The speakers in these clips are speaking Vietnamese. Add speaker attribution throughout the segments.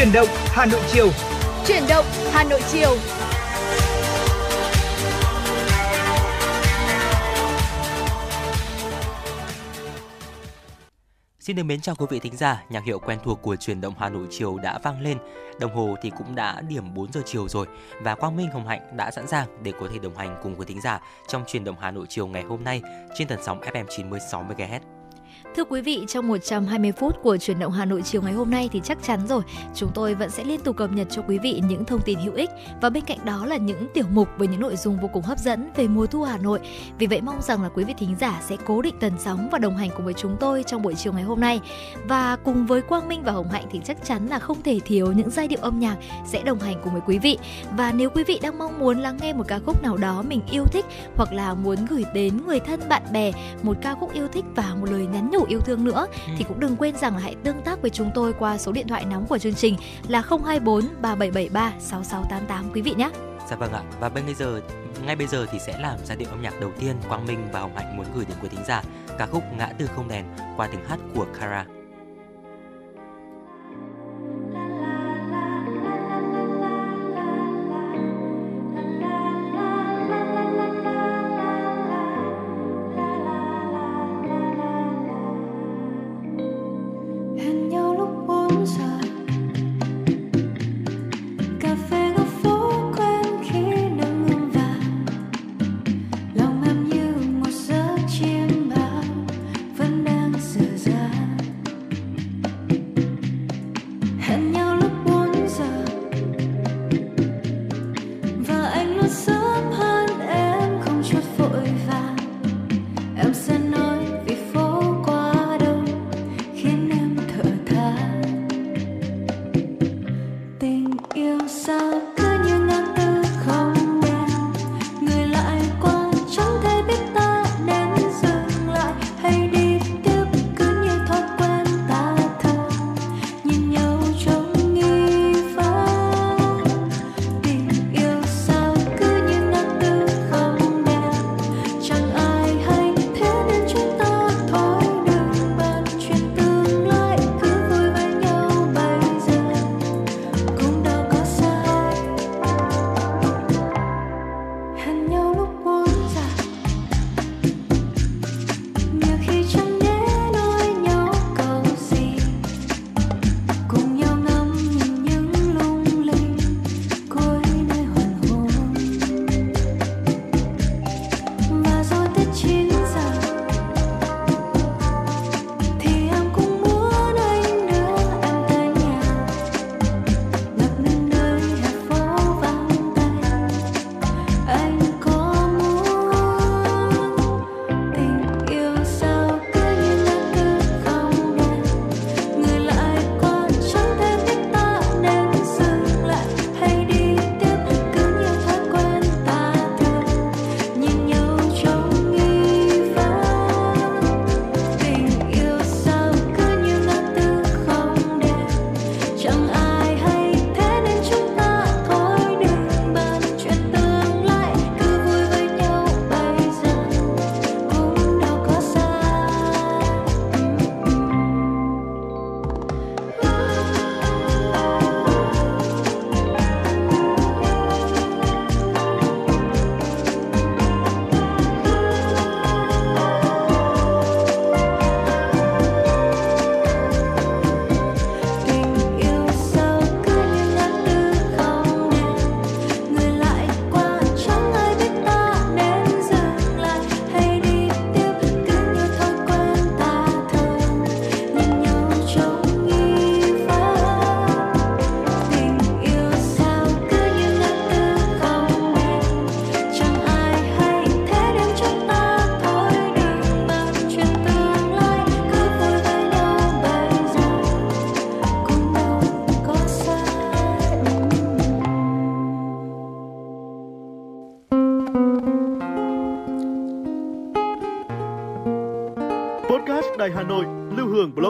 Speaker 1: Chuyển động Hà Nội chiều.
Speaker 2: Chuyển động Hà Nội chiều.
Speaker 3: Xin được mến chào quý vị thính giả, nhạc hiệu quen thuộc của truyền động Hà Nội chiều đã vang lên. Đồng hồ thì cũng đã điểm 4 giờ chiều rồi và Quang Minh Hồng Hạnh đã sẵn sàng để có thể đồng hành cùng với thính giả trong truyền động Hà Nội chiều ngày hôm nay trên tần sóng FM 96 MHz.
Speaker 2: Thưa quý vị, trong 120 phút của chuyển động Hà Nội chiều ngày hôm nay thì chắc chắn rồi, chúng tôi vẫn sẽ liên tục cập nhật cho quý vị những thông tin hữu ích và bên cạnh đó là những tiểu mục với những nội dung vô cùng hấp dẫn về mùa thu Hà Nội. Vì vậy mong rằng là quý vị thính giả sẽ cố định tần sóng và đồng hành cùng với chúng tôi trong buổi chiều ngày hôm nay. Và cùng với Quang Minh và Hồng Hạnh thì chắc chắn là không thể thiếu những giai điệu âm nhạc sẽ đồng hành cùng với quý vị. Và nếu quý vị đang mong muốn lắng nghe một ca khúc nào đó mình yêu thích hoặc là muốn gửi đến người thân bạn bè một ca khúc yêu thích và một lời nhắn nhủ đủ yêu thương nữa ừ. thì cũng đừng quên rằng là hãy tương tác với chúng tôi qua số điện thoại nóng của chương trình là 024 3773 6688 quý vị nhé.
Speaker 3: Dạ vâng ạ. Và bây giờ ngay bây giờ thì sẽ làm giai điệu âm nhạc đầu tiên Quang Minh và Hồng Hạnh muốn gửi đến quý thính giả ca khúc Ngã tư không đèn qua tiếng hát của Kara.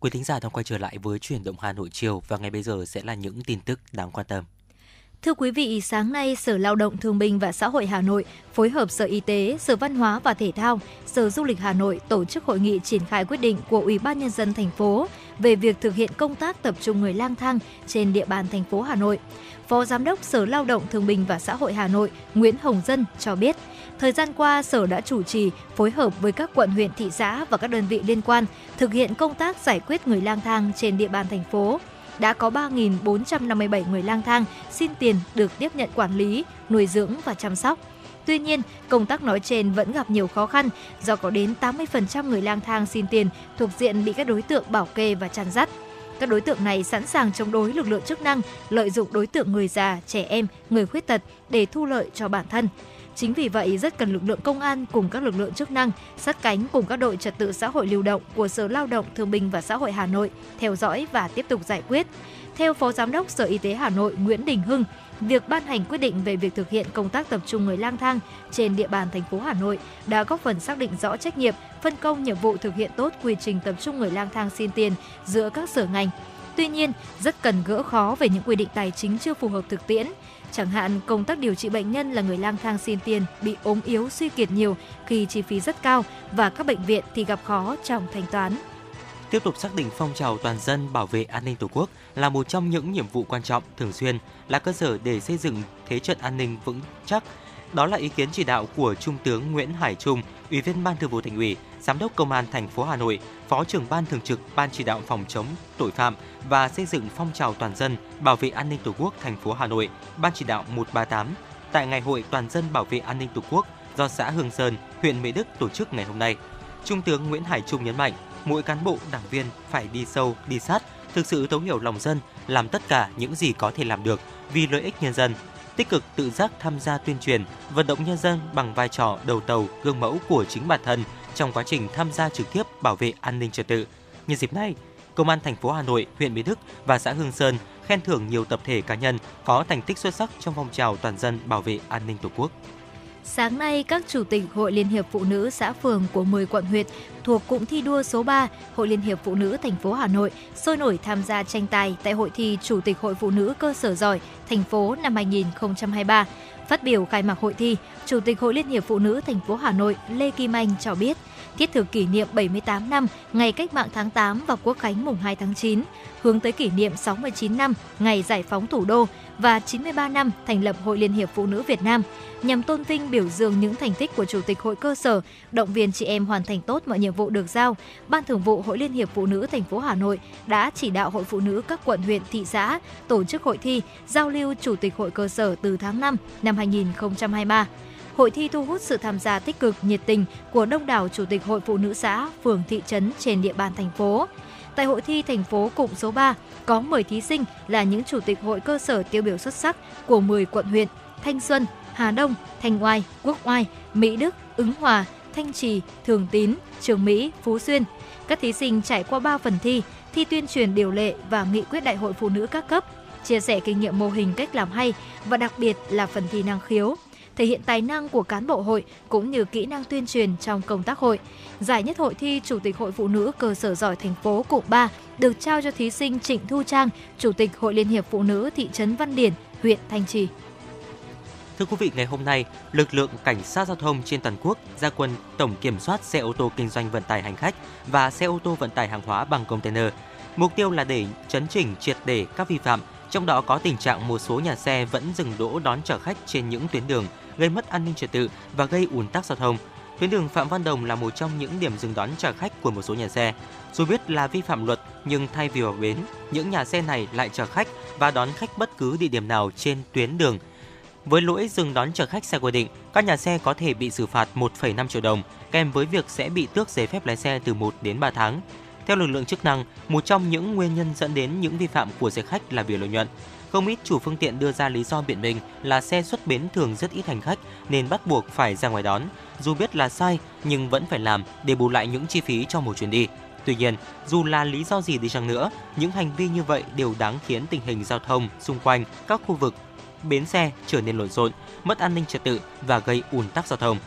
Speaker 4: Quý thính giả đang quay trở lại với chuyển động Hà Nội chiều và ngay bây giờ sẽ là những tin tức đáng quan tâm.
Speaker 2: Thưa quý vị, sáng nay Sở Lao động Thương binh và Xã hội Hà Nội phối hợp Sở Y tế, Sở Văn hóa và Thể thao, Sở Du lịch Hà Nội tổ chức hội nghị triển khai quyết định của Ủy ban nhân dân thành phố về việc thực hiện công tác tập trung người lang thang trên địa bàn thành phố Hà Nội. Phó Giám đốc Sở Lao động Thương binh và Xã hội Hà Nội Nguyễn Hồng Dân cho biết, thời gian qua Sở đã chủ trì phối hợp với các quận huyện thị xã và các đơn vị liên quan thực hiện công tác giải quyết người lang thang trên địa bàn thành phố đã có 3.457 người lang thang xin tiền được tiếp nhận quản lý, nuôi dưỡng và chăm sóc. Tuy nhiên, công tác nói trên vẫn gặp nhiều khó khăn do có đến 80% người lang thang xin tiền thuộc diện bị các đối tượng bảo kê và chăn dắt. Các đối tượng này sẵn sàng chống đối lực lượng chức năng, lợi dụng đối tượng người già, trẻ em, người khuyết tật để thu lợi cho bản thân. Chính vì vậy, rất cần lực lượng công an cùng các lực lượng chức năng sát cánh cùng các đội trật tự xã hội lưu động của Sở Lao động Thương binh và Xã hội Hà Nội theo dõi và tiếp tục giải quyết. Theo Phó Giám đốc Sở Y tế Hà Nội Nguyễn Đình Hưng, việc ban hành quyết định về việc thực hiện công tác tập trung người lang thang trên địa bàn thành phố Hà Nội đã góp phần xác định rõ trách nhiệm, phân công nhiệm vụ thực hiện tốt quy trình tập trung người lang thang xin tiền giữa các sở ngành. Tuy nhiên, rất cần gỡ khó về những quy định tài chính chưa phù hợp thực tiễn. Chẳng hạn, công tác điều trị bệnh nhân là người lang thang xin tiền bị ốm yếu suy kiệt nhiều khi chi phí rất cao và các bệnh viện thì gặp khó trong thanh toán
Speaker 4: tiếp tục xác định phong trào toàn dân bảo vệ an ninh Tổ quốc là một trong những nhiệm vụ quan trọng thường xuyên, là cơ sở để xây dựng thế trận an ninh vững chắc. Đó là ý kiến chỉ đạo của Trung tướng Nguyễn Hải Trung, Ủy viên Ban Thường vụ Thành ủy, Giám đốc Công an thành phố Hà Nội, Phó trưởng Ban Thường trực Ban chỉ đạo phòng chống tội phạm và xây dựng phong trào toàn dân bảo vệ an ninh Tổ quốc thành phố Hà Nội, Ban chỉ đạo 138 tại Ngày hội toàn dân bảo vệ an ninh Tổ quốc do xã Hương Sơn, huyện Mỹ Đức tổ chức ngày hôm nay. Trung tướng Nguyễn Hải Trung nhấn mạnh, mỗi cán bộ đảng viên phải đi sâu, đi sát, thực sự thấu hiểu lòng dân, làm tất cả những gì có thể làm được vì lợi ích nhân dân, tích cực tự giác tham gia tuyên truyền, vận động nhân dân bằng vai trò đầu tàu, gương mẫu của chính bản thân trong quá trình tham gia trực tiếp bảo vệ an ninh trật tự. Nhân dịp này, Công an thành phố Hà Nội, huyện Mỹ Đức và xã Hương Sơn khen thưởng nhiều tập thể cá nhân có thành tích xuất sắc trong phong trào toàn dân bảo vệ an ninh Tổ quốc.
Speaker 2: Sáng nay, các chủ tịch Hội Liên hiệp Phụ nữ xã phường của 10 quận huyện thuộc cụm thi đua số 3 Hội Liên hiệp Phụ nữ thành phố Hà Nội sôi nổi tham gia tranh tài tại hội thi Chủ tịch Hội Phụ nữ cơ sở giỏi thành phố năm 2023. Phát biểu khai mạc hội thi, Chủ tịch Hội Liên hiệp Phụ nữ thành phố Hà Nội Lê Kim Anh cho biết, thiết thực kỷ niệm 78 năm ngày cách mạng tháng 8 và quốc khánh mùng 2 tháng 9, hướng tới kỷ niệm 69 năm ngày giải phóng thủ đô và 93 năm thành lập Hội Liên hiệp Phụ nữ Việt Nam nhằm tôn vinh biểu dương những thành tích của Chủ tịch Hội cơ sở, động viên chị em hoàn thành tốt mọi nhiệm vụ được giao. Ban Thường vụ Hội Liên hiệp Phụ nữ thành phố Hà Nội đã chỉ đạo Hội Phụ nữ các quận huyện, thị xã tổ chức hội thi giao lưu Chủ tịch Hội cơ sở từ tháng 5 năm 2023 hội thi thu hút sự tham gia tích cực, nhiệt tình của đông đảo chủ tịch hội phụ nữ xã, phường, thị trấn trên địa bàn thành phố. Tại hội thi thành phố cụm số 3 có 10 thí sinh là những chủ tịch hội cơ sở tiêu biểu xuất sắc của 10 quận huyện: Thanh Xuân, Hà Đông, Thanh Oai, Quốc Oai, Mỹ Đức, Ứng Hòa, Thanh Trì, Thường Tín, Trường Mỹ, Phú Xuyên. Các thí sinh trải qua 3 phần thi, thi tuyên truyền điều lệ và nghị quyết đại hội phụ nữ các cấp, chia sẻ kinh nghiệm mô hình cách làm hay và đặc biệt là phần thi năng khiếu, thể hiện tài năng của cán bộ hội cũng như kỹ năng tuyên truyền trong công tác hội. Giải nhất hội thi Chủ tịch Hội Phụ nữ cơ sở giỏi thành phố cụm 3 được trao cho thí sinh Trịnh Thu Trang, Chủ tịch Hội Liên hiệp Phụ nữ thị trấn Văn Điển, huyện Thanh Trì.
Speaker 4: Thưa quý vị, ngày hôm nay, lực lượng cảnh sát giao thông trên toàn quốc ra quân tổng kiểm soát xe ô tô kinh doanh vận tải hành khách và xe ô tô vận tải hàng hóa bằng container. Mục tiêu là để chấn chỉnh triệt để các vi phạm, trong đó có tình trạng một số nhà xe vẫn dừng đỗ đón trả khách trên những tuyến đường gây mất an ninh trật tự và gây ùn tắc giao thông. Tuyến đường Phạm Văn Đồng là một trong những điểm dừng đón trả khách của một số nhà xe. Dù biết là vi phạm luật, nhưng thay vì vào bến, những nhà xe này lại chở khách và đón khách bất cứ địa điểm nào trên tuyến đường. Với lỗi dừng đón chở khách sai quy định, các nhà xe có thể bị xử phạt 1,5 triệu đồng, kèm với việc sẽ bị tước giấy phép lái xe từ 1 đến 3 tháng. Theo lực lượng chức năng, một trong những nguyên nhân dẫn đến những vi phạm của xe khách là vì lợi nhuận. Không ít chủ phương tiện đưa ra lý do biện minh là xe xuất bến thường rất ít hành khách nên bắt buộc phải ra ngoài đón. Dù biết là sai nhưng vẫn phải làm để bù lại những chi phí cho một chuyến đi. Tuy nhiên, dù là lý do gì đi chăng nữa, những hành vi như vậy đều đáng khiến tình hình giao thông xung quanh các khu vực bến xe trở nên lộn xộn, mất an ninh trật tự và gây ùn tắc giao thông.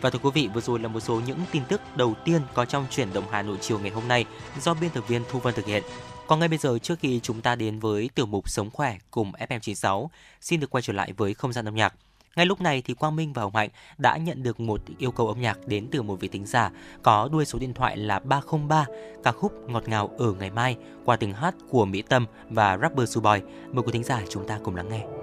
Speaker 4: Và thưa quý vị, vừa rồi là một số những tin tức đầu tiên có trong chuyển động Hà Nội chiều ngày hôm nay do biên tập viên Thu Vân thực hiện. Còn ngay bây giờ trước khi chúng ta đến với tiểu mục Sống khỏe cùng FM96, xin được quay trở lại với không gian âm nhạc. Ngay lúc này thì Quang Minh và Hồng Hạnh đã nhận được một yêu cầu âm nhạc đến từ một vị thính giả có đuôi số điện thoại là 303, ca khúc Ngọt ngào ở ngày mai qua từng hát của Mỹ Tâm và rapper Suboy. Mời quý thính giả chúng ta cùng lắng nghe.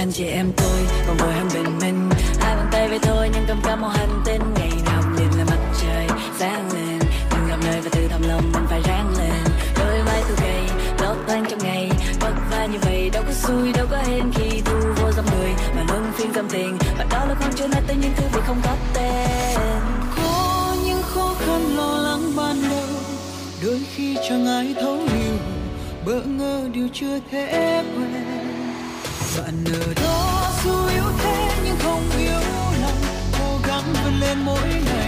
Speaker 5: Anh chị em tôi còn ngồi em bình minh. Hai bàn tay vậy thôi, nhưng cầm cả một hành tinh. Ngày nào nhìn là mặt trời, sáng lên. Đừng gặp nơi và từ thầm lòng, mình phải ráng lên. Đôi vai tôi gầy, lót toan trong ngày. Vất vả như vậy, đâu có xui, đâu có hên khi thu vô dòng người. Mà luôn phiên cầm tiền và đó là con chưa nói tới những thứ vì không có tên.
Speaker 6: Có những khó khăn lo lắng ban đầu, đôi khi chẳng ai thấu hiểu. Bỡ ngỡ điều chưa thể quên bạn ở đó dù yếu thế nhưng không yếu lòng, cố gắng vươn lên mỗi ngày.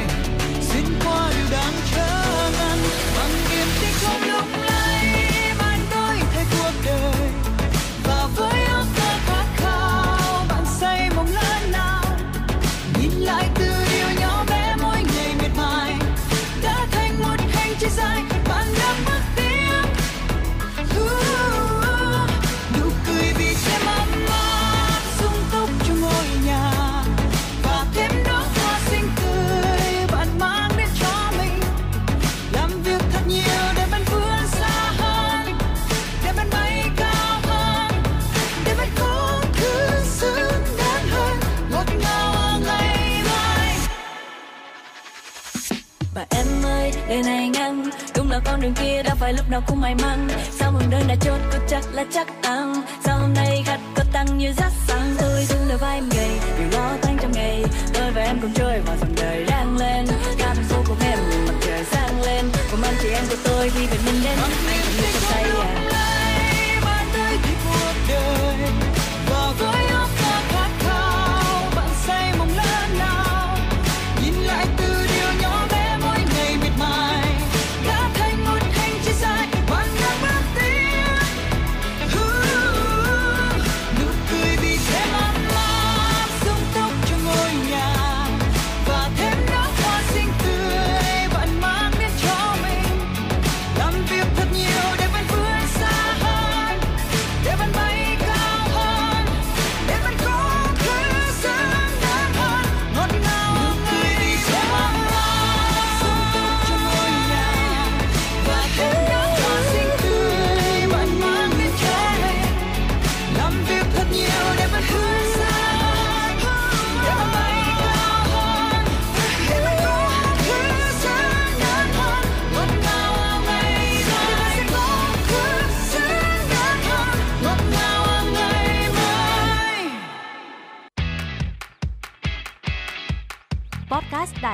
Speaker 5: Đường kia đã phải lúc nào cũng may mắn. Sao mừng đơn đã chốt có chắc là chắc ăn Sao hôm nay khách có tăng như rát sáng. Tôi thương đôi vai em gầy, vì lo tăng trong ngày. Tôi và em cùng chơi vào dòng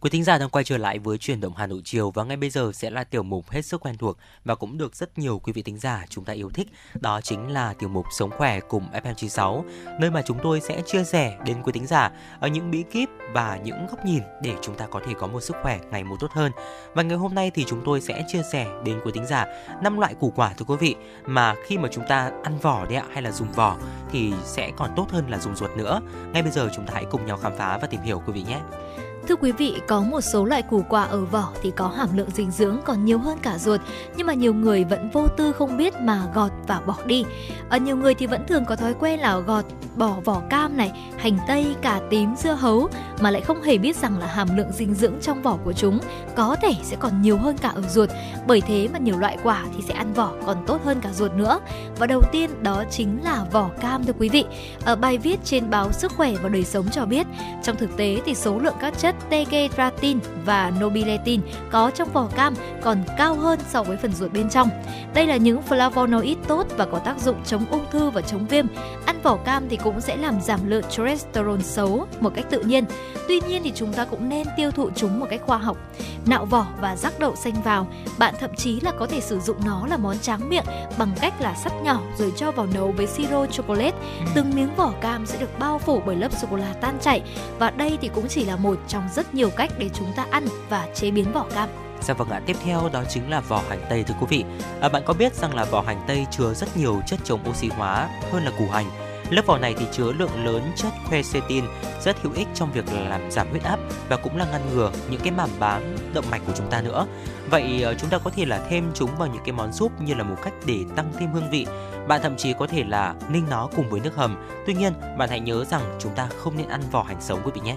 Speaker 4: Quý thính giả đang quay trở lại với chuyển động Hà Nội chiều và ngay bây giờ sẽ là tiểu mục hết sức quen thuộc và cũng được rất nhiều quý vị thính giả chúng ta yêu thích. Đó chính là tiểu mục Sống khỏe cùng FM96, nơi mà chúng tôi sẽ chia sẻ đến quý thính giả ở những bí kíp và những góc nhìn để chúng ta có thể có một sức khỏe ngày một tốt hơn. Và ngày hôm nay thì chúng tôi sẽ chia sẻ đến quý thính giả năm loại củ quả thưa quý vị mà khi mà chúng ta ăn vỏ đấy ạ hay là dùng vỏ thì sẽ còn tốt hơn là dùng ruột nữa. Ngay bây giờ chúng ta hãy cùng nhau khám phá và tìm hiểu quý vị nhé.
Speaker 2: Thưa quý vị, có một số loại củ quả ở vỏ thì có hàm lượng dinh dưỡng còn nhiều hơn cả ruột, nhưng mà nhiều người vẫn vô tư không biết mà gọt và bỏ đi. Ở nhiều người thì vẫn thường có thói quen là gọt bỏ vỏ cam này, hành tây, cà tím, dưa hấu mà lại không hề biết rằng là hàm lượng dinh dưỡng trong vỏ của chúng có thể sẽ còn nhiều hơn cả ở ruột. Bởi thế mà nhiều loại quả thì sẽ ăn vỏ còn tốt hơn cả ruột nữa. Và đầu tiên đó chính là vỏ cam thưa quý vị. Ở bài viết trên báo Sức khỏe và đời sống cho biết, trong thực tế thì số lượng các chất tegestratin và nobiletin có trong vỏ cam còn cao hơn so với phần ruột bên trong. Đây là những flavonoid tốt và có tác dụng chống ung thư và chống viêm. Ăn vỏ cam thì cũng sẽ làm giảm lượng cholesterol xấu một cách tự nhiên. Tuy nhiên thì chúng ta cũng nên tiêu thụ chúng một cách khoa học. Nạo vỏ và rắc đậu xanh vào, bạn thậm chí là có thể sử dụng nó là món tráng miệng bằng cách là sắt nhỏ rồi cho vào nấu với siro chocolate. Từng miếng vỏ cam sẽ được bao phủ bởi lớp sô cô la tan chảy và đây thì cũng chỉ là một trong rất nhiều cách để chúng ta ăn và chế biến vỏ cam.
Speaker 4: Dạ vâng ạ, tiếp theo đó chính là vỏ hành tây thưa quý vị. À, bạn có biết rằng là vỏ hành tây chứa rất nhiều chất chống oxy hóa hơn là củ hành. Lớp vỏ này thì chứa lượng lớn chất quercetin rất hữu ích trong việc làm giảm huyết áp và cũng là ngăn ngừa những cái mảm bám động mạch của chúng ta nữa. Vậy ờ, chúng ta có thể là thêm chúng vào những cái món súp như là một cách để tăng thêm hương vị. Bạn thậm chí có thể là ninh nó cùng với nước hầm. Tuy nhiên, bạn hãy nhớ rằng chúng ta không nên ăn vỏ hành sống quý vị nhé.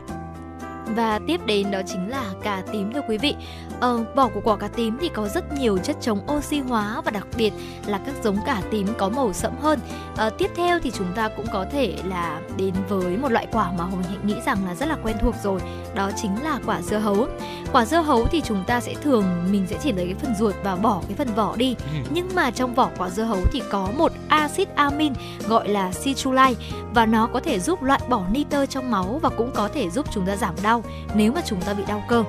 Speaker 2: Và tiếp đến đó chính là cà tím thưa quý vị. Ờ, vỏ của quả cà tím thì có rất nhiều chất chống oxy hóa và đặc biệt là các giống cà tím có màu sẫm hơn. Ờ, tiếp theo thì chúng ta cũng có thể là đến với một loại quả mà Hồng Hạnh nghĩ rằng là rất là quen thuộc rồi, đó chính là quả dưa hấu. Quả dưa hấu thì chúng ta sẽ thường mình sẽ chỉ lấy cái phần ruột và bỏ cái phần vỏ đi. Nhưng mà trong vỏ quả dưa hấu thì có một axit amin gọi là citrulline và nó có thể giúp loại bỏ nitơ trong máu và cũng có thể giúp chúng ta giảm đau nếu mà chúng ta bị đau cơ.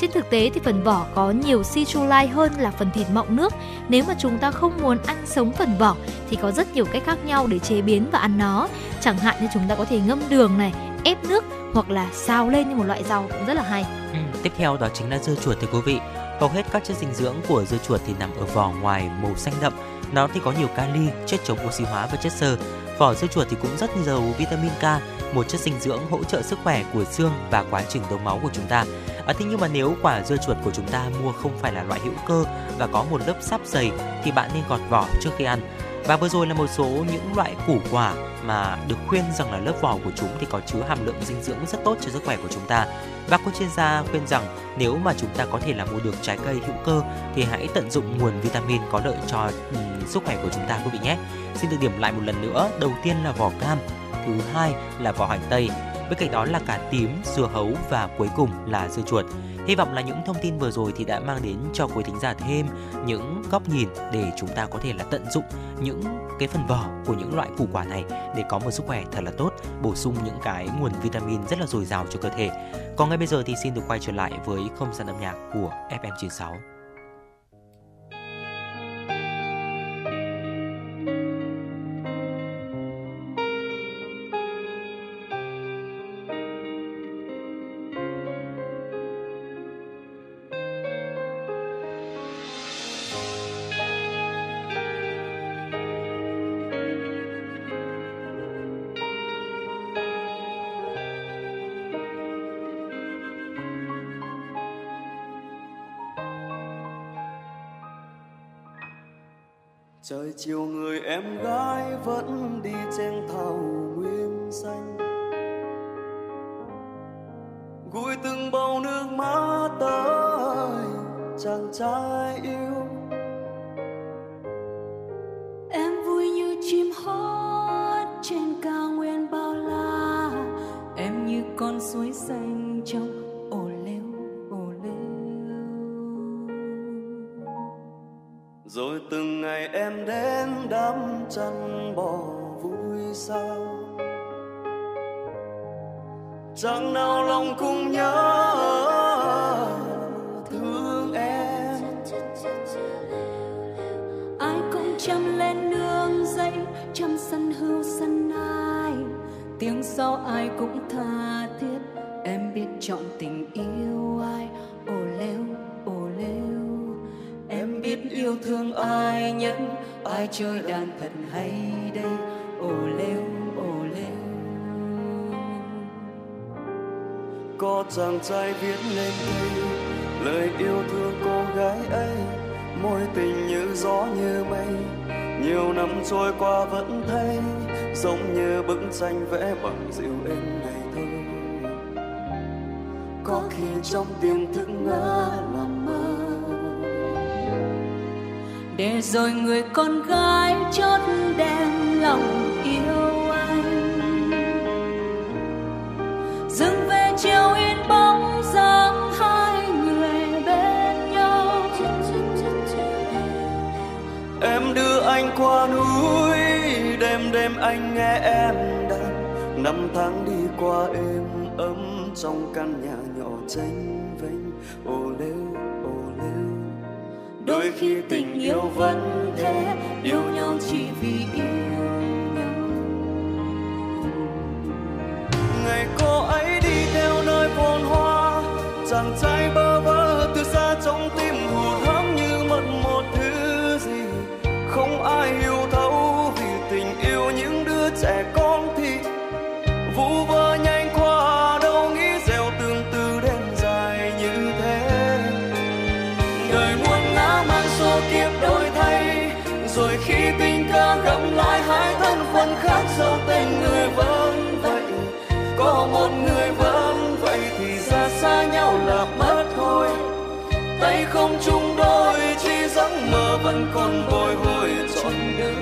Speaker 2: Trên thực tế thì phần vỏ vỏ có nhiều citrulline hơn là phần thịt mọng nước. Nếu mà chúng ta không muốn ăn sống phần vỏ thì có rất nhiều cách khác nhau để chế biến và ăn nó. Chẳng hạn như chúng ta có thể ngâm đường này, ép nước hoặc là xào lên như một loại rau cũng rất là hay.
Speaker 4: Ừ, tiếp theo đó chính là dưa chuột thưa quý vị. Hầu hết các chất dinh dưỡng của dưa chuột thì nằm ở vỏ ngoài màu xanh đậm. Nó thì có nhiều kali, chất chống oxy hóa và chất xơ. Vỏ dưa chuột thì cũng rất giàu vitamin K, một chất dinh dưỡng hỗ trợ sức khỏe của xương và quá trình đông máu của chúng ta. À, thế nhưng mà nếu quả dưa chuột của chúng ta mua không phải là loại hữu cơ và có một lớp sáp dày thì bạn nên gọt vỏ trước khi ăn. Và vừa rồi là một số những loại củ quả mà được khuyên rằng là lớp vỏ của chúng thì có chứa hàm lượng dinh dưỡng rất tốt cho sức khỏe của chúng ta. Và các chuyên gia khuyên rằng nếu mà chúng ta có thể là mua được trái cây hữu cơ thì hãy tận dụng nguồn vitamin có lợi cho um, sức khỏe của chúng ta quý vị nhé. Xin được điểm lại một lần nữa, đầu tiên là vỏ cam, thứ hai là vỏ hành tây, bên cạnh đó là cả tím, dưa hấu và cuối cùng là dưa chuột. Hy vọng là những thông tin vừa rồi thì đã mang đến cho quý thính giả thêm những góc nhìn để chúng ta có thể là tận dụng những cái phần vỏ của những loại củ quả này để có một sức khỏe thật là tốt, bổ sung những cái nguồn vitamin rất là dồi dào cho cơ thể. Còn ngay bây giờ thì xin được quay trở lại với không gian âm nhạc của FM96.
Speaker 3: trong
Speaker 7: căn nhà nhỏ tranh vênh. Ồ lêu ồ lêu,
Speaker 3: đôi khi tình yêu vẫn thế, yêu nhau chỉ vì yêu
Speaker 7: Con
Speaker 3: còn bồi hồi trọn đời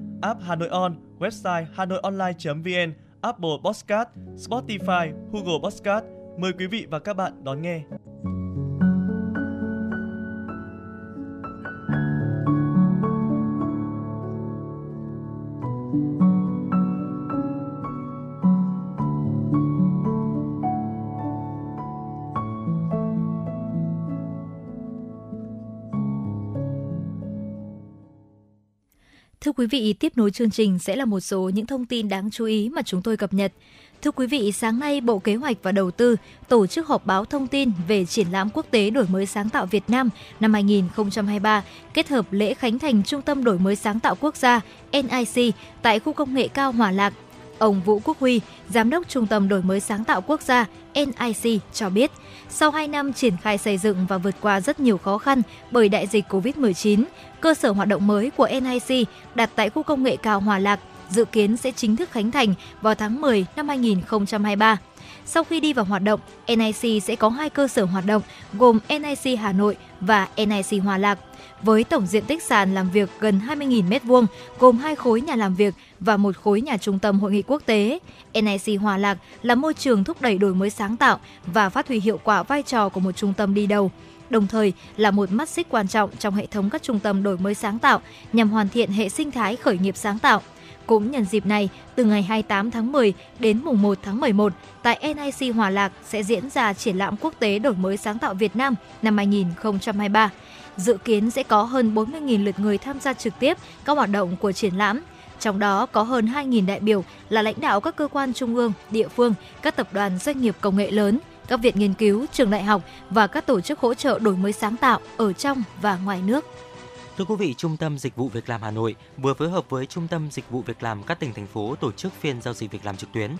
Speaker 8: app Hà Nội On, website hanoionline.vn, Apple Podcast, Spotify, Google Podcast. Mời quý vị và các bạn đón nghe.
Speaker 2: Quý vị, tiếp nối chương trình sẽ là một số những thông tin đáng chú ý mà chúng tôi cập nhật. Thưa quý vị, sáng nay Bộ Kế hoạch và Đầu tư tổ chức họp báo thông tin về triển lãm quốc tế đổi mới sáng tạo Việt Nam năm 2023, kết hợp lễ khánh thành Trung tâm Đổi mới sáng tạo quốc gia NIC tại khu công nghệ cao Hòa Lạc. Ông Vũ Quốc Huy, Giám đốc Trung tâm Đổi mới sáng tạo quốc gia NIC cho biết, sau 2 năm triển khai xây dựng và vượt qua rất nhiều khó khăn bởi đại dịch COVID-19, cơ sở hoạt động mới của NIC đặt tại khu công nghệ cao Hòa Lạc dự kiến sẽ chính thức khánh thành vào tháng 10 năm 2023. Sau khi đi vào hoạt động, NIC sẽ có hai cơ sở hoạt động gồm NIC Hà Nội và NIC Hòa Lạc với tổng diện tích sàn làm việc gần 20.000 m2, gồm hai khối nhà làm việc và một khối nhà trung tâm hội nghị quốc tế. NIC Hòa Lạc là môi trường thúc đẩy đổi mới sáng tạo và phát huy hiệu quả vai trò của một trung tâm đi đầu đồng thời là một mắt xích quan trọng trong hệ thống các trung tâm đổi mới sáng tạo nhằm hoàn thiện hệ sinh thái khởi nghiệp sáng tạo. Cũng nhân dịp này, từ ngày 28 tháng 10 đến mùng 1 tháng 11, tại NIC Hòa Lạc sẽ diễn ra triển lãm quốc tế đổi mới sáng tạo Việt Nam năm 2023. Dự kiến sẽ có hơn 40.000 lượt người tham gia trực tiếp các hoạt động của triển lãm. Trong đó có hơn 2.000 đại biểu là lãnh đạo các cơ quan trung ương, địa phương, các tập đoàn doanh nghiệp công nghệ lớn, các viện nghiên cứu, trường đại học và các tổ chức hỗ trợ đổi mới sáng tạo ở trong và ngoài nước.
Speaker 4: Thưa quý vị, Trung tâm Dịch vụ Việc làm Hà Nội vừa phối hợp với Trung tâm Dịch vụ Việc làm các tỉnh thành phố tổ chức phiên giao dịch việc làm trực tuyến.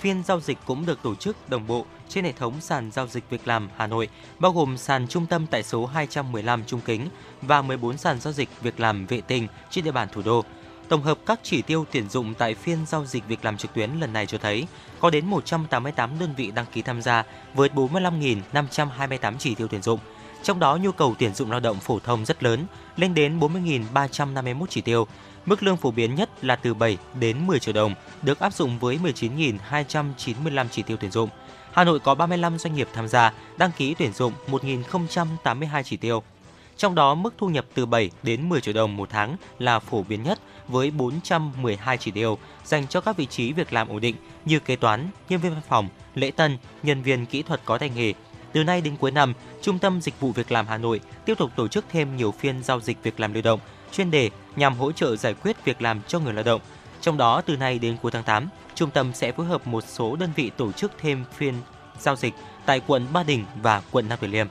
Speaker 4: Phiên giao dịch cũng được tổ chức đồng bộ trên hệ thống sàn giao dịch việc làm Hà Nội, bao gồm sàn trung tâm tại số 215 Trung Kính và 14 sàn giao dịch việc làm vệ tinh trên địa bàn thủ đô. Tổng hợp các chỉ tiêu tuyển dụng tại phiên giao dịch việc làm trực tuyến lần này cho thấy có đến 188 đơn vị đăng ký tham gia với 45.528 chỉ tiêu tuyển dụng. Trong đó nhu cầu tuyển dụng lao động phổ thông rất lớn, lên đến 40.351 chỉ tiêu. Mức lương phổ biến nhất là từ 7 đến 10 triệu đồng, được áp dụng với 19.295 chỉ tiêu tuyển dụng. Hà Nội có 35 doanh nghiệp tham gia, đăng ký tuyển dụng 1.082 chỉ tiêu. Trong đó, mức thu nhập từ 7 đến 10 triệu đồng một tháng là phổ biến nhất với 412 chỉ tiêu dành cho các vị trí việc làm ổn định như kế toán, nhân viên văn phòng, lễ tân, nhân viên kỹ thuật có tay nghề. Từ nay đến cuối năm, Trung tâm Dịch vụ Việc làm Hà Nội tiếp tục tổ chức thêm nhiều phiên giao dịch việc làm lưu động, chuyên đề nhằm hỗ trợ giải quyết việc làm cho người lao động. Trong đó, từ nay đến cuối tháng 8, trung tâm sẽ phối hợp một số đơn vị tổ chức thêm phiên giao dịch tại quận Ba Đình và quận Nam Từ Liêm.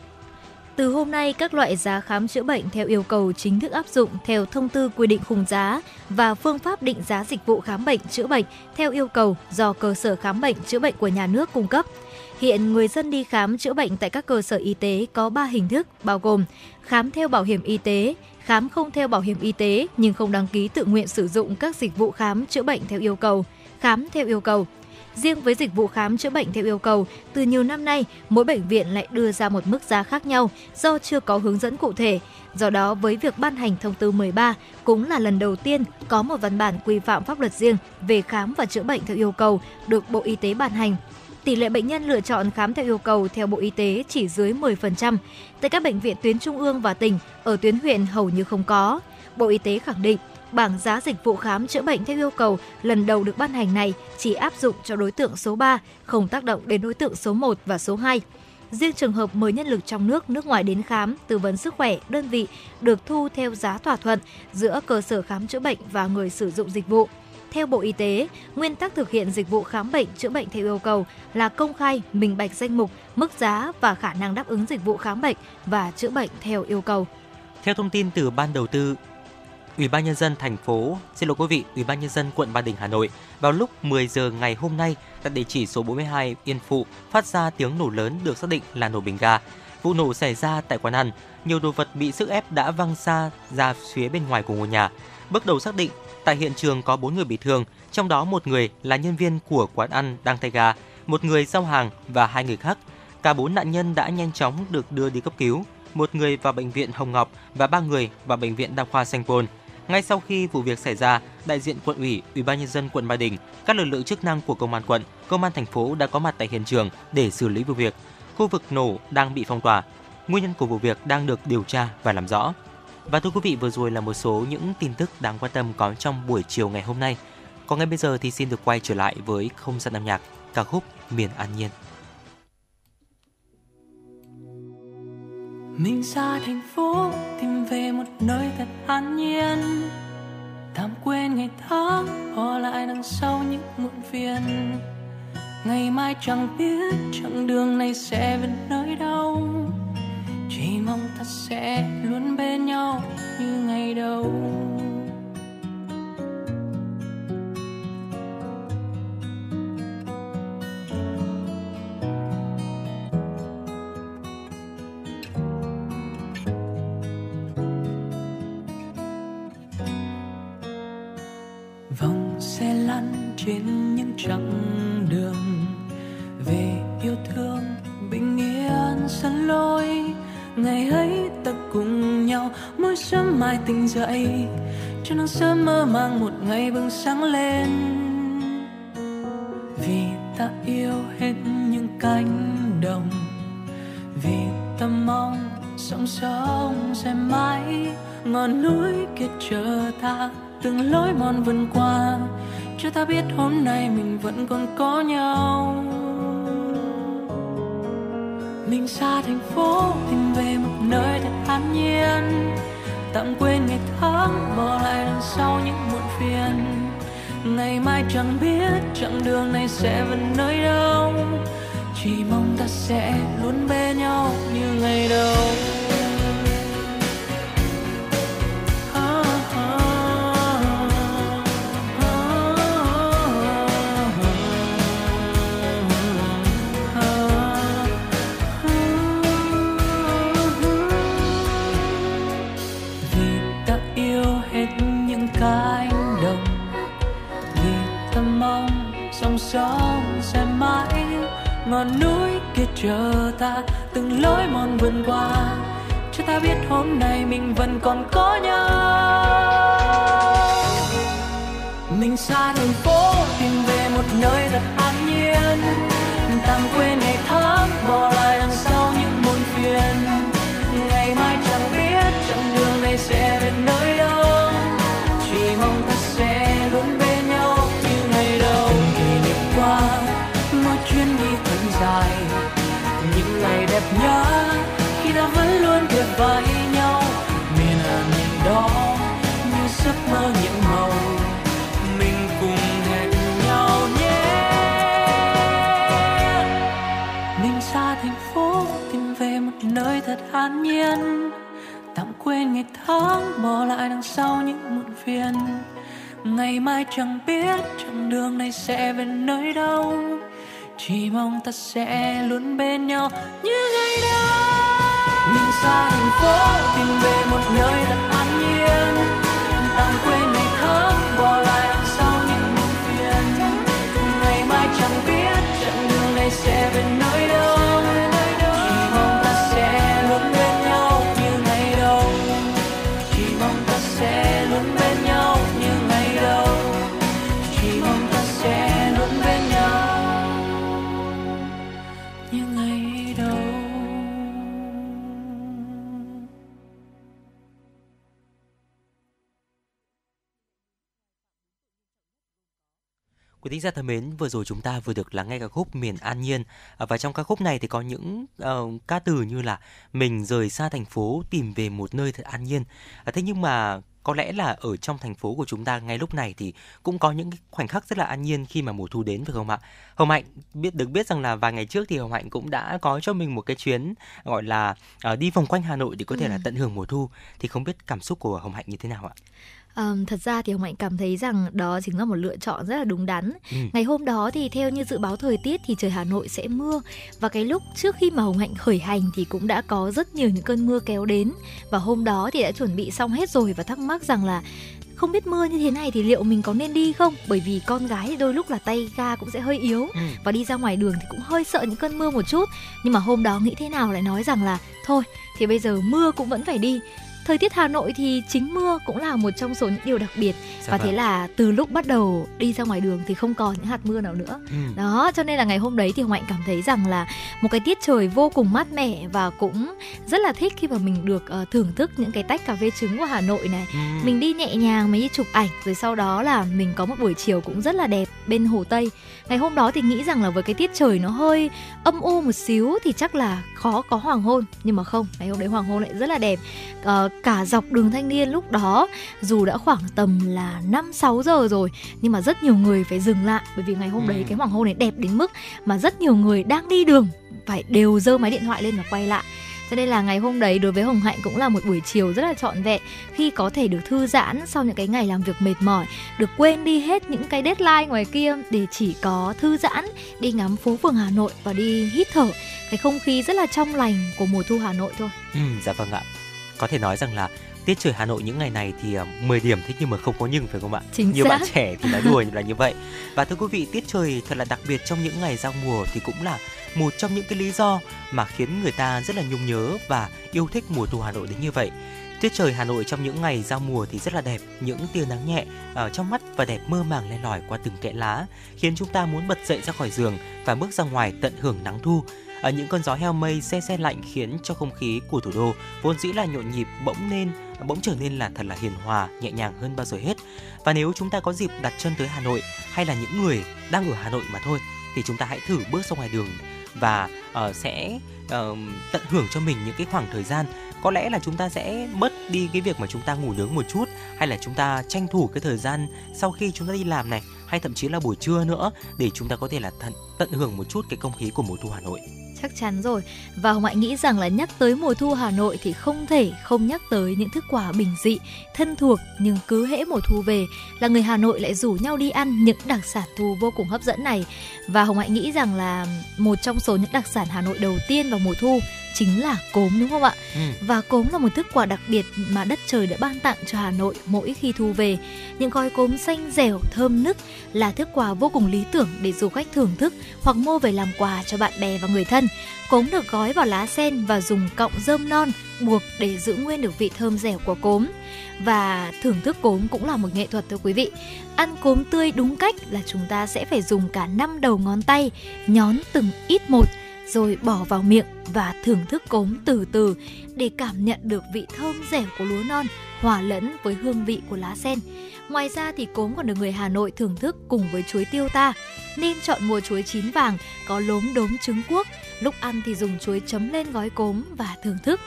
Speaker 2: Từ hôm nay, các loại giá khám chữa bệnh theo yêu cầu chính thức áp dụng theo thông tư quy định khung giá và phương pháp định giá dịch vụ khám bệnh chữa bệnh theo yêu cầu do cơ sở khám bệnh chữa bệnh của nhà nước cung cấp. Hiện người dân đi khám chữa bệnh tại các cơ sở y tế có 3 hình thức bao gồm khám theo bảo hiểm y tế, khám không theo bảo hiểm y tế nhưng không đăng ký tự nguyện sử dụng các dịch vụ khám chữa bệnh theo yêu cầu, khám theo yêu cầu. Riêng với dịch vụ khám chữa bệnh theo yêu cầu, từ nhiều năm nay, mỗi bệnh viện lại đưa ra một mức giá khác nhau do chưa có hướng dẫn cụ thể. Do đó, với việc ban hành thông tư 13 cũng là lần đầu tiên có một văn bản quy phạm pháp luật riêng về khám và chữa bệnh theo yêu cầu được Bộ Y tế ban hành. Tỷ lệ bệnh nhân lựa chọn khám theo yêu cầu theo Bộ Y tế chỉ dưới 10%. Tại các bệnh viện tuyến trung ương và tỉnh, ở tuyến huyện hầu như không có. Bộ Y tế khẳng định bảng giá dịch vụ khám chữa bệnh theo yêu cầu lần đầu được ban hành này chỉ áp dụng cho đối tượng số 3, không tác động đến đối tượng số 1 và số 2. Riêng trường hợp mời nhân lực trong nước, nước ngoài đến khám, tư vấn sức khỏe, đơn vị được thu theo giá thỏa thuận giữa cơ sở khám chữa bệnh và người sử dụng dịch vụ. Theo Bộ Y tế, nguyên tắc thực hiện dịch vụ khám bệnh chữa bệnh theo yêu cầu là công khai, minh bạch danh mục, mức giá và khả năng đáp ứng dịch vụ khám bệnh và chữa bệnh theo yêu cầu.
Speaker 4: Theo thông tin từ ban đầu tư Ủy ban nhân dân thành phố, xin lỗi quý vị, Ủy ban nhân dân quận Ba Đình Hà Nội vào lúc 10 giờ ngày hôm nay tại địa chỉ số 42 Yên Phụ phát ra tiếng nổ lớn được xác định là nổ bình ga. Vụ nổ xảy ra tại quán ăn, nhiều đồ vật bị sức ép đã văng xa ra phía bên ngoài của ngôi nhà. Bước đầu xác định tại hiện trường có 4 người bị thương, trong đó một người là nhân viên của quán ăn đang thay gà một người giao hàng và hai người khác. Cả bốn nạn nhân đã nhanh chóng được đưa đi cấp cứu, một người vào bệnh viện Hồng Ngọc và ba người vào bệnh viện Đa khoa Sanh Pôn. Ngay sau khi vụ việc xảy ra, đại diện quận ủy, ủy ban nhân dân quận Ba Đình, các lực lượng chức năng của công an quận, công an thành phố đã có mặt tại hiện trường để xử lý vụ việc. Khu vực nổ đang bị phong tỏa. Nguyên nhân của vụ việc đang được điều tra và làm rõ. Và thưa quý vị, vừa rồi là một số những tin tức đáng quan tâm có trong buổi chiều ngày hôm nay. Còn ngay bây giờ thì xin được quay trở lại với không gian âm nhạc ca khúc Miền An Nhiên.
Speaker 9: mình ra thành phố tìm về một nơi thật an nhiên tạm quên ngày tháng bỏ lại đằng sau những muộn phiền ngày mai chẳng biết chặng đường này sẽ về nơi đâu chỉ mong ta sẽ luôn bên nhau như ngày đầu. Ngày ấy ta cùng nhau, mỗi sớm mai tỉnh dậy, cho nắng sớm mơ mang một ngày bừng sáng lên. Vì ta yêu hết những cánh đồng, vì ta mong sóng sông sẽ mãi, ngọn núi kia chờ ta, từng lối mòn vần qua. Cho ta biết hôm nay mình vẫn còn có nhau mình xa thành phố, tìm về một nơi thật an nhiên. Tạm quên ngày tháng, bỏ lại đằng sau những muộn phiền. Ngày mai chẳng biết, chặng đường này sẽ vẫn nơi đâu. Chỉ mong ta sẽ luôn bên nhau như ngày đầu. Gió sẽ mãi. Ngọn núi kia chờ ta, từng lối mòn vượt qua. Cho ta biết hôm nay mình vẫn còn có nhau. Mình xa thành phố tìm về một nơi thật an an nhiên. Tạm quên ngày tháng bỏ lại đằng sau những muộn phiền. Ngày mai chẳng biết chặng đường này sẽ về nơi đâu. Chỉ mong ta sẽ luôn bên nhau như ngày đó. Mình xa thành phố tìm về một nơi thật an nhiên. Tạm quên ngày tháng bỏ lại đằng sau những muộn phiền. Ngày mai chẳng biết chặng đường này sẽ về nơi
Speaker 4: Quý thính giả thân mến, vừa rồi chúng ta vừa được lắng nghe ca khúc Miền An Nhiên À, và trong ca khúc này thì có những uh, ca từ như là mình rời xa thành phố tìm về một nơi thật an nhiên. À, thế nhưng mà có lẽ là ở trong thành phố của chúng ta ngay lúc này thì cũng có những khoảnh khắc rất là an nhiên khi mà mùa thu đến phải không ạ? Hồng Hạnh biết được biết rằng là vài ngày trước thì Hồng Hạnh cũng đã có cho mình một cái chuyến gọi là uh, đi vòng quanh Hà Nội để có thể
Speaker 2: Ừ.
Speaker 4: là tận hưởng mùa thu thì không biết cảm xúc của Hồng Hạnh như thế nào ạ?
Speaker 2: Ờm, thật ra thì Hồng Hạnh cảm thấy rằng đó chính là một lựa chọn rất là đúng đắn.
Speaker 4: Ừ.
Speaker 2: Ngày hôm đó thì theo như dự báo thời tiết thì trời Hà Nội sẽ mưa và cái lúc trước khi mà Hồng Hạnh khởi hành thì cũng đã có rất nhiều những cơn mưa kéo đến và hôm đó thì đã chuẩn bị xong hết rồi và thắc mắc rằng là không biết mưa như thế này thì liệu mình có nên đi không? Bởi vì con gái thì đôi lúc là tay ga cũng sẽ hơi yếu
Speaker 4: Ừ.
Speaker 2: và đi ra ngoài đường thì cũng hơi sợ những cơn mưa một chút. Nhưng mà hôm đó nghĩ thế nào lại nói rằng là thôi thì bây giờ mưa cũng vẫn phải đi. Thời tiết Hà Nội thì chính mưa cũng là một trong số những điều đặc biệt
Speaker 4: Dạ
Speaker 2: và
Speaker 4: vâng.
Speaker 2: thế là từ lúc bắt đầu đi ra ngoài đường thì không còn những hạt mưa nào nữa
Speaker 4: Ừ.
Speaker 2: đó cho nên là ngày hôm đấy thì hồng hạnh cảm thấy rằng là một cái tiết trời vô cùng mát mẻ và cũng rất là thích khi mà mình được ờ, thưởng thức những cái tách cà phê trứng của hà nội này
Speaker 4: Ừ.
Speaker 2: mình đi nhẹ nhàng mình đi chụp ảnh rồi sau đó là mình có một buổi chiều cũng rất là đẹp bên hồ tây ngày hôm đó thì nghĩ rằng là với cái tiết trời nó hơi âm u một xíu thì chắc là khó có hoàng hôn nhưng mà không ngày hôm đấy hoàng hôn lại rất là đẹp Ờ, cả dọc đường thanh niên lúc đó dù đã khoảng tầm là 5 6 giờ rồi nhưng mà rất nhiều người phải dừng lại bởi vì ngày hôm đấy
Speaker 4: Ừ.
Speaker 2: cái hoàng hôn này đẹp đến mức mà rất nhiều người đang đi đường phải đều giơ máy điện thoại lên và quay lại cho nên là ngày hôm đấy đối với Hồng Hạnh cũng là một buổi chiều rất là trọn vẹn khi có thể được thư giãn sau những cái ngày làm việc mệt mỏi, được quên đi hết những cái deadline ngoài kia để chỉ có thư giãn, đi ngắm phố phường Hà Nội và đi hít thở cái không khí rất là trong lành của mùa thu Hà Nội thôi.
Speaker 4: Ừ, dạ vâng ạ. Có thể nói rằng là tiết trời Hà Nội những ngày này thì uh, 10 điểm thế nhưng mà không có nhưng phải không ạ?
Speaker 2: Chính
Speaker 4: Nhiều
Speaker 2: xác.
Speaker 4: bạn trẻ thì nói đùa là như vậy. Và thưa quý vị, tiết trời thật là đặc biệt trong những ngày giao mùa thì cũng là một trong những cái lý do mà khiến người ta rất là nhung nhớ và yêu thích mùa thu Hà Nội đến như vậy. Tiết trời Hà Nội trong những ngày giao mùa thì rất là đẹp, những tia nắng nhẹ ở trong mắt và đẹp mơ màng len lỏi qua từng kẽ lá, khiến chúng ta muốn bật dậy ra khỏi giường và bước ra ngoài tận hưởng nắng thu. Ở những cơn gió heo mây se se lạnh khiến cho không khí của thủ đô vốn dĩ là nhộn nhịp bỗng nên bỗng trở nên là thật là hiền hòa, nhẹ nhàng hơn bao giờ hết. Và nếu chúng ta có dịp đặt chân tới Hà Nội hay là những người đang ở Hà Nội mà thôi thì chúng ta hãy thử bước ra ngoài đường và uh, sẽ uh, tận hưởng cho mình những cái khoảng thời gian có lẽ là chúng ta sẽ bớt đi cái việc mà chúng ta ngủ nướng một chút hay là chúng ta tranh thủ cái thời gian sau khi chúng ta đi làm này hay thậm chí là buổi trưa nữa để chúng ta có thể là tận, tận hưởng một chút cái không khí của mùa thu Hà Nội.
Speaker 2: Chắc chắn rồi. Và Hồng Hạnh nghĩ rằng là nhắc tới mùa thu Hà Nội thì không thể không nhắc tới những thức quà bình dị, thân thuộc nhưng cứ hễ mùa thu về là người Hà Nội lại rủ nhau đi ăn những đặc sản thu vô cùng hấp dẫn này. Và Hồng Hạnh nghĩ rằng là một trong số những đặc sản Hà Nội đầu tiên vào mùa thu chính là cốm đúng không ạ?
Speaker 4: Ừ.
Speaker 2: Và cốm là một thức quà đặc biệt mà đất trời đã ban tặng cho Hà Nội mỗi khi thu về. Những gói cốm xanh dẻo, thơm nức là thức quà vô cùng lý tưởng để du khách thưởng thức hoặc mua về làm quà cho bạn bè và người thân. Cốm được gói vào lá sen và dùng cọng rơm non buộc để giữ nguyên được vị thơm dẻo của cốm. Và thưởng thức cốm cũng là một nghệ thuật thưa quý vị. Ăn cốm tươi đúng cách là chúng ta sẽ phải dùng cả năm đầu ngón tay nhón từng ít một rồi bỏ vào miệng và thưởng thức cốm từ từ để cảm nhận được vị thơm dẻo của lúa non, hòa lẫn với hương vị của lá sen. Ngoài ra thì cốm còn được người Hà Nội thưởng thức cùng với chuối tiêu ta. Nên chọn mùa chuối chín vàng có lốm đốm trứng cuốc. Lúc ăn thì dùng chuối chấm lên gói cốm và thưởng thức.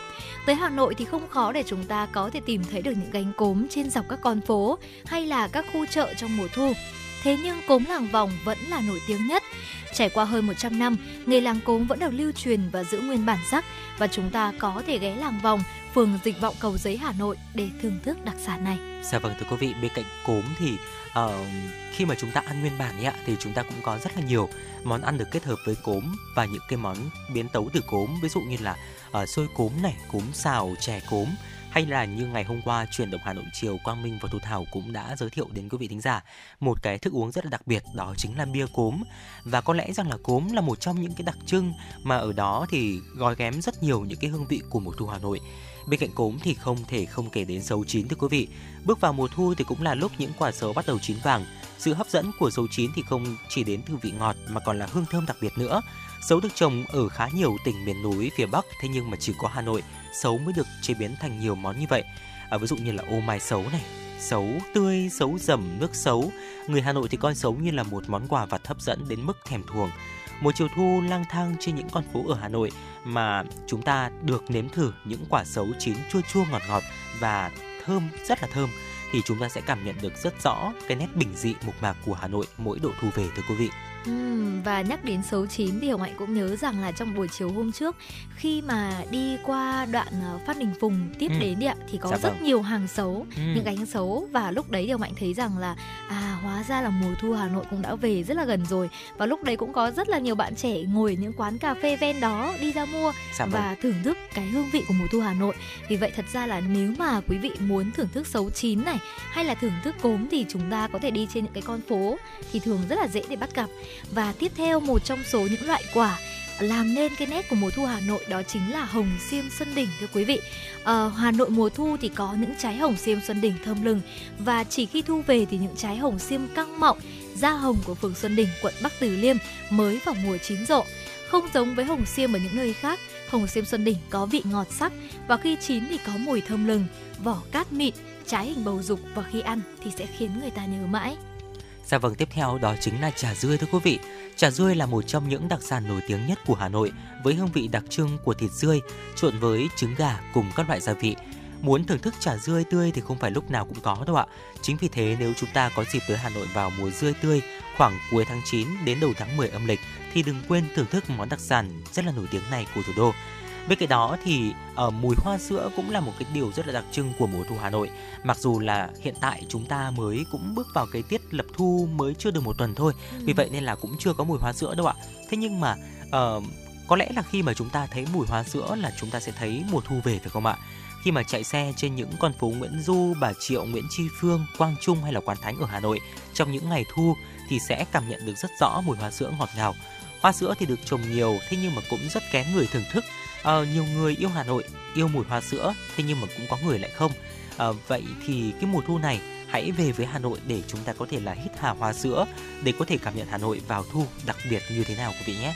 Speaker 2: Tới Hà Nội thì không khó để chúng ta có thể tìm thấy được những gánh cốm trên dọc các con phố hay là các khu chợ trong mùa thu. Thế nhưng cốm làng vòng vẫn là nổi tiếng nhất. Trải qua hơn 100 năm, nghề làng cốm vẫn được lưu truyền và giữ nguyên bản sắc và chúng ta có thể ghé làng vòng, phường Dịch Vọng Cầu Giấy Hà Nội để thưởng thức đặc sản này.
Speaker 4: Dạ vâng thưa quý vị, bên cạnh cốm thì uh, khi mà chúng ta ăn nguyên bản ấy ạ thì chúng ta cũng có rất là nhiều món ăn được kết hợp với cốm và những cái món biến tấu từ cốm ví dụ như là uh, xôi cốm này, cốm xào, chè cốm hay là như ngày hôm qua truyền động Hà Nội chiều, Quang Minh và Thu Thảo cũng đã giới thiệu đến quý vị thính giả một cái thức uống rất là đặc biệt, đó chính là bia cốm. Và có lẽ rằng là cốm là một trong những cái đặc trưng mà ở đó thì gói ghém rất nhiều những cái hương vị của mùa thu Hà Nội. Bên cạnh cốm thì không thể không kể đến sấu chín, thưa quý vị. Bước vào mùa thu thì cũng là lúc những quả sấu bắt đầu chín vàng. Sự hấp dẫn của sấu chín thì không chỉ đến từ vị ngọt mà còn là hương thơm đặc biệt nữa sấu được trồng ở khá nhiều tỉnh miền núi phía bắc thế nhưng mà chỉ có hà nội sấu mới được chế biến thành nhiều món như vậy à, ví dụ như là ô mai sấu này sấu tươi, sấu dầm, nước sấu. Người Hà Nội thì coi sấu như là một món quà vặt hấp dẫn đến mức thèm thuồng. Một chiều thu lang thang trên những con phố ở Hà Nội mà chúng ta được nếm thử những quả sấu chín chua chua ngọt ngọt và thơm rất là thơm thì chúng ta sẽ cảm nhận được rất rõ cái nét bình dị mộc mạc của Hà Nội mỗi độ thu về thưa quý vị.
Speaker 2: Và nhắc đến xấu chín thì Hồng Hạnh cũng nhớ rằng là trong buổi chiều hôm trước khi mà đi qua đoạn ờ, Phát Đình Phùng tiếp
Speaker 4: Ừ.
Speaker 2: đến đi ạ thì có
Speaker 4: Dạ
Speaker 2: rất
Speaker 4: vâng.
Speaker 2: nhiều hàng xấu,
Speaker 4: Ừ.
Speaker 2: những gánh xấu và lúc đấy thì Hồng Hạnh thấy rằng là à hóa ra là mùa thu Hà Nội cũng đã về rất là gần rồi và lúc đấy cũng có rất là nhiều bạn trẻ ngồi những quán cà phê ven đó đi ra mua
Speaker 4: Dạ vâng.
Speaker 2: và thưởng thức cái hương vị của mùa thu Hà Nội. Vì vậy thật ra là nếu mà quý vị muốn thưởng thức xấu chín này hay là thưởng thức cốm thì chúng ta có thể đi trên những cái con phố thì thường rất là dễ để bắt gặp. Và tiếp theo một trong số những loại quả làm nên cái nét của mùa thu Hà Nội đó chính là hồng xiêm xuân đỉnh thưa quý vị. À, Hà Nội mùa thu thì có những trái hồng xiêm xuân đỉnh thơm lừng và chỉ khi thu về thì những trái hồng xiêm căng mọng, da hồng của phường Xuân Đỉnh, quận Bắc Từ Liêm mới vào mùa chín rộ. Không giống với hồng xiêm ở những nơi khác, hồng xiêm Xuân Đỉnh có vị ngọt sắc và khi chín thì có mùi thơm lừng, vỏ cát mịn, trái hình bầu dục và khi ăn thì sẽ khiến người ta nhớ mãi.
Speaker 4: Dạ vâng, tiếp theo đó chính là trà dươi thưa quý vị. Trà dươi là một trong những đặc sản nổi tiếng nhất của Hà Nội với hương vị đặc trưng của thịt dươi trộn với trứng gà cùng các loại gia vị. Muốn thưởng thức trà dươi tươi thì không phải lúc nào cũng có đâu ạ. Chính vì thế nếu chúng ta có dịp tới Hà Nội vào mùa dươi tươi khoảng cuối tháng 9 đến đầu tháng 10 âm lịch thì đừng quên thưởng thức món đặc sản rất là nổi tiếng này của thủ đô. Bên cạnh đó thì ở mùi hoa sữa cũng là một cái điều rất là đặc trưng của mùa thu Hà Nội. Mặc dù là hiện tại chúng ta mới cũng bước vào cái tiết lập thu mới chưa được một tuần thôi, vì vậy nên là cũng chưa có mùi hoa sữa đâu ạ. Thế nhưng mà ờ, có lẽ là khi mà chúng ta thấy mùi hoa sữa là chúng ta sẽ thấy mùa thu về phải không ạ? Khi mà chạy xe trên những con phố Nguyễn Du, Bà Triệu, Nguyễn Tri Phương, Quang Trung hay là Quán Thánh ở Hà Nội trong những ngày thu thì sẽ cảm nhận được rất rõ mùi hoa sữa ngọt ngào. Hoa sữa thì được trồng nhiều thế nhưng mà cũng rất kén người thưởng thức. Ờ, nhiều người yêu Hà Nội, yêu mùi hoa sữa, thế nhưng mà cũng có người lại không. Ờ, vậy thì cái mùa thu này hãy về với Hà Nội để chúng ta có thể là hít hà hoa sữa để có thể cảm nhận Hà Nội vào thu đặc biệt như thế nào quý vị nhé.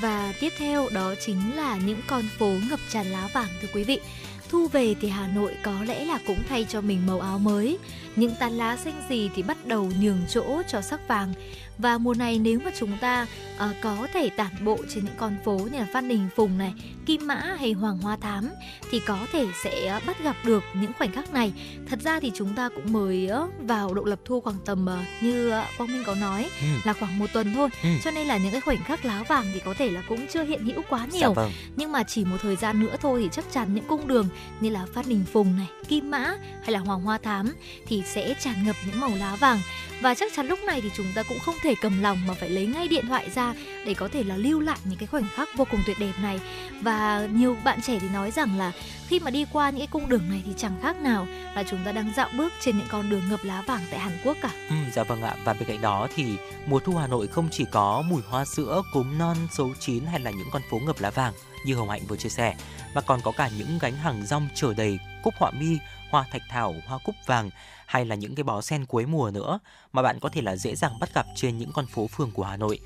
Speaker 2: Và tiếp theo đó chính là những con phố ngập tràn lá vàng thưa quý vị. Thu về thì Hà Nội có lẽ là cũng thay cho mình màu áo mới. Những tán lá xanh gì thì bắt đầu nhường chỗ cho sắc vàng. Và mùa này nếu mà chúng ta ờ, có thể tản bộ trên những con phố như là Phan Đình Phùng này, Kim Mã hay Hoàng Hoa Thám thì có thể sẽ bắt gặp được những khoảnh khắc này. Thật ra thì chúng ta cũng mới vào độ lập thu khoảng tầm ờ, như ờ, Quang Minh có nói
Speaker 4: Ừ.
Speaker 2: là khoảng một tuần thôi.
Speaker 4: Ừ.
Speaker 2: Cho nên là những cái khoảnh khắc lá vàng thì có thể là cũng chưa hiện hữu quá
Speaker 4: Dạ
Speaker 2: nhiều
Speaker 4: vâng.
Speaker 2: nhưng mà chỉ một thời gian nữa thôi thì chắc chắn những cung đường như là Phát Đình Phùng này, Kim Mã hay là Hoàng Hoa Thám thì sẽ tràn ngập những màu lá vàng. Và chắc chắn lúc này thì chúng ta cũng không thể cầm lòng mà phải lấy ngay điện thoại ra để có thể là lưu lại những cái khoảnh khắc vô cùng tuyệt đẹp này. Và nhiều bạn trẻ thì nói rằng là khi mà đi qua những cái cung đường này thì chẳng khác nào là chúng ta đang dạo bước trên những con đường ngập lá vàng tại Hàn Quốc cả.
Speaker 4: Ừ, dạ vâng ạ. Và bên cạnh đó thì mùa thu Hà Nội không chỉ có mùi hoa sữa, cúm non, số chín hay là những con phố ngập lá vàng như Hồng Hạnh vừa chia sẻ mà còn có cả những gánh hàng rong chở đầy cúc họa mi, hoa thạch thảo, hoa cúc vàng hay là những cái bó sen cuối mùa nữa mà bạn có thể là dễ dàng bắt gặp trên những con phố phường của Hà Nội.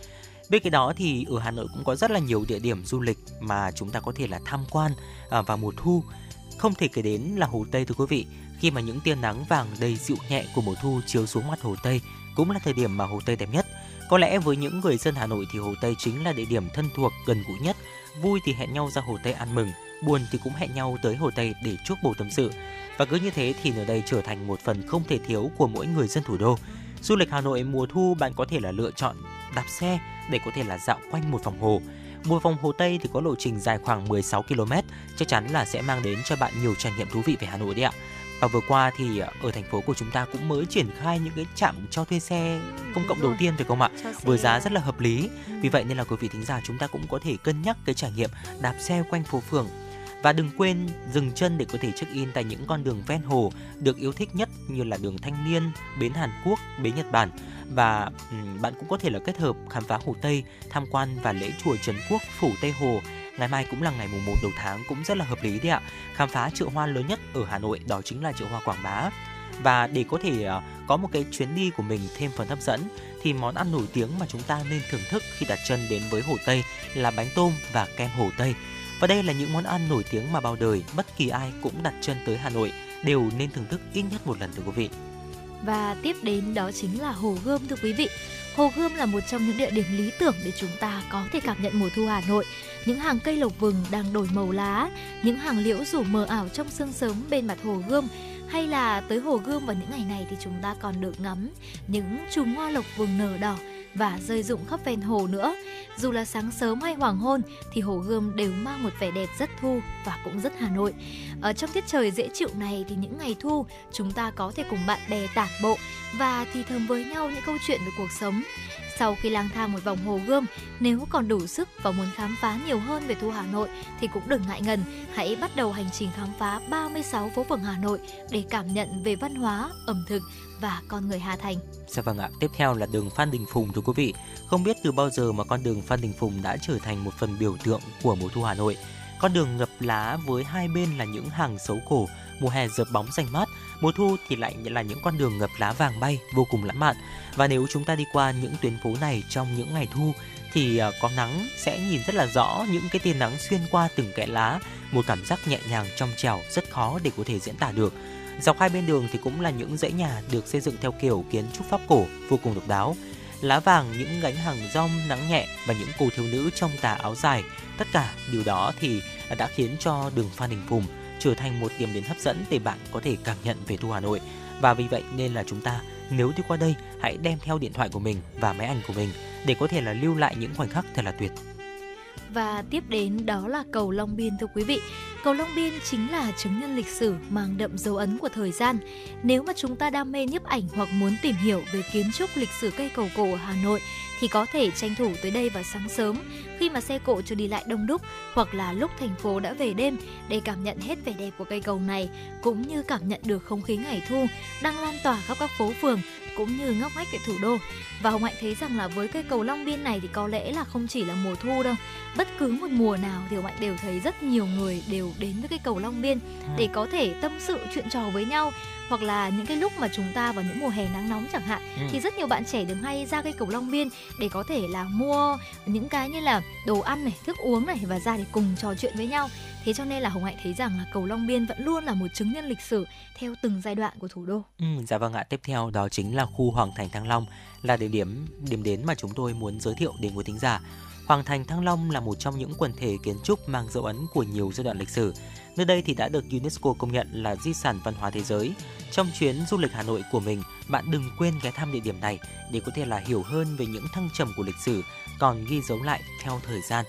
Speaker 4: Bên cạnh đó thì ở Hà Nội cũng có rất là nhiều địa điểm du lịch mà chúng ta có thể là tham quan à, vào mùa thu. Không thể kể đến là Hồ Tây thưa quý vị. Khi mà những tia nắng vàng đầy dịu nhẹ của mùa thu chiếu xuống mặt Hồ Tây cũng là thời điểm mà Hồ Tây đẹp nhất. Có lẽ với những người dân Hà Nội thì Hồ Tây chính là địa điểm thân thuộc gần gũi nhất. Vui thì hẹn nhau ra Hồ Tây ăn mừng, buồn thì cũng hẹn nhau tới Hồ Tây để chuốc bầu tâm sự. Và cứ như thế thì nơi đây trở thành một phần không thể thiếu của mỗi người dân thủ đô. Du lịch Hà Nội mùa thu bạn có thể là lựa chọn đạp xe để có thể là dạo quanh một vòng hồ. Một vòng hồ Tây thì có lộ trình dài khoảng 16 km, chắc chắn là sẽ mang đến cho bạn nhiều trải nghiệm thú vị về Hà Nội đấy ạ. Và vừa qua thì ở thành phố của chúng ta cũng mới triển khai những cái trạm cho thuê xe công cộng đầu tiên phải không ạ? Với giá rất là hợp lý. Vì vậy nên là quý vị thính giả chúng ta cũng có thể cân nhắc cái trải nghiệm đạp xe quanh phố phường. Và đừng quên dừng chân để có thể check in tại những con đường ven hồ được yêu thích nhất như là đường Thanh Niên, bến Hàn Quốc, bến Nhật Bản và bạn cũng có thể là kết hợp khám phá Hồ Tây, tham quan và lễ chùa Trấn Quốc, phủ Tây Hồ. Ngày mai cũng là ngày mùng 1 đầu tháng cũng rất là hợp lý đấy ạ. Khám phá chợ hoa lớn nhất ở Hà Nội đó chính là chợ hoa Quảng Bá. Và để có thể ờ, có một cái chuyến đi của mình thêm phần hấp dẫn thì món ăn nổi tiếng mà chúng ta nên thưởng thức khi đặt chân đến với Hồ Tây là bánh tôm và kem Hồ Tây. Và đây là những món ăn nổi tiếng mà bao đời bất kỳ ai cũng đặt chân tới Hà Nội đều nên thưởng thức ít nhất một lần thưa quý vị.
Speaker 2: Và tiếp đến đó chính là Hồ Gươm thưa quý vị. Hồ Gươm là một trong những địa điểm lý tưởng để chúng ta có thể cảm nhận mùa thu Hà Nội. Những hàng cây lộc vừng đang đổi màu lá, những hàng liễu rủ mờ ảo trong sương sớm bên mặt Hồ Gươm hay là tới Hồ Gươm vào những ngày này thì chúng ta còn được ngắm những chùm hoa lộc vừng nở đỏ và rơi rụng khắp ven hồ nữa. Dù là sáng sớm hay hoàng hôn thì Hồ Gươm đều mang một vẻ đẹp rất thu và cũng rất Hà Nội. Ở trong tiết trời dễ chịu này thì những ngày thu chúng ta có thể cùng bạn bè tản bộ và thì thầm với nhau những câu chuyện về cuộc sống. Sau khi lang thang một vòng Hồ Gươm, nếu còn đủ sức và muốn khám phá nhiều hơn về thu Hà Nội thì cũng đừng ngại ngần, hãy bắt đầu hành trình khám phá 36 phố phường Hà Nội để cảm nhận về văn hóa, ẩm thực và con người Hà Thành.
Speaker 4: Dạ vâng ạ, tiếp theo là đường Phan Đình Phùng thưa quý vị. Không biết từ bao giờ mà con đường Phan Đình Phùng đã trở thành một phần biểu tượng của mùa thu Hà Nội. Con đường ngập lá với hai bên là những hàng xấu cổ, mùa hè dợp bóng xanh mát, mùa thu thì lại là những con đường ngập lá vàng bay vô cùng lãng mạn. Và nếu chúng ta đi qua những tuyến phố này trong những ngày thu thì à, có nắng sẽ nhìn rất là rõ những cái tia nắng xuyên qua từng kẽ lá, một cảm giác nhẹ nhàng trong trẻo rất khó để có thể diễn tả được. Dọc hai bên đường thì cũng là những dãy nhà được xây dựng theo kiểu kiến trúc pháp cổ vô cùng độc đáo. Lá vàng, những gánh hàng rong nắng nhẹ và những cô thiếu nữ trong tà áo dài, tất cả điều đó thì đã khiến cho đường Phan Đình Phùng trở thành một điểm đến hấp dẫn để bạn có thể cảm nhận về thu Hà Nội. Và vì vậy nên là chúng ta nếu đi qua đây hãy đem theo điện thoại của mình và máy ảnh của mình để có thể là lưu lại những khoảnh khắc thật là tuyệt.
Speaker 2: Và tiếp đến đó là cầu Long Biên thưa quý vị. Cầu Long Biên chính là chứng nhân lịch sử mang đậm dấu ấn của thời gian. Nếu mà chúng ta đam mê nhiếp ảnh hoặc muốn tìm hiểu về kiến trúc lịch sử cây cầu cổ ở Hà Nội, thì có thể tranh thủ tới đây vào sáng sớm, khi mà xe cộ chưa đi lại đông đúc hoặc là lúc thành phố đã về đêm để cảm nhận hết vẻ đẹp của cây cầu này, cũng như cảm nhận được không khí ngày thu đang lan tỏa khắp các phố phường cũng như ngóc ngách tại thủ đô. Và Hồng Hạnh thấy rằng là với cây cầu Long Biên này thì có lẽ là không chỉ là mùa thu đâu. Bất cứ một mùa nào thì Hồng Hạnh đều thấy rất nhiều người đều đến với cây cầu Long Biên để có thể tâm sự chuyện trò với nhau hoặc là những cái lúc mà chúng ta vào những mùa hè nắng nóng chẳng hạn
Speaker 4: Ừ.
Speaker 2: thì rất nhiều bạn trẻ thường hay ra cây cầu Long Biên để có thể là mua những cái như là đồ ăn này, thức uống này và ra để cùng trò chuyện với nhau. Thế cho nên là Hồng Hạnh thấy rằng là cầu Long Biên vẫn luôn là một chứng nhân lịch sử theo từng giai đoạn của thủ đô.
Speaker 4: Ừ, dạ vâng ạ, tiếp theo đó chính là khu Hoàng Thành Thăng Long là địa điểm điểm đến mà chúng tôi muốn giới thiệu đến quý thính giả. Hoàng Thành Thăng Long là một trong những quần thể kiến trúc mang dấu ấn của nhiều giai đoạn lịch sử. Nơi đây thì đã được UNESCO công nhận là di sản văn hóa thế giới. Trong chuyến du lịch Hà Nội của mình, bạn đừng quên ghé thăm địa điểm này để có thể là hiểu hơn về những thăng trầm của lịch sử còn ghi dấu lại theo thời gian.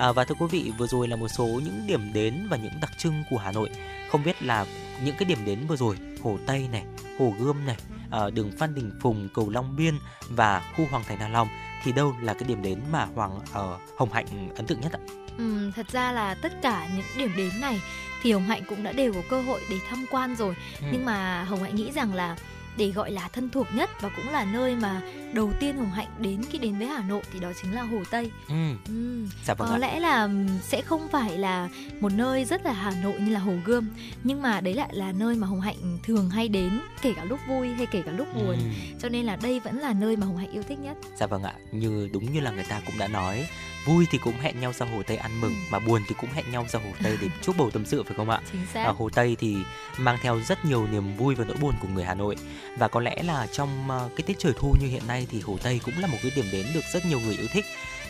Speaker 4: À, và thưa quý vị, vừa rồi là một số những điểm đến và những đặc trưng của Hà Nội. Không biết là những cái điểm đến vừa rồi, Hồ Tây này, Hồ Gươm này, à, đường Phan Đình Phùng, cầu Long Biên và khu Hoàng Thành Thăng Long thì đâu là cái điểm đến mà Hoàng ờ, Hồng Hạnh ấn tượng nhất ạ?
Speaker 2: Ừm, thật ra là tất cả những điểm đến này thì Hồng Hạnh cũng đã đều có cơ hội để tham quan rồi.
Speaker 4: Ừ.
Speaker 2: Nhưng mà Hồng Hạnh nghĩ rằng là để gọi là thân thuộc nhất và cũng là nơi mà đầu tiên Hồng Hạnh đến khi đến với Hà Nội thì đó chính là Hồ Tây.
Speaker 4: Ừ,
Speaker 2: Ừm,
Speaker 4: dạ vâng
Speaker 2: có
Speaker 4: ạ.
Speaker 2: lẽ là sẽ không phải là một nơi rất là Hà Nội như là Hồ Gươm nhưng mà đấy lại là nơi mà Hồng Hạnh thường hay đến kể cả lúc vui hay kể cả lúc buồn
Speaker 4: Ừ.
Speaker 2: cho nên là đây vẫn là nơi mà Hồng Hạnh yêu thích nhất.
Speaker 4: Dạ vâng ạ, như đúng như là người ta cũng đã nói Vui thì cũng hẹn nhau ra Hồ Tây ăn mừng
Speaker 2: Ừ.
Speaker 4: Mà buồn thì cũng hẹn nhau ra Hồ Tây để chút bầu tâm sự phải không ạ?
Speaker 2: Chính xác.
Speaker 4: Ở Hồ Tây thì mang theo rất nhiều niềm vui và nỗi buồn của người Hà Nội Và có lẽ là trong ờ, cái tiết trời thu như hiện nay thì Hồ Tây cũng là một cái điểm đến được rất nhiều người yêu thích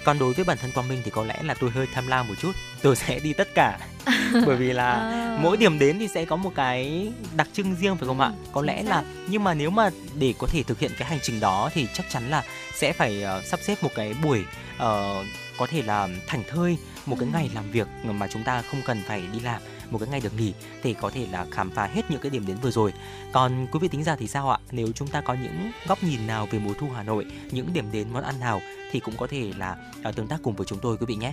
Speaker 4: còn đối với bản thân Quang Minh thì có lẽ là tôi hơi tham lam một chút Tôi sẽ đi tất cả Bởi vì là
Speaker 2: À.
Speaker 4: mỗi điểm đến thì sẽ có một cái đặc trưng riêng phải không ạ?
Speaker 2: Ừ,
Speaker 4: Có lẽ
Speaker 2: xác.
Speaker 4: là nhưng mà nếu mà để có thể thực hiện cái hành trình đó thì chắc chắn là sẽ phải ờ, sắp xếp một cái buổi ờ, có thể là thảnh thơi một cái
Speaker 2: Ừ.
Speaker 4: ngày làm việc mà chúng ta không cần phải đi làm một cái ngày được nghỉ để có thể là khám phá hết những cái điểm đến vừa rồi. Còn quý vị tính giả thì sao ạ? Nếu chúng ta có những góc nhìn nào về mùa thu Hà Nội, những điểm đến món ăn nào thì cũng có thể là ờ, tương tác cùng với chúng tôi quý vị nhé.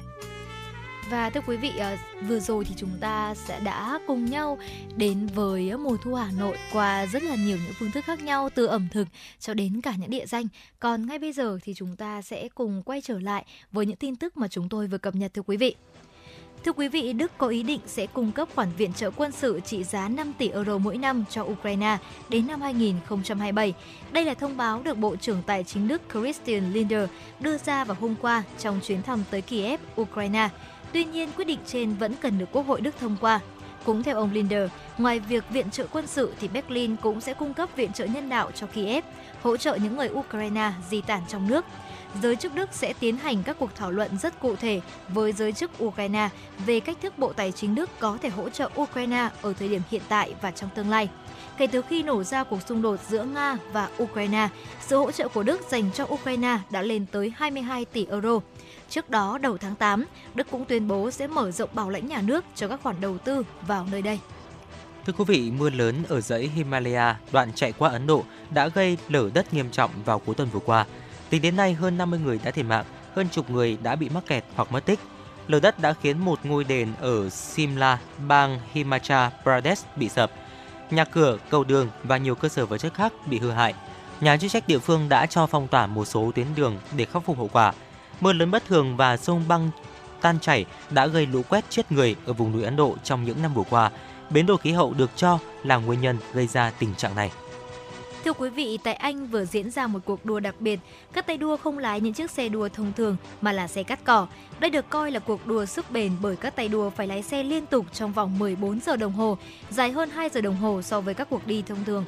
Speaker 2: Và thưa quý vị, ờ, vừa rồi thì chúng ta sẽ đã cùng nhau đến với mùa thu Hà Nội qua rất là nhiều những phương thức khác nhau từ ẩm thực cho đến cả những địa danh. Còn ngay bây giờ thì chúng ta sẽ cùng quay trở lại với những tin tức mà chúng tôi vừa cập nhật thưa quý vị. Thưa quý vị, Đức có ý định sẽ cung cấp khoản viện trợ quân sự trị giá 5 tỷ euro mỗi năm cho Ukraine đến năm 2027. Đây là thông báo được Bộ trưởng Tài chính Đức Christian Lindner đưa ra vào hôm qua trong chuyến thăm tới Kiev, Ukraine. Tuy nhiên, quyết định trên vẫn cần được Quốc hội Đức thông qua. Cũng theo ông Linder, ngoài việc viện trợ quân sự thì Berlin cũng sẽ cung cấp viện trợ nhân đạo cho Kiev, hỗ trợ những người Ukraine di tản trong nước. Giới chức Đức sẽ tiến hành các cuộc thảo luận rất cụ thể với giới chức Ukraine về cách thức Bộ Tài chính Đức có thể hỗ trợ Ukraine ở thời điểm hiện tại và trong tương lai. Kể từ khi nổ ra cuộc xung đột giữa Nga và Ukraine, sự hỗ trợ của Đức dành cho Ukraine đã lên tới 22 tỷ euro. Trước đó, đầu tháng 8, Đức cũng tuyên bố sẽ mở rộng bảo lãnh nhà nước cho các khoản đầu tư vào nơi đây.
Speaker 4: Thưa quý vị, mưa lớn ở dãy Himalaya đoạn chạy qua Ấn Độ đã gây lở đất nghiêm trọng vào cuối tuần vừa qua. Tính đến nay, hơn 50 người đã thiệt mạng, hơn chục người đã bị mắc kẹt hoặc mất tích. Lở đất đã khiến một ngôi đền ở Simla, bang Himachal Pradesh bị sập. Nhà cửa, cầu đường và nhiều cơ sở vật chất khác bị hư hại. Nhà chức trách địa phương đã cho phong tỏa một số tuyến đường để khắc phục hậu quả. Mưa lớn bất thường và sông băng tan chảy đã gây lũ quét chết người ở vùng núi Ấn Độ trong những năm vừa qua. Biến đổi khí hậu được cho là nguyên nhân gây ra tình trạng này.
Speaker 2: Thưa quý vị, tại Anh vừa diễn ra một cuộc đua đặc biệt. Các tay đua không lái những chiếc xe đua thông thường mà là xe cắt cỏ. Đây được coi là cuộc đua sức bền bởi các tay đua phải lái xe liên tục trong vòng 14 giờ đồng hồ, dài hơn 2 giờ đồng hồ so với các cuộc đi thông thường.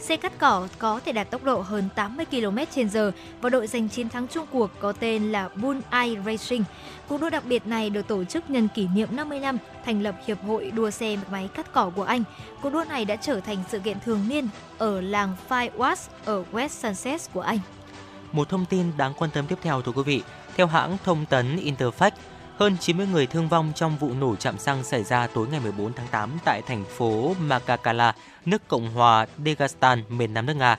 Speaker 2: Xe cắt cỏ có thể đạt tốc độ hơn 80 km/h và đội giành chiến thắng chung cuộc có tên là Bull Eye Racing. Cuộc đua đặc biệt này được tổ chức nhân kỷ niệm 50 năm thành lập Hiệp hội đua xe máy cắt cỏ của Anh. Cuộc đua này đã trở thành sự kiện thường niên ở làng Five ở West Sussex của Anh.
Speaker 4: Một thông tin đáng quan tâm tiếp theo thưa quý vị. Theo hãng thông tấn Interfax, hơn 90 người thương vong trong vụ nổ chạm xăng xảy ra tối ngày 14 tháng 8 tại thành phố Makakala, nước Cộng hòa Dagestan, miền Nam nước Nga.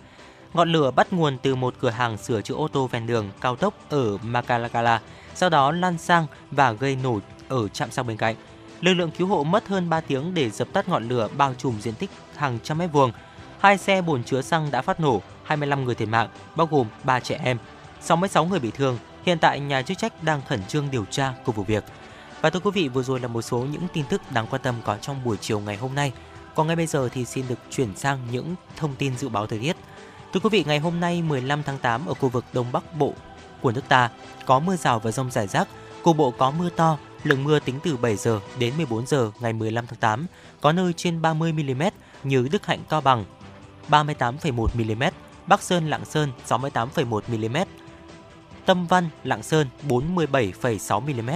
Speaker 4: Ngọn lửa bắt nguồn từ một cửa hàng sửa chữa ô tô ven đường cao tốc ở Makakala, sau đó lan sang và gây nổ ở trạm xăng bên cạnh. Lực lượng cứu hộ mất hơn 3 tiếng để dập tắt ngọn lửa bao trùm diện tích hàng trăm mét vuông. Hai xe bồn chứa xăng đã phát nổ, 25 người thiệt mạng, bao gồm 3 trẻ em. 66 người bị thương. Hiện tại nhà chức trách đang khẩn trương điều tra của vụ việc. Và thưa quý vị, vừa rồi là một số những tin tức đáng quan tâm có trong buổi chiều ngày hôm nay. Còn ngay bây giờ thì xin được chuyển sang những thông tin dự báo thời tiết. Thưa quý vị, ngày hôm nay 15 tháng 8 ở khu vực Đông Bắc Bộ của nước ta có mưa rào và rông rải rác, cục bộ có mưa to, lượng mưa tính từ 7 giờ đến 14 giờ ngày 15 tháng 8, có nơi trên 30 mm như Đức Hạnh Cao Bằng 38,1 mm, Bắc Sơn Lạng Sơn 68,1 mm, Tâm Văn Lạng Sơn 47,6 mm.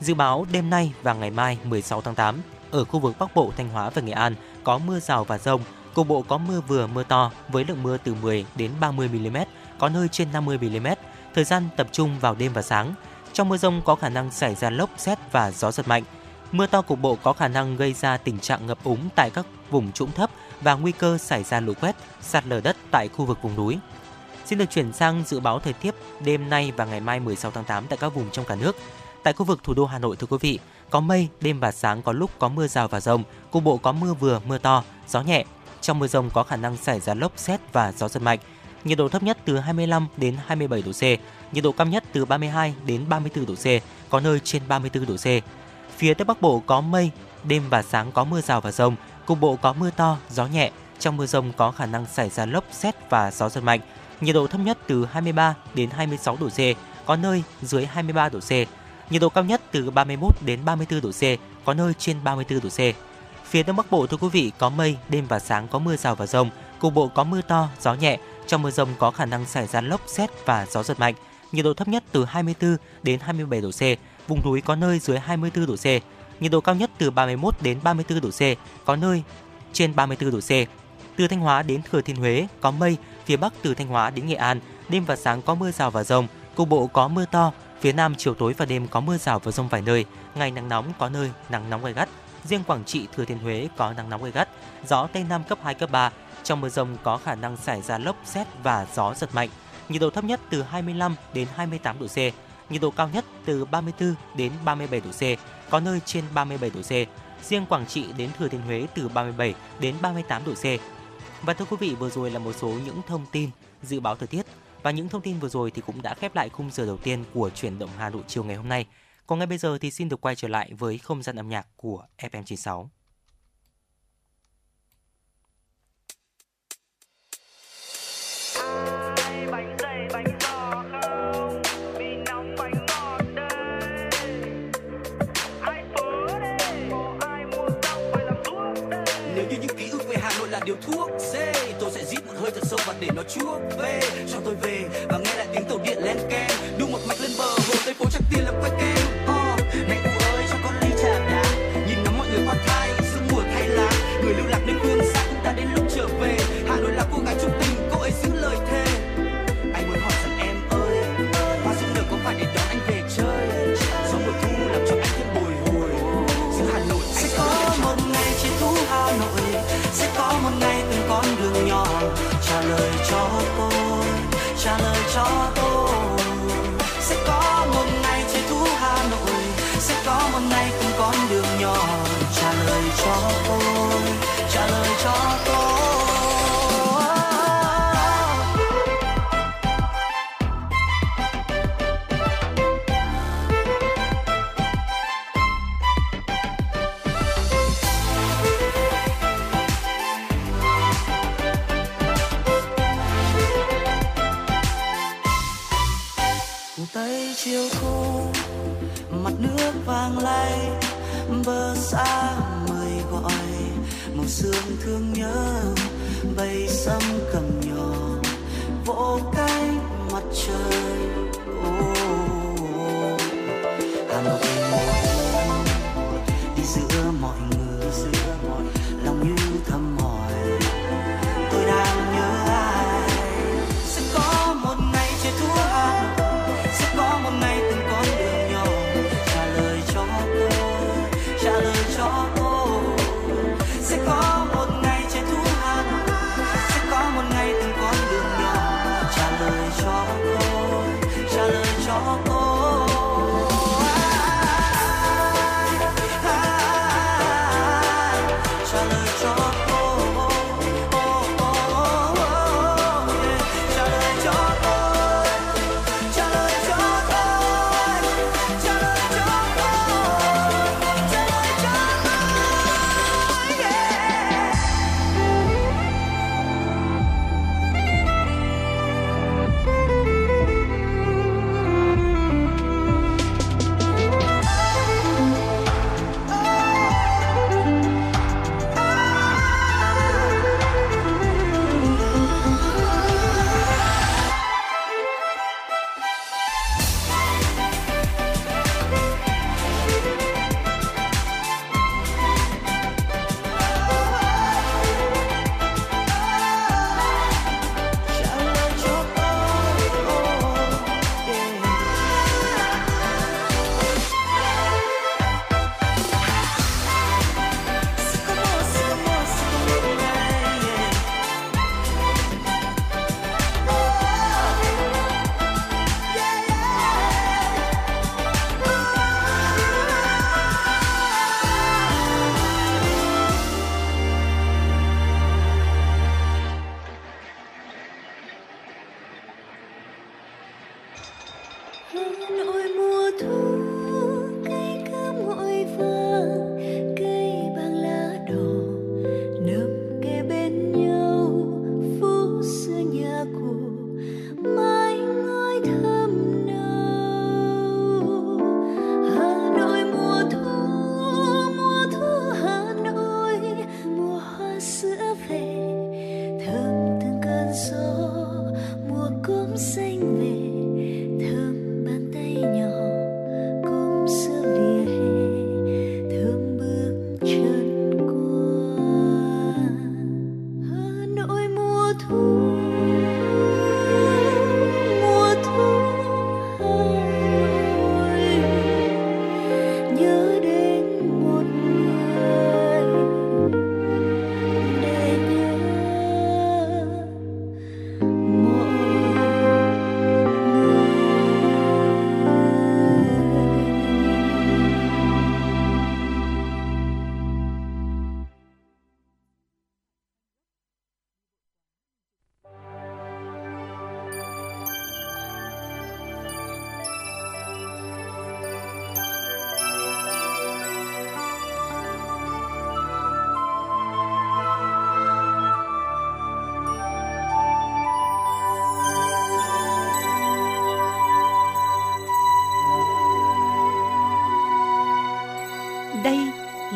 Speaker 4: Dự báo đêm nay và ngày mai 16 tháng 8 ở khu vực Bắc Bộ, Thanh Hóa và Nghệ An có mưa rào và rông, cục bộ có mưa vừa mưa to với lượng mưa từ 10 đến 30 mm, có nơi trên 50 mm. Thời gian tập trung vào đêm và sáng. Trong mưa rông có khả năng xảy ra lốc, xét và gió giật mạnh. Mưa to cục bộ có khả năng gây ra tình trạng ngập úng tại các vùng trũng thấp và nguy cơ xảy ra lũ quét, sạt lở đất tại khu vực vùng núi. Xin được chuyển sang dự báo thời tiết đêm nay và ngày mai 16 tháng 8 tại các vùng trong cả nước. Tại khu vực thủ đô Hà Nội thưa quý vị, có mây, đêm và sáng có lúc có mưa rào và rông, cục bộ có mưa vừa, mưa to, gió nhẹ. Trong mưa rông có khả năng xảy ra lốc xét và gió giật mạnh. Nhiệt độ thấp nhất từ 25 đến 27 độ C, nhiệt độ cao nhất từ 32 đến 34 độ C, có nơi trên 34 độ C. Phía Tây Bắc Bộ có mây, đêm và sáng có mưa rào và rông, cục bộ có mưa to, gió nhẹ. Trong mưa rông có khả năng xảy ra lốc xét và gió giật mạnh. Nhiệt độ thấp nhất từ 23 đến 26 độ C, có nơi dưới 23 độ C. Nhiệt độ cao nhất từ 31 đến 34 độ C, có nơi trên 34 độ C. Phía Đông Bắc Bộ thưa quý vị có mây, đêm và sáng có mưa rào và rông, cục bộ có mưa to, gió nhẹ. Trong mưa rông có khả năng xảy ra lốc xét và gió giật mạnh. Nhiệt độ thấp nhất từ 24 đến 27 độ C, vùng núi có nơi dưới 24 độ C. Nhiệt độ cao nhất từ 31 đến 34 độ C, có nơi trên 34 độ C. Từ Thanh Hóa đến Thừa Thiên Huế có mây, phía Bắc từ Thanh Hóa đến Nghệ An, đêm và sáng có mưa rào và rông, cục bộ có mưa to, phía Nam chiều tối và đêm có mưa rào và rông vài nơi, ngày nắng nóng có nơi nắng nóng gay gắt. Riêng Quảng Trị, Thừa Thiên Huế có nắng nóng gay gắt, gió Tây Nam cấp 2, cấp 3. Trong mưa rông có khả năng xảy ra lốc, xét và gió giật mạnh. Nhiệt độ thấp nhất từ 25 đến 28 độ C, nhiệt độ cao nhất từ 34 đến 37 độ C, có nơi trên 37 độ C. Riêng Quảng Trị đến Thừa Thiên Huế từ 37 đến 38 độ C. Và thưa quý vị, vừa rồi là một số những thông tin dự báo thời tiết và những thông tin vừa rồi thì cũng đã khép lại khung giờ đầu tiên của chuyển động Hà Nội chiều ngày hôm nay. Còn ngay bây giờ thì xin được quay trở lại với không gian âm nhạc của FM96.
Speaker 10: để nó chuốc về, cho tôi về và nghe lại tiếng tàu điện len keng. Đu một mạch lên bờ, hồ tây phố chắc tiền là quét kem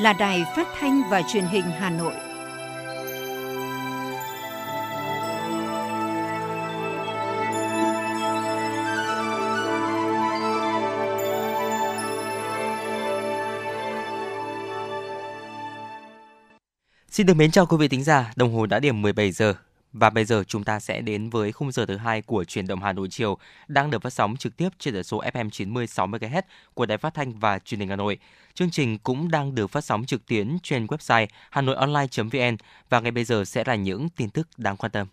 Speaker 11: là Đài Phát thanh và Truyền hình Hà Nội.
Speaker 4: Xin được mến chào quý vị thính giả, đồng hồ đã điểm 17 giờ và bây giờ chúng ta sẽ đến với khung giờ thứ hai của truyền động Hà Nội chiều đang được phát sóng trực tiếp trên tần số FM 90 60 MHz của Đài Phát thanh và Truyền hình Hà Nội. Chương trình cũng đang được phát sóng trực tuyến trên website hanoionline.vn và ngay bây giờ sẽ là những tin tức đáng quan tâm.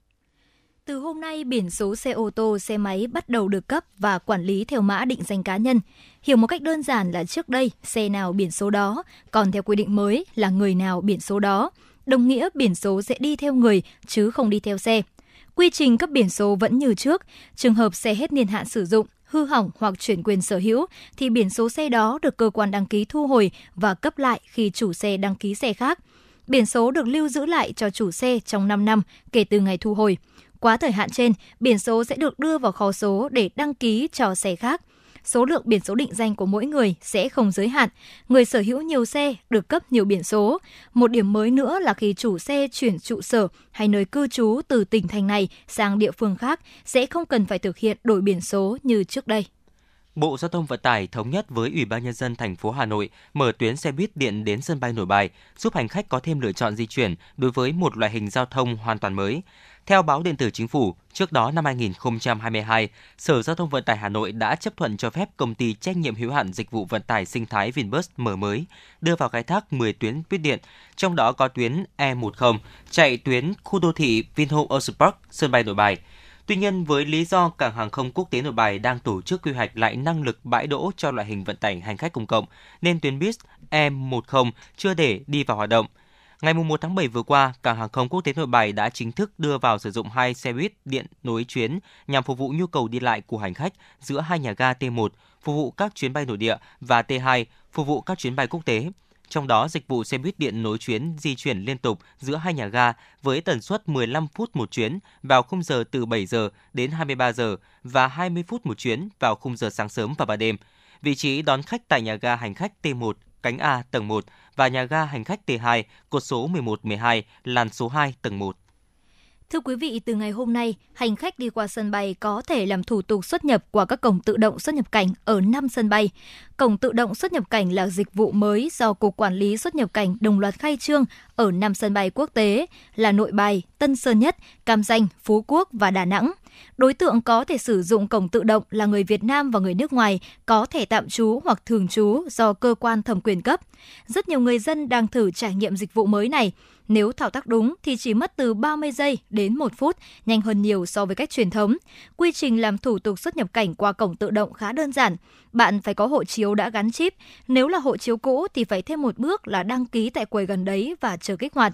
Speaker 2: Từ hôm nay, biển số xe ô tô, xe máy bắt đầu được cấp và quản lý theo mã định danh cá nhân. Hiểu một cách đơn giản là trước đây, xe nào biển số đó, còn theo quy định mới là người nào biển số đó. Đồng nghĩa biển số sẽ đi theo người chứ không đi theo xe. Quy trình cấp biển số vẫn như trước, trường hợp xe hết niên hạn sử dụng, hư hỏng hoặc chuyển quyền sở hữu thì biển số xe đó được cơ quan đăng ký thu hồi và cấp lại khi chủ xe đăng ký xe khác. Biển số được lưu giữ lại cho chủ xe trong 5 năm kể từ ngày thu hồi. Quá thời hạn trên, biển số sẽ được đưa vào kho số để đăng ký cho xe khác. Số lượng biển số định danh của mỗi người sẽ không giới hạn. Người sở hữu nhiều xe được cấp nhiều biển số. Một điểm mới nữa là khi chủ xe chuyển trụ sở hay nơi cư trú từ tỉnh thành này sang địa phương khác sẽ không cần phải thực hiện đổi biển số như trước đây.
Speaker 4: Bộ Giao thông Vận tải thống nhất với Ủy ban nhân dân thành phố Hà Nội mở tuyến xe buýt điện đến sân bay Nội Bài, giúp hành khách có thêm lựa chọn di chuyển đối với một loại hình giao thông hoàn toàn mới. Theo báo điện tử Chính phủ, trước đó năm 2022, Sở Giao thông Vận tải Hà Nội đã chấp thuận cho phép công ty trách nhiệm hữu hạn dịch vụ vận tải sinh thái Vinbus mở mới đưa vào khai thác 10 tuyến buýt điện, trong đó có tuyến E10 chạy tuyến khu đô thị Vinhome Ocean Park, sân bay Nội Bài. Tuy nhiên, với lý do cảng hàng không quốc tế Nội Bài đang tổ chức quy hoạch lại năng lực bãi đỗ cho loại hình vận tải hành khách công cộng, nên tuyến buýt E10 chưa để đi vào hoạt động. Ngày 1 tháng 7 vừa qua, cảng hàng không quốc tế Nội Bài đã chính thức đưa vào sử dụng hai xe buýt điện nối chuyến nhằm phục vụ nhu cầu đi lại của hành khách giữa hai nhà ga T1, phục vụ các chuyến bay nội địa và T2, phục vụ các chuyến bay quốc tế. Trong đó, dịch vụ xe buýt điện nối chuyến di chuyển liên tục giữa hai nhà ga với tần suất 15 phút một chuyến vào khung giờ từ 7 giờ đến 23 giờ và 20 phút một chuyến vào khung giờ sáng sớm và ban đêm. Vị trí đón khách tại nhà ga hành khách T1 cánh A tầng 1 và nhà ga hành khách T2 cột số 1112 làn số 2 tầng 1.
Speaker 2: Thưa quý vị, từ ngày hôm nay, hành khách đi qua sân bay có thể làm thủ tục xuất nhập qua các cổng tự động xuất nhập cảnh ở 5 sân bay. Cổng tự động xuất nhập cảnh là dịch vụ mới do Cục Quản lý xuất nhập cảnh đồng loạt khai trương ở 5 sân bay quốc tế là Nội Bài, Tân Sơn Nhất, Cam Ranh, Phú Quốc và Đà Nẵng. Đối tượng có thể sử dụng cổng tự động là người Việt Nam và người nước ngoài có thể tạm trú hoặc thường trú do cơ quan thẩm quyền cấp. Rất nhiều người dân đang thử trải nghiệm dịch vụ mới này. Nếu thao tác đúng thì chỉ mất từ 30 giây đến 1 phút, nhanh hơn nhiều so với cách truyền thống. Quy trình làm thủ tục xuất nhập cảnh qua cổng tự động khá đơn giản. Bạn phải có hộ chiếu đã gắn chip. Nếu là hộ chiếu cũ thì phải thêm một bước là đăng ký tại quầy gần đấy và chờ kích hoạt.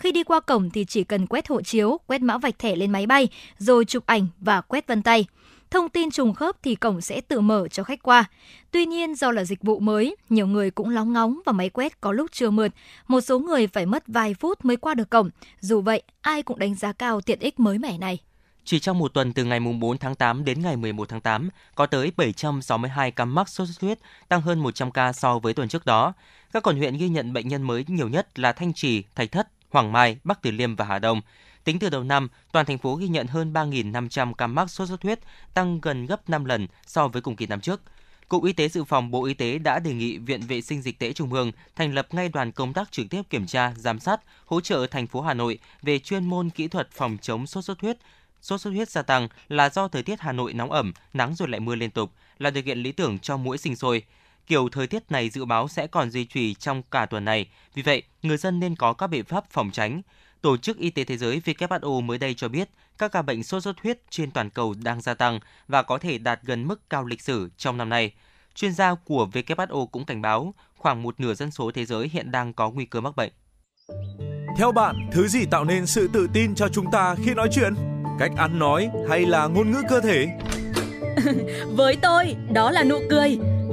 Speaker 2: Khi đi qua cổng thì chỉ cần quét hộ chiếu, quét mã vạch thẻ lên máy bay, rồi chụp ảnh và quét vân tay. Thông tin trùng khớp thì cổng sẽ tự mở cho khách qua. Tuy nhiên do là dịch vụ mới, nhiều người cũng lóng ngóng và máy quét có lúc chưa mượt. Một số người phải mất vài phút mới qua được cổng. Dù vậy, ai cũng đánh giá cao tiện ích mới mẻ này.
Speaker 4: Chỉ trong một tuần từ ngày 4 tháng 8 đến ngày 11 tháng 8, có tới 762 ca mắc sốt xuất huyết, tăng hơn 100 ca so với tuần trước đó. Các quận huyện ghi nhận bệnh nhân mới nhiều nhất là Thanh Trì, Thạch Thất, Hoàng Mai, Bắc Từ Liêm và Hà Đông. Tính từ đầu năm, toàn thành phố ghi nhận hơn 3.500 ca mắc sốt xuất huyết, tăng gần gấp 5 lần so với cùng kỳ năm trước. Cục Y tế Dự phòng Bộ Y tế đã đề nghị Viện Vệ sinh Dịch tễ Trung ương thành lập ngay đoàn công tác trực tiếp kiểm tra, giám sát, hỗ trợ thành phố Hà Nội về chuyên môn kỹ thuật phòng chống sốt xuất huyết. Sốt xuất huyết gia tăng là do thời tiết Hà Nội nóng ẩm, nắng rồi lại mưa liên tục, là điều kiện lý tưởng cho mũi sinh sôi. Kiểu thời tiết này dự báo sẽ còn duy trì trong cả tuần này, vì vậy người dân nên có các biện pháp phòng tránh. Tổ chức Y tế Thế giới WHO mới đây cho biết các ca bệnh sốt xuất huyết trên toàn cầu đang gia tăng và có thể đạt gần mức cao lịch sử trong năm nay. Chuyên gia của WHO cũng cảnh báo khoảng một nửa dân số thế giới hiện đang có nguy cơ mắc bệnh.
Speaker 11: Theo bạn, thứ gì tạo nên sự tự tin cho chúng ta khi nói chuyện? Cách ăn nói hay là ngôn ngữ cơ thể?
Speaker 12: Với tôi, đó là nụ cười.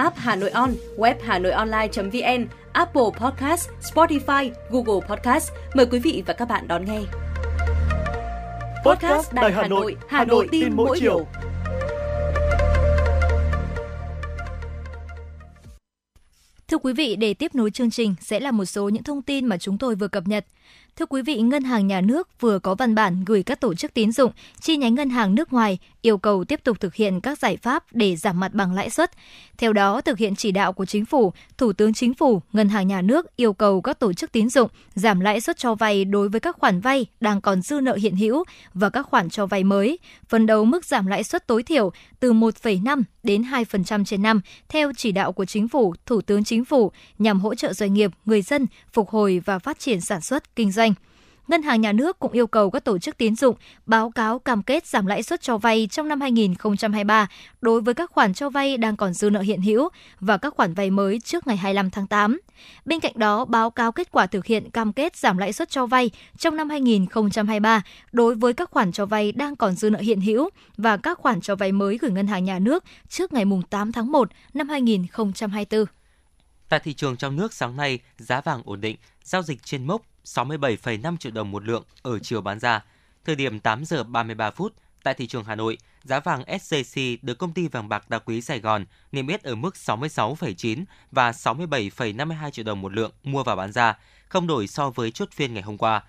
Speaker 13: app Hà Nội On, web Hà Nội Online.vn, Apple Podcast, Spotify, Google Podcast. Mời quý vị và các bạn đón nghe. Podcast Đài Hà Nội, Hà Nội tin mỗi chiều.
Speaker 2: Thưa quý vị, để tiếp nối chương trình sẽ là một số những thông tin mà chúng tôi vừa cập nhật. Thưa quý vị, Ngân hàng Nhà nước vừa có văn bản gửi các tổ chức tín dụng, chi nhánh ngân hàng nước ngoài yêu cầu tiếp tục thực hiện các giải pháp để giảm mặt bằng lãi suất. Theo đó, thực hiện chỉ đạo của Chính phủ, Thủ tướng Chính phủ, Ngân hàng Nhà nước yêu cầu các tổ chức tín dụng giảm lãi suất cho vay đối với các khoản vay đang còn dư nợ hiện hữu và các khoản cho vay mới, phấn đấu mức giảm lãi suất tối thiểu từ 1,5 đến 2% trên năm theo chỉ đạo của Chính phủ, Thủ tướng Chính phủ nhằm hỗ trợ doanh nghiệp, người dân phục hồi và phát triển sản xuất, kinh doanh. Ngân hàng Nhà nước cũng yêu cầu các tổ chức tín dụng báo cáo cam kết giảm lãi suất cho vay trong năm 2023 đối với các khoản cho vay đang còn dư nợ hiện hữu và các khoản vay mới trước ngày 25 tháng 8. Bên cạnh đó, báo cáo kết quả thực hiện cam kết giảm lãi suất cho vay trong năm 2023 đối với các khoản cho vay đang còn dư nợ hiện hữu và các khoản cho vay mới gửi Ngân hàng Nhà nước trước ngày 8 tháng 1 năm 2024.
Speaker 4: Tại thị trường trong nước sáng nay, giá vàng ổn định, giao dịch trên mốc 67,5 triệu đồng một lượng ở chiều bán ra. Thời điểm 8 giờ 33 phút, tại thị trường Hà Nội, giá vàng SJC được công ty vàng bạc đá quý Sài Gòn niêm yết ở mức 66,9 và 67,52 triệu đồng một lượng mua vào bán ra, không đổi so với chốt phiên ngày hôm qua.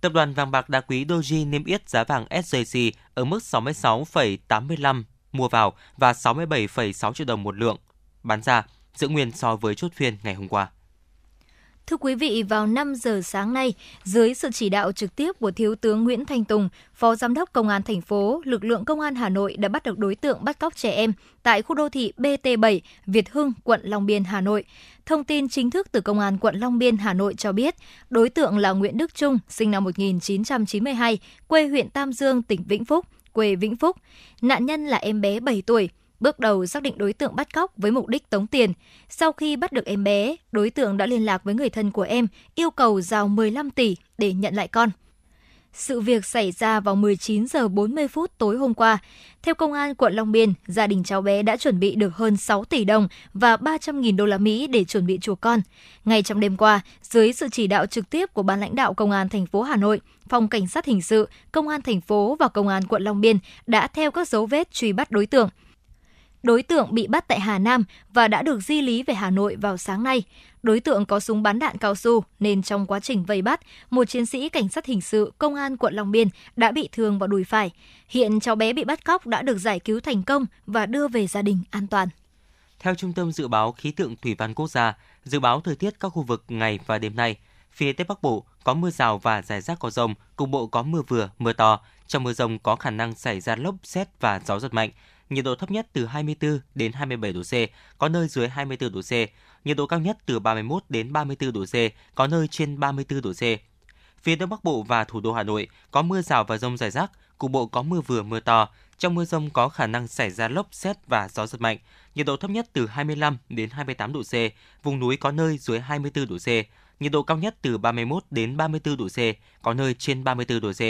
Speaker 4: Tập đoàn vàng bạc đá quý Doji niêm yết giá vàng SJC ở mức 66,85 mua vào và 67,6 triệu đồng một lượng bán ra, giữ nguyên so với chốt phiên ngày hôm qua.
Speaker 2: Thưa quý vị, vào 5 giờ sáng nay, dưới sự chỉ đạo trực tiếp của Thiếu tướng Nguyễn Thanh Tùng, Phó Giám đốc Công an thành phố, lực lượng Công an Hà Nội đã bắt được đối tượng bắt cóc trẻ em tại khu đô thị BT7, Việt Hưng, quận Long Biên, Hà Nội. Thông tin chính thức từ Công an quận Long Biên, Hà Nội cho biết, đối tượng là Nguyễn Đức Trung, sinh năm 1992, quê huyện Tam Dương, tỉnh Vĩnh Phúc, quê Vĩnh Phúc. Nạn nhân là em bé 7 tuổi, Bước đầu xác định đối tượng bắt cóc với mục đích tống tiền. Sau khi bắt được em bé, đối tượng đã liên lạc với người thân của em, yêu cầu giao 15 tỷ để nhận lại con. Sự việc xảy ra vào 19 giờ 40 phút tối hôm qua. Theo công an quận Long Biên, gia đình cháu bé đã chuẩn bị được hơn 6 tỷ đồng và 300.000 đô la Mỹ để chuẩn bị chùa con. Ngay trong đêm qua, dưới sự chỉ đạo trực tiếp của ban lãnh đạo công an thành phố Hà Nội, phòng cảnh sát hình sự, công an thành phố và công an quận Long Biên đã theo các dấu vết truy bắt đối tượng. Đối tượng bị bắt tại Hà Nam và đã được di lý về Hà Nội vào sáng nay. Đối tượng có súng bắn đạn cao su nên trong quá trình vây bắt, một chiến sĩ cảnh sát hình sự công an quận Long Biên đã bị thương vào đùi phải. Hiện cháu bé bị bắt cóc đã được giải cứu thành công và đưa về gia đình an toàn.
Speaker 4: Theo Trung tâm Dự báo Khí tượng Thủy văn Quốc gia, dự báo thời tiết các khu vực ngày và đêm nay, phía Tây Bắc Bộ có mưa rào và rải rác có rông, cục bộ có mưa vừa, mưa to. Trong mưa rông có khả năng xảy ra lốc, xét và gió giật mạnh nhiệt độ thấp nhất từ 24 đến 27 độ C, có nơi dưới 24 độ C, nhiệt độ cao nhất từ 31 đến 34 độ C, có nơi trên 34 độ C. Phía Đông Bắc Bộ và thủ đô Hà Nội có mưa rào và rông rải rác, cục bộ có mưa vừa mưa to. Trong mưa rông có khả năng xảy ra lốc, xét và gió giật mạnh. Nhiệt độ thấp nhất từ 25 đến 28 độ C, vùng núi có nơi dưới 24 độ C. Nhiệt độ cao nhất từ 31 đến 34 độ C, có nơi trên 34 độ C.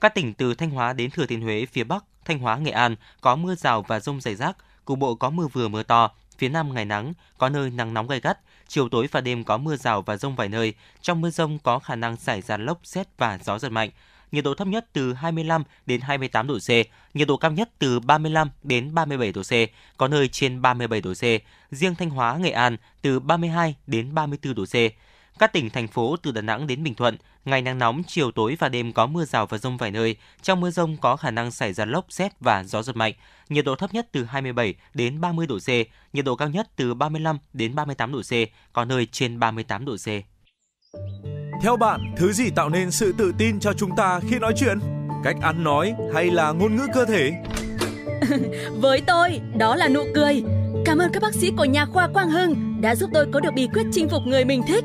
Speaker 4: Các tỉnh từ Thanh Hóa đến Thừa Thiên Huế phía Bắc Thanh Hóa, Nghệ An có mưa rào và rông rải rác, cục bộ có mưa vừa mưa to, phía Nam ngày nắng, có nơi nắng nóng gay gắt, chiều tối và đêm có mưa rào và rông vài nơi, trong mưa rông có khả năng xảy ra lốc, xét và gió giật mạnh. nhiệt độ thấp nhất từ 25 đến 28 độ C, nhiệt độ cao nhất từ 35 đến 37 độ C, có nơi trên 37 độ C. Riêng Thanh Hóa, Nghệ An từ 32 đến 34 độ C. Các tỉnh, thành phố từ Đà Nẵng đến Bình Thuận, ngày nắng nóng, chiều tối và đêm có mưa rào và rông vài nơi. Trong mưa rông có khả năng xảy ra lốc, xét và gió giật mạnh. Nhiệt độ thấp nhất từ 27 đến 30 độ C, nhiệt độ cao nhất từ 35 đến 38 độ C, có nơi trên 38 độ C.
Speaker 11: Theo bạn, thứ gì tạo nên sự tự tin cho chúng ta khi nói chuyện? Cách ăn nói hay là ngôn ngữ cơ thể?
Speaker 12: Với tôi, đó là nụ cười. Cảm ơn các bác sĩ của nhà khoa Quang Hưng đã giúp tôi có được bí quyết chinh phục người mình thích.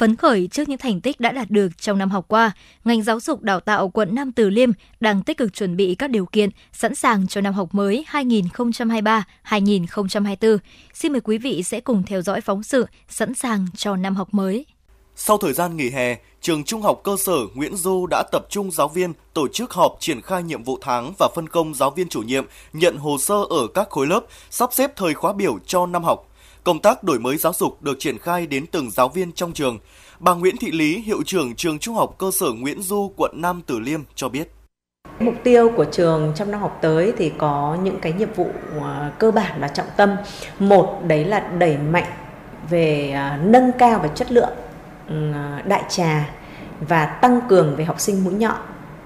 Speaker 2: phấn khởi trước những thành tích đã đạt được trong năm học qua, ngành giáo dục đào tạo quận Nam Từ Liêm đang tích cực chuẩn bị các điều kiện sẵn sàng cho năm học mới 2023-2024. Xin mời quý vị sẽ cùng theo dõi phóng sự sẵn sàng cho năm học mới.
Speaker 14: Sau thời gian nghỉ hè, trường Trung học cơ sở Nguyễn Du đã tập trung giáo viên tổ chức họp triển khai nhiệm vụ tháng và phân công giáo viên chủ nhiệm nhận hồ sơ ở các khối lớp, sắp xếp thời khóa biểu cho năm học. Công tác đổi mới giáo dục được triển khai đến từng giáo viên trong trường. Bà Nguyễn Thị Lý, hiệu trưởng trường Trung học cơ sở Nguyễn Du, quận Nam Từ Liêm cho biết.
Speaker 15: Mục tiêu của trường trong năm học tới thì có những cái nhiệm vụ à, cơ bản và trọng tâm. Một đấy là đẩy mạnh về à, nâng cao về chất lượng ừ, à, đại trà và tăng cường về học sinh mũi nhọn.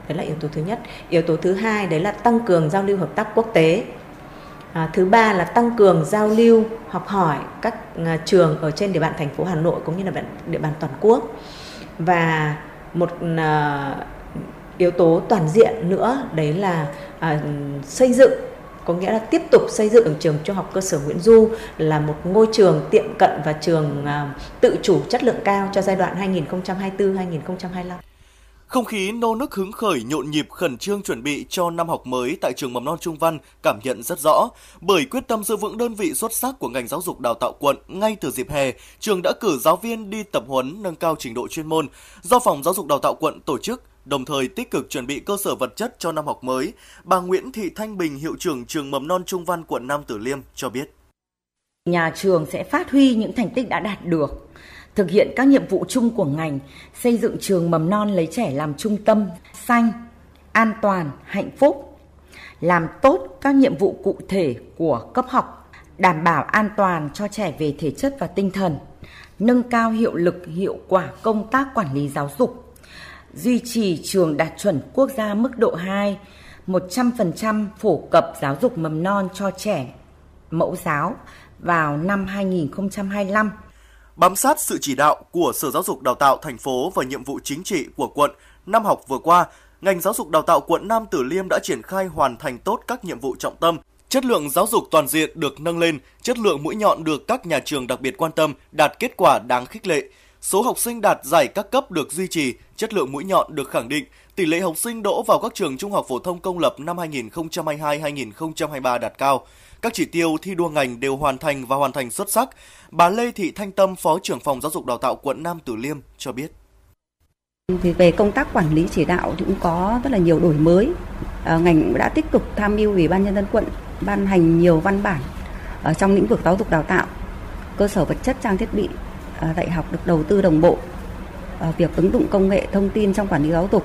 Speaker 15: Đấy là yếu tố thứ nhất. Yếu tố thứ hai đấy là tăng cường giao lưu hợp tác quốc tế. À, thứ ba là tăng cường giao lưu học hỏi các à, trường ở trên địa bàn thành phố Hà Nội cũng như là địa bàn toàn quốc và một à, yếu tố toàn diện nữa đấy là à, xây dựng có nghĩa là tiếp tục xây dựng trường trung học cơ sở Nguyễn Du là một ngôi trường tiệm cận và trường à, tự chủ chất lượng cao cho giai đoạn 2024-2025.
Speaker 14: Không khí nô nức hứng khởi nhộn nhịp khẩn trương chuẩn bị cho năm học mới tại trường mầm non Trung Văn cảm nhận rất rõ. Bởi quyết tâm giữ vững đơn vị xuất sắc của ngành giáo dục đào tạo quận ngay từ dịp hè, trường đã cử giáo viên đi tập huấn nâng cao trình độ chuyên môn do phòng giáo dục đào tạo quận tổ chức đồng thời tích cực chuẩn bị cơ sở vật chất cho năm học mới. Bà Nguyễn Thị Thanh Bình, hiệu trưởng trường mầm non Trung Văn quận Nam Tử Liêm cho biết.
Speaker 16: Nhà trường sẽ phát huy những thành tích đã đạt được, thực hiện các nhiệm vụ chung của ngành, xây dựng trường mầm non lấy trẻ làm trung tâm, xanh, an toàn, hạnh phúc, làm tốt các nhiệm vụ cụ thể của cấp học, đảm bảo an toàn cho trẻ về thể chất và tinh thần, nâng cao hiệu lực hiệu quả công tác quản lý giáo dục, duy trì trường đạt chuẩn quốc gia mức độ 2, 100% phổ cập giáo dục mầm non cho trẻ mẫu giáo vào năm 2025.
Speaker 14: Bám sát sự chỉ đạo của Sở Giáo dục Đào tạo thành phố và nhiệm vụ chính trị của quận, năm học vừa qua, ngành giáo dục đào tạo quận Nam Từ Liêm đã triển khai hoàn thành tốt các nhiệm vụ trọng tâm. Chất lượng giáo dục toàn diện được nâng lên, chất lượng mũi nhọn được các nhà trường đặc biệt quan tâm, đạt kết quả đáng khích lệ. Số học sinh đạt giải các cấp được duy trì, chất lượng mũi nhọn được khẳng định, tỷ lệ học sinh đỗ vào các trường trung học phổ thông công lập năm 2022-2023 đạt cao. Các chỉ tiêu thi đua ngành đều hoàn thành và hoàn thành xuất sắc. Bà Lê Thị Thanh Tâm, Phó trưởng phòng giáo dục đào tạo quận Nam Từ Liêm cho biết.
Speaker 17: Thì về công tác quản lý chỉ đạo thì cũng có rất là nhiều đổi mới. À, ngành cũng đã tích cực tham mưu Ủy ban nhân dân quận ban hành nhiều văn bản ở trong lĩnh vực giáo dục đào tạo, cơ sở vật chất trang thiết bị à, dạy học được đầu tư đồng bộ. À, việc ứng dụng công nghệ thông tin trong quản lý giáo dục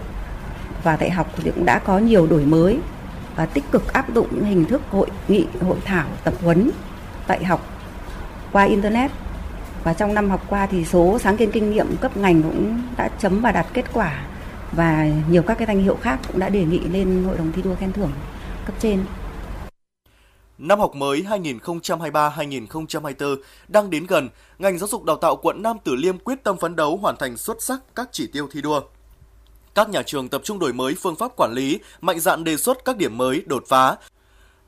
Speaker 17: và dạy học thì cũng đã có nhiều đổi mới và tích cực áp dụng những hình thức hội nghị, hội thảo, tập huấn, dạy học qua internet và trong năm học qua thì số sáng kiến kinh nghiệm cấp ngành cũng đã chấm và đạt kết quả và nhiều các cái danh hiệu khác cũng đã đề nghị lên hội đồng thi đua khen thưởng cấp trên.
Speaker 14: Năm học mới 2023-2024 đang đến gần, ngành giáo dục đào tạo quận Nam Từ Liêm quyết tâm phấn đấu hoàn thành xuất sắc các chỉ tiêu thi đua. Các nhà trường tập trung đổi mới phương pháp quản lý, mạnh dạn đề xuất các điểm mới, đột phá,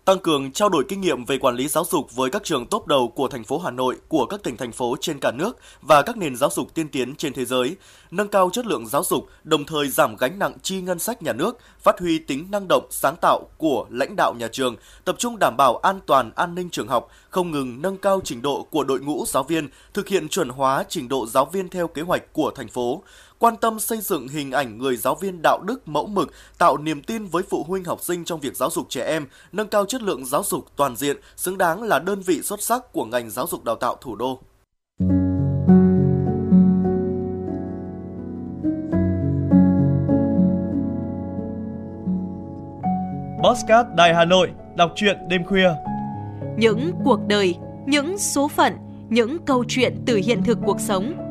Speaker 14: tăng cường trao đổi kinh nghiệm về quản lý giáo dục với các trường tốt đầu của thành phố Hà Nội, của các tỉnh thành phố trên cả nước và các nền giáo dục tiên tiến trên thế giới, nâng cao chất lượng giáo dục, đồng thời giảm gánh nặng chi ngân sách nhà nước, phát huy tính năng động, sáng tạo của lãnh đạo nhà trường, tập trung đảm bảo an toàn an ninh trường học, không ngừng nâng cao trình độ của đội ngũ giáo viên, thực hiện chuẩn hóa trình độ giáo viên theo kế hoạch của thành phố, quan tâm xây dựng hình ảnh người giáo viên đạo đức mẫu mực, tạo niềm tin với phụ huynh học sinh trong việc giáo dục trẻ em, nâng cao chất lượng giáo dục toàn diện, xứng đáng là đơn vị xuất sắc của ngành giáo dục đào tạo thủ đô.
Speaker 8: Postcard Đài Hà Nội, đọc truyện đêm khuya.
Speaker 13: Những cuộc đời, những số phận, những câu chuyện từ hiện thực cuộc sống,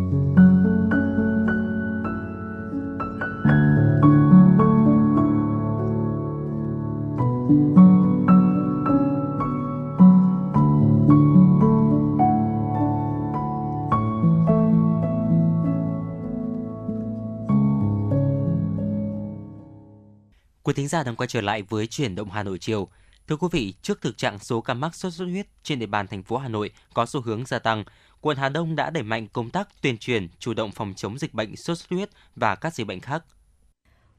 Speaker 4: Quý thính giả đang quay trở lại với chuyển động Hà Nội chiều. Thưa quý vị, trước thực trạng số ca mắc sốt xuất huyết trên địa bàn thành phố Hà Nội có xu hướng gia tăng, quận Hà Đông đã đẩy mạnh công tác tuyên truyền, chủ động phòng chống dịch bệnh sốt xuất huyết và các dịch bệnh khác.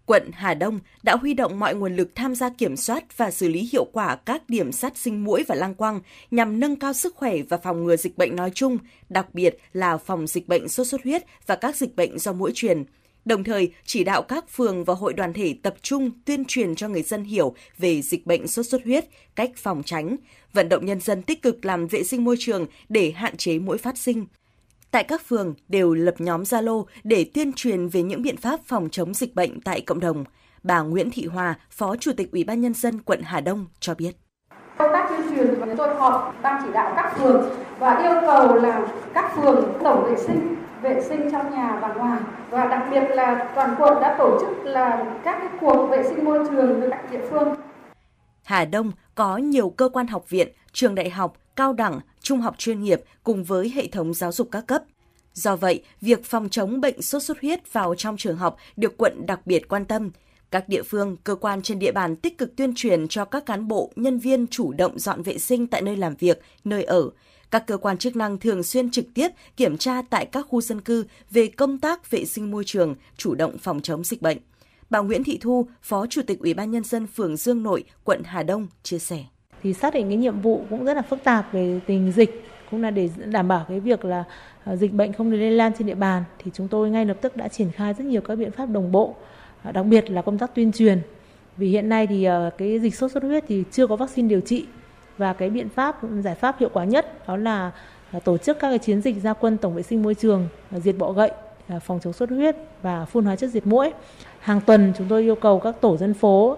Speaker 18: Quận Hà Đông đã huy động mọi nguồn lực tham gia kiểm soát và xử lý hiệu quả các điểm sát sinh mũi và lang quang nhằm nâng cao sức khỏe và phòng ngừa dịch bệnh nói chung, đặc biệt là phòng dịch bệnh sốt xuất huyết và các dịch bệnh do mũi truyền đồng thời chỉ đạo các phường và hội đoàn thể tập trung tuyên truyền cho người dân hiểu về dịch bệnh sốt xuất huyết, cách phòng tránh, vận động nhân dân tích cực làm vệ sinh môi trường để hạn chế mũi phát sinh. Tại các phường đều lập nhóm Zalo để tuyên truyền về những biện pháp phòng chống dịch bệnh tại cộng đồng. Bà Nguyễn Thị Hòa, Phó Chủ tịch Ủy ban nhân dân quận Hà Đông cho biết.
Speaker 19: Công tác tuyên truyền và tôi họp ban chỉ đạo các phường và yêu cầu là các phường tổng vệ sinh vệ sinh trong nhà và ngoài và đặc biệt là toàn quận đã tổ chức là các cái cuộc vệ sinh môi trường với các địa phương.
Speaker 18: Hà Đông có nhiều cơ quan học viện, trường đại học, cao đẳng, trung học chuyên nghiệp cùng với hệ thống giáo dục các cấp. Do vậy, việc phòng chống bệnh sốt xuất huyết vào trong trường học được quận đặc biệt quan tâm. Các địa phương, cơ quan trên địa bàn tích cực tuyên truyền cho các cán bộ, nhân viên chủ động dọn vệ sinh tại nơi làm việc, nơi ở. Các cơ quan chức năng thường xuyên trực tiếp kiểm tra tại các khu dân cư về công tác vệ sinh môi trường, chủ động phòng chống dịch bệnh. Bà Nguyễn Thị Thu, Phó Chủ tịch Ủy ban Nhân dân phường Dương Nội, quận Hà Đông chia sẻ.
Speaker 20: Thì xác định cái nhiệm vụ cũng rất là phức tạp về tình dịch, cũng là để đảm bảo cái việc là à, dịch bệnh không lây lan trên địa bàn thì chúng tôi ngay lập tức đã triển khai rất nhiều các biện pháp đồng bộ, à, đặc biệt là công tác tuyên truyền. Vì hiện nay thì à, cái dịch sốt xuất huyết thì chưa có vaccine điều trị và cái biện pháp giải pháp hiệu quả nhất đó là à, tổ chức các cái chiến dịch gia quân tổng vệ sinh môi trường, à, diệt bọ gậy, à, phòng chống sốt huyết và phun hóa chất diệt mũi Hàng tuần chúng tôi yêu cầu các tổ dân phố,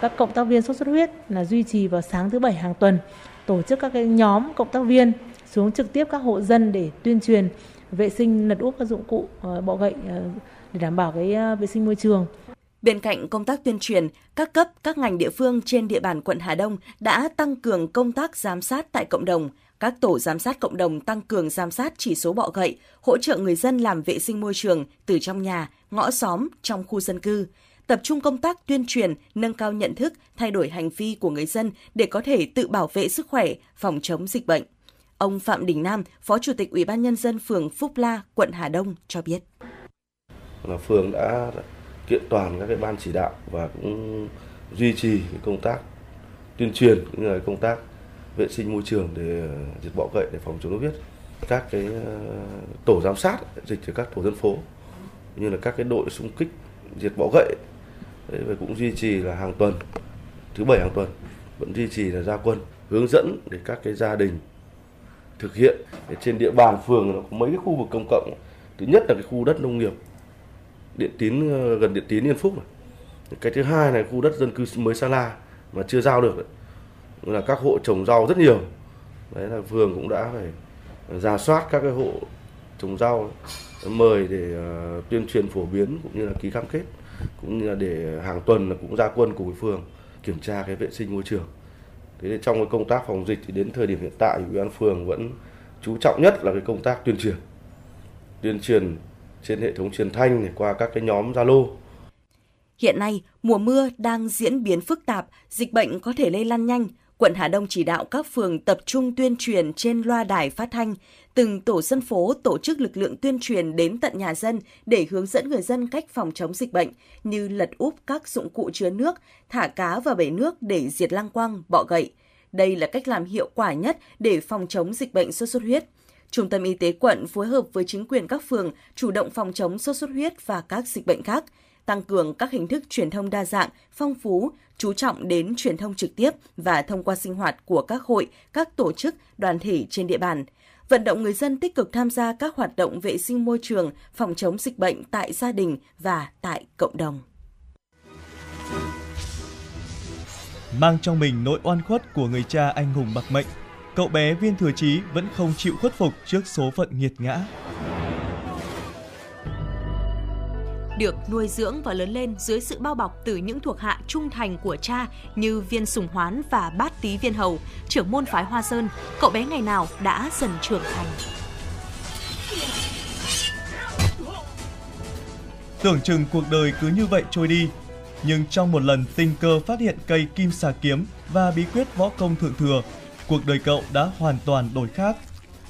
Speaker 20: các cộng tác viên sốt xuất huyết là duy trì vào sáng thứ bảy hàng tuần tổ chức các cái nhóm cộng tác viên xuống trực tiếp các hộ dân để tuyên truyền vệ sinh lật úp các dụng cụ ờ, bọ gậy ờ, để đảm bảo cái ờ, vệ sinh môi trường.
Speaker 18: Bên cạnh công tác tuyên truyền, các cấp, các ngành địa phương trên địa bàn quận Hà Đông đã tăng cường công tác giám sát tại cộng đồng. Các tổ giám sát cộng đồng tăng cường giám sát chỉ số bọ gậy, hỗ trợ người dân làm vệ sinh môi trường từ trong nhà, ngõ xóm, trong khu dân cư. Tập trung công tác tuyên truyền, nâng cao nhận thức, thay đổi hành vi của người dân để có thể tự bảo vệ sức khỏe, phòng chống dịch bệnh. Ông Phạm Đình Nam, Phó Chủ tịch Ủy ban Nhân dân phường Phúc La, quận Hà Đông cho biết.
Speaker 21: Phường đã kiện toàn các cái ban chỉ đạo và cũng duy trì cái công tác tuyên truyền cũng như là công tác vệ sinh môi trường để ờ, diệt bọ gậy để phòng chống sốt huyết. Các cái ờ, tổ giám sát dịch ở các tổ dân phố như là các cái đội xung kích diệt bọ gậy. Đấy, và cũng duy trì là hàng tuần thứ bảy hàng tuần vẫn duy trì là gia quân hướng dẫn để các cái gia đình thực hiện. Để trên địa bàn phường nó có mấy cái khu vực công cộng thứ nhất là cái khu đất nông nghiệp điện tín ờ, gần điện tín yên phúc này. cái thứ hai là khu đất dân cư mới sa la mà chưa giao được đấy. là các hộ trồng rau rất nhiều đấy là phường cũng đã phải ra soát các cái hộ trồng rau mời để uh, tuyên truyền phổ biến cũng như là ký cam kết cũng như là để hàng tuần là cũng ra quân cùng với phường kiểm tra cái vệ sinh môi trường thế thì trong cái công tác phòng dịch thì đến thời điểm hiện tại ủy ban phường vẫn chú trọng nhất là cái công tác tuyên truyền tuyên truyền trên hệ thống truyền thanh qua các cái nhóm zalo
Speaker 18: Hiện nay, mùa mưa đang diễn biến phức tạp, dịch bệnh có thể lây lan nhanh. Quận Hà Đông chỉ đạo các phường tập trung tuyên truyền trên loa đài phát thanh, từng tổ dân phố tổ chức lực lượng tuyên truyền đến tận nhà dân để hướng dẫn người dân cách phòng chống dịch bệnh như lật úp các dụng cụ chứa nước, thả cá vào bể nước để diệt lăng quăng, bọ gậy. Đây là cách làm hiệu quả nhất để phòng chống dịch bệnh sốt xuất huyết. Trung tâm Y tế quận phối hợp với chính quyền các phường chủ động phòng chống sốt xuất huyết và các dịch bệnh khác, tăng cường các hình thức truyền thông đa dạng, phong phú, chú trọng đến truyền thông trực tiếp và thông qua sinh hoạt của các hội, các tổ chức, đoàn thể trên địa bàn – vận động người dân tích cực tham gia các hoạt động vệ sinh môi trường, phòng chống dịch bệnh tại gia đình và tại cộng đồng.
Speaker 8: Mang trong mình nỗi oan khuất của người cha anh hùng bạc mệnh, cậu bé Viên Thừa Chí vẫn không chịu khuất phục trước số phận nghiệt ngã.
Speaker 13: được nuôi dưỡng và lớn lên dưới sự bao bọc từ những thuộc hạ trung thành của cha như viên sùng hoán và bát tý viên hầu, trưởng môn phái Hoa Sơn, cậu bé ngày nào đã dần trưởng thành.
Speaker 8: Tưởng chừng cuộc đời cứ như vậy trôi đi, nhưng trong một lần tình cờ phát hiện cây kim xà kiếm và bí quyết võ công thượng thừa, cuộc đời cậu đã hoàn toàn đổi khác,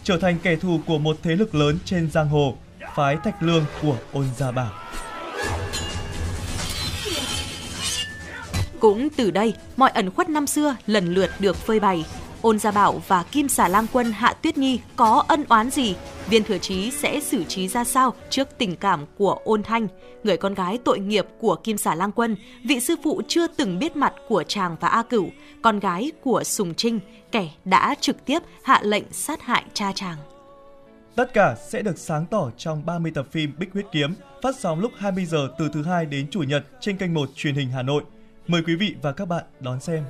Speaker 8: trở thành kẻ thù của một thế lực lớn trên giang hồ, phái Thạch Lương của Ôn Gia Bảo.
Speaker 13: Cũng từ đây, mọi ẩn khuất năm xưa lần lượt được phơi bày. Ôn Gia Bảo và Kim Xà Lang Quân Hạ Tuyết Nhi có ân oán gì? Viên Thừa Chí sẽ xử trí ra sao trước tình cảm của Ôn Thanh, người con gái tội nghiệp của Kim Xà Lang Quân, vị sư phụ chưa từng biết mặt của chàng và A Cửu, con gái của Sùng Trinh, kẻ đã trực tiếp hạ lệnh sát hại cha chàng.
Speaker 8: Tất cả sẽ được sáng tỏ trong 30 tập phim Bích Huyết Kiếm, phát sóng lúc 20 giờ từ thứ hai đến chủ nhật trên kênh 1 truyền hình Hà Nội. Mời quý vị và các bạn đón xem.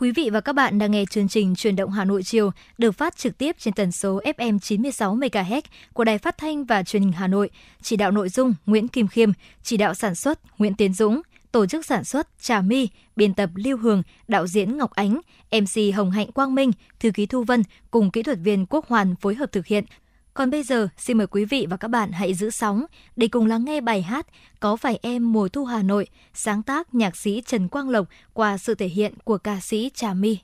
Speaker 3: Quý vị và các bạn đang nghe chương trình Truyền động Hà Nội chiều được phát trực tiếp trên tần số FM 96 MHz của Đài Phát thanh và Truyền hình Hà Nội. Chỉ đạo nội dung Nguyễn Kim Khiêm, chỉ đạo sản xuất Nguyễn Tiến Dũng, tổ chức sản xuất Trà My, biên tập Lưu Hường, đạo diễn Ngọc Ánh, MC Hồng Hạnh Quang Minh, thư ký Thu Vân cùng kỹ thuật viên Quốc Hoàn phối hợp thực hiện. Còn bây giờ, xin mời quý vị và các bạn hãy giữ sóng để cùng lắng nghe bài hát Có phải em mùa thu Hà Nội, sáng tác nhạc sĩ Trần Quang Lộc qua sự thể hiện của ca sĩ Trà My.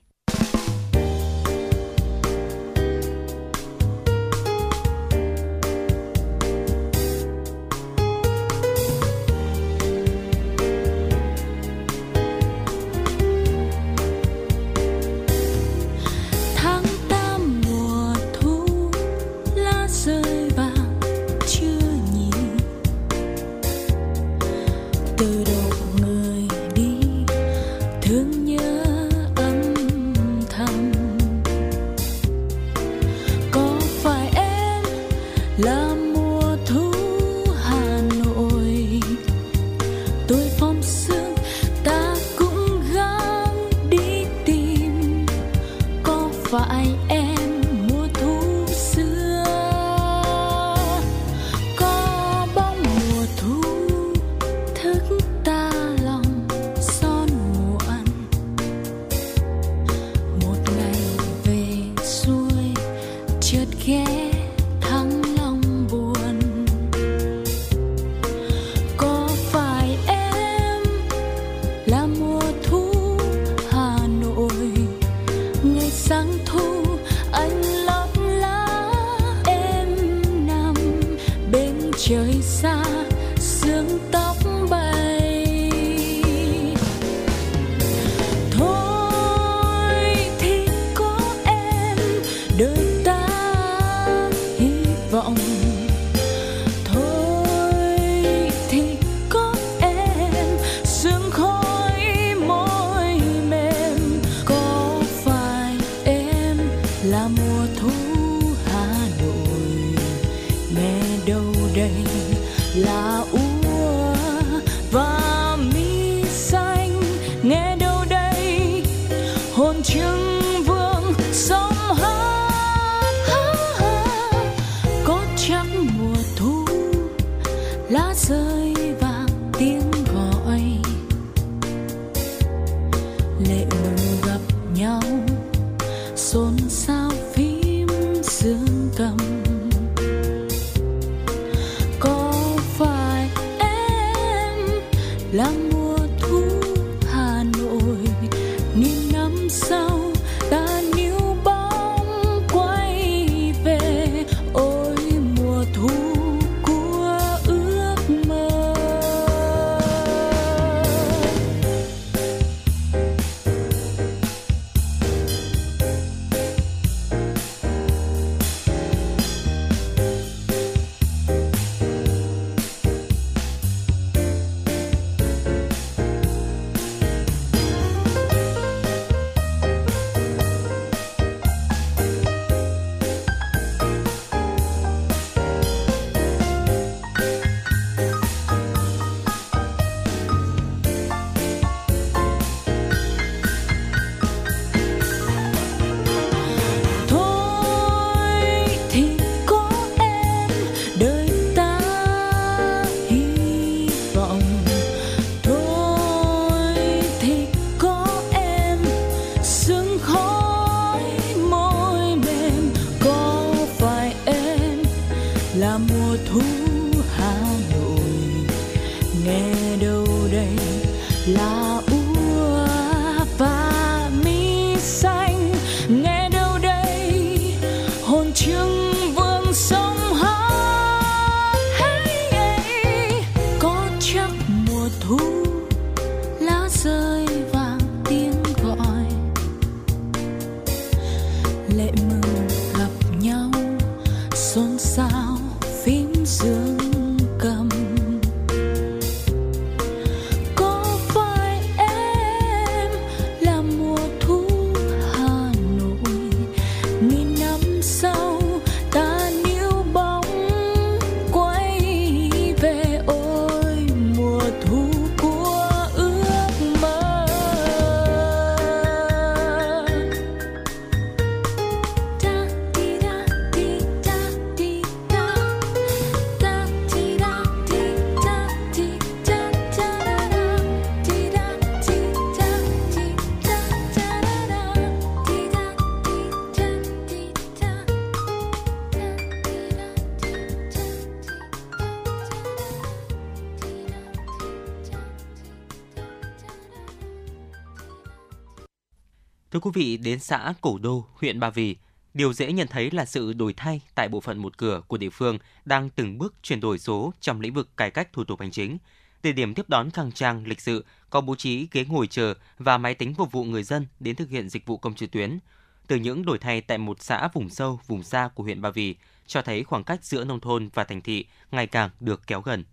Speaker 4: Vị, đến xã Cổ Đô, huyện Ba Vì, điều dễ nhận thấy là sự đổi thay tại bộ phận một cửa của địa phương đang từng bước chuyển đổi số trong lĩnh vực cải cách thủ tục hành chính. Địa điểm tiếp đón khang trang, lịch sự, có bố trí ghế ngồi chờ và máy tính phục vụ người dân đến thực hiện dịch vụ công trực tuyến. Từ những đổi thay tại một xã vùng sâu, vùng xa của huyện Ba Vì, cho thấy khoảng cách giữa nông thôn và thành thị ngày càng được kéo gần.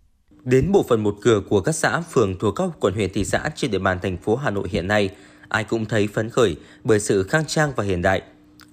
Speaker 4: Đến bộ phận một cửa của các xã, phường thuộc các quận huyện thị xã trên địa bàn thành phố Hà Nội hiện nay, ai cũng thấy phấn khởi bởi sự khang trang và hiện đại.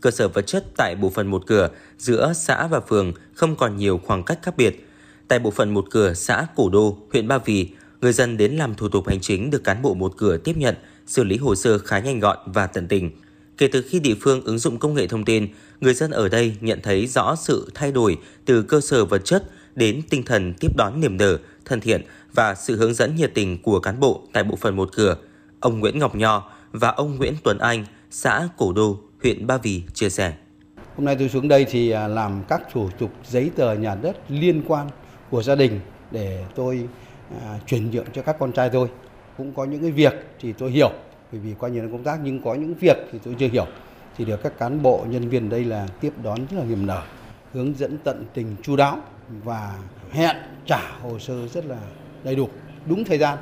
Speaker 4: Cơ sở vật chất tại bộ phận một cửa giữa xã và phường không còn nhiều khoảng cách khác biệt. Tại bộ phận một cửa xã Cổ Đô, huyện Ba Vì, người dân đến làm thủ tục hành chính được cán bộ một cửa tiếp nhận, xử lý hồ sơ khá nhanh gọn và tận tình. Kể từ khi địa phương ứng dụng công nghệ thông tin, người dân ở đây nhận thấy rõ sự thay đổi từ cơ sở vật chất đến tinh thần tiếp đón niềm nở, thân thiện và sự hướng dẫn nhiệt tình của cán bộ tại bộ phận một cửa. Ông Nguyễn Ngọc Nho và ông Nguyễn Tuấn Anh, xã Cổ Đô, huyện Ba Vì chia sẻ.
Speaker 22: Hôm nay tôi xuống đây thì à, làm các thủ tục giấy tờ nhà đất liên quan của gia đình để tôi à, chuyển nhượng cho các con trai tôi. Cũng có những cái việc thì tôi hiểu bởi vì qua nhiều năm công tác nhưng có những việc thì tôi chưa hiểu thì được các cán bộ nhân viên đây là tiếp đón rất là niềm nở, hướng dẫn tận tình chu đáo và hẹn trả hồ sơ rất là đầy đủ, đúng thời gian.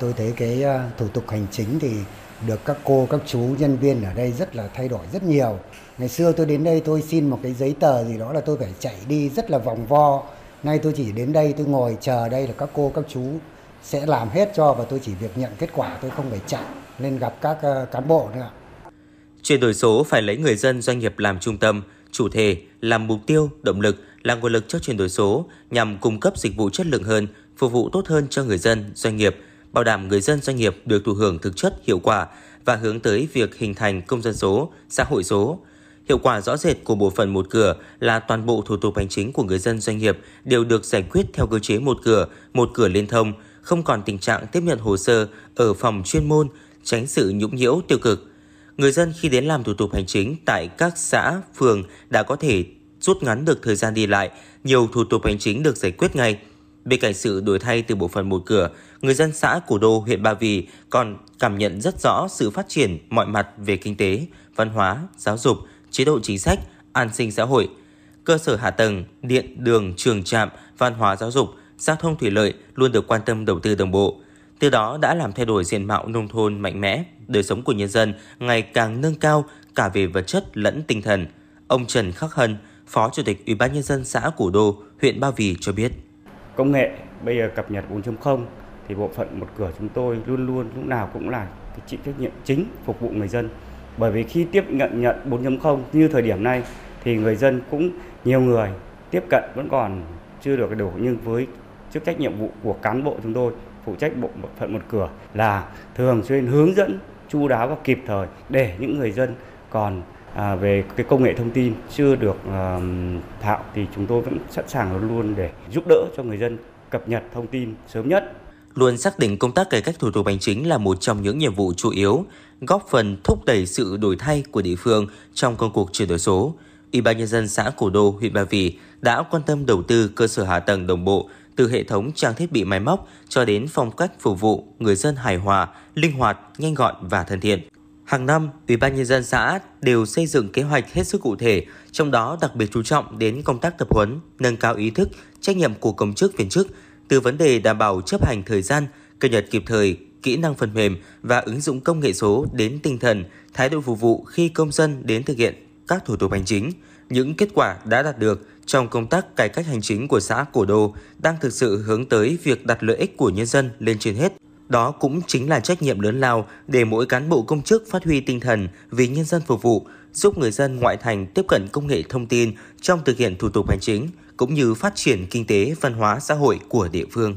Speaker 23: Tôi thấy cái à, thủ tục hành chính thì được các cô, các chú nhân viên ở đây rất là thay đổi rất nhiều. Ngày xưa tôi đến đây tôi xin một cái giấy tờ gì đó là tôi phải chạy đi rất là vòng vo. Nay tôi chỉ đến đây tôi ngồi chờ đây là các cô, các chú sẽ làm hết cho và tôi chỉ việc nhận kết quả tôi không phải chạy lên gặp các ờ, cán bộ nữa.
Speaker 4: Chuyển đổi số phải lấy người dân doanh nghiệp làm trung tâm, chủ thể, làm mục tiêu, động lực, là nguồn lực cho chuyển đổi số nhằm cung cấp dịch vụ chất lượng hơn, phục vụ tốt hơn cho người dân, doanh nghiệp, bảo đảm người dân doanh nghiệp được thụ hưởng thực chất hiệu quả và hướng tới việc hình thành công dân số, xã hội số. Hiệu quả rõ rệt của bộ phận một cửa là toàn bộ thủ tục hành chính của người dân doanh nghiệp đều được giải quyết theo cơ chế một cửa, một cửa liên thông, không còn tình trạng tiếp nhận hồ sơ ở phòng chuyên môn, tránh sự nhũng nhiễu tiêu cực. Người dân khi đến làm thủ tục hành chính tại các xã, phường đã có thể rút ngắn được thời gian đi lại, nhiều thủ tục hành chính được giải quyết ngay. Bên cạnh sự đổi thay từ bộ phận một cửa, người dân xã Cổ Đô, huyện Ba Vì còn cảm nhận rất rõ sự phát triển mọi mặt về kinh tế, văn hóa, giáo dục, chế độ chính sách, an sinh xã hội, cơ sở hạ tầng, điện, đường, trường trạm, văn hóa giáo dục, giao thông thủy lợi luôn được quan tâm đầu tư đồng bộ. Từ đó đã làm thay đổi diện mạo nông thôn mạnh mẽ, đời sống của nhân dân ngày càng nâng cao cả về vật chất lẫn tinh thần. Ông Trần Khắc Hân, Phó Chủ tịch Ủy ban nhân dân xã Cổ Đô, huyện Ba Vì cho biết.
Speaker 24: Công nghệ bây giờ cập nhật 4.0 thì bộ phận một cửa chúng tôi luôn luôn lúc nào cũng là cái chịu trách nhiệm chính phục vụ người dân. Bởi vì khi tiếp nhận nhận 4.0 như thời điểm này thì người dân cũng nhiều người tiếp cận vẫn còn chưa được đủ nhưng với chức trách nhiệm vụ của cán bộ chúng tôi phụ trách bộ phận một cửa là thường xuyên hướng dẫn chu đáo và kịp thời để những người dân còn à, về cái công nghệ thông tin chưa được à, thạo thì chúng tôi vẫn sẵn sàng luôn luôn để giúp đỡ cho người dân cập nhật thông tin sớm nhất
Speaker 4: luôn xác định công tác cải cách thủ tục hành chính là một trong những nhiệm vụ chủ yếu, góp phần thúc đẩy sự đổi thay của địa phương trong công cuộc chuyển đổi số. Ủy ban nhân dân xã Cổ Đô, huyện Ba Vì đã quan tâm đầu tư cơ sở hạ tầng đồng bộ từ hệ thống trang thiết bị máy móc cho đến phong cách phục vụ người dân hài hòa, linh hoạt, nhanh gọn và thân thiện. Hàng năm, Ủy ban nhân dân xã đều xây dựng kế hoạch hết sức cụ thể, trong đó đặc biệt chú trọng đến công tác tập huấn, nâng cao ý thức, trách nhiệm của công chức viên chức từ vấn đề đảm bảo chấp hành thời gian, cập nhật kịp thời, kỹ năng phần mềm và ứng dụng công nghệ số đến tinh thần, thái độ phục vụ khi công dân đến thực hiện các thủ tục hành chính. Những kết quả đã đạt được trong công tác cải cách hành chính của xã Cổ Đô đang thực sự hướng tới việc đặt lợi ích của nhân dân lên trên hết. Đó cũng chính là trách nhiệm lớn lao để mỗi cán bộ công chức phát huy tinh thần vì nhân dân phục vụ, giúp người dân ngoại thành tiếp cận công nghệ thông tin trong thực hiện thủ tục hành chính, cũng như phát triển kinh tế, văn hóa, xã hội của địa phương.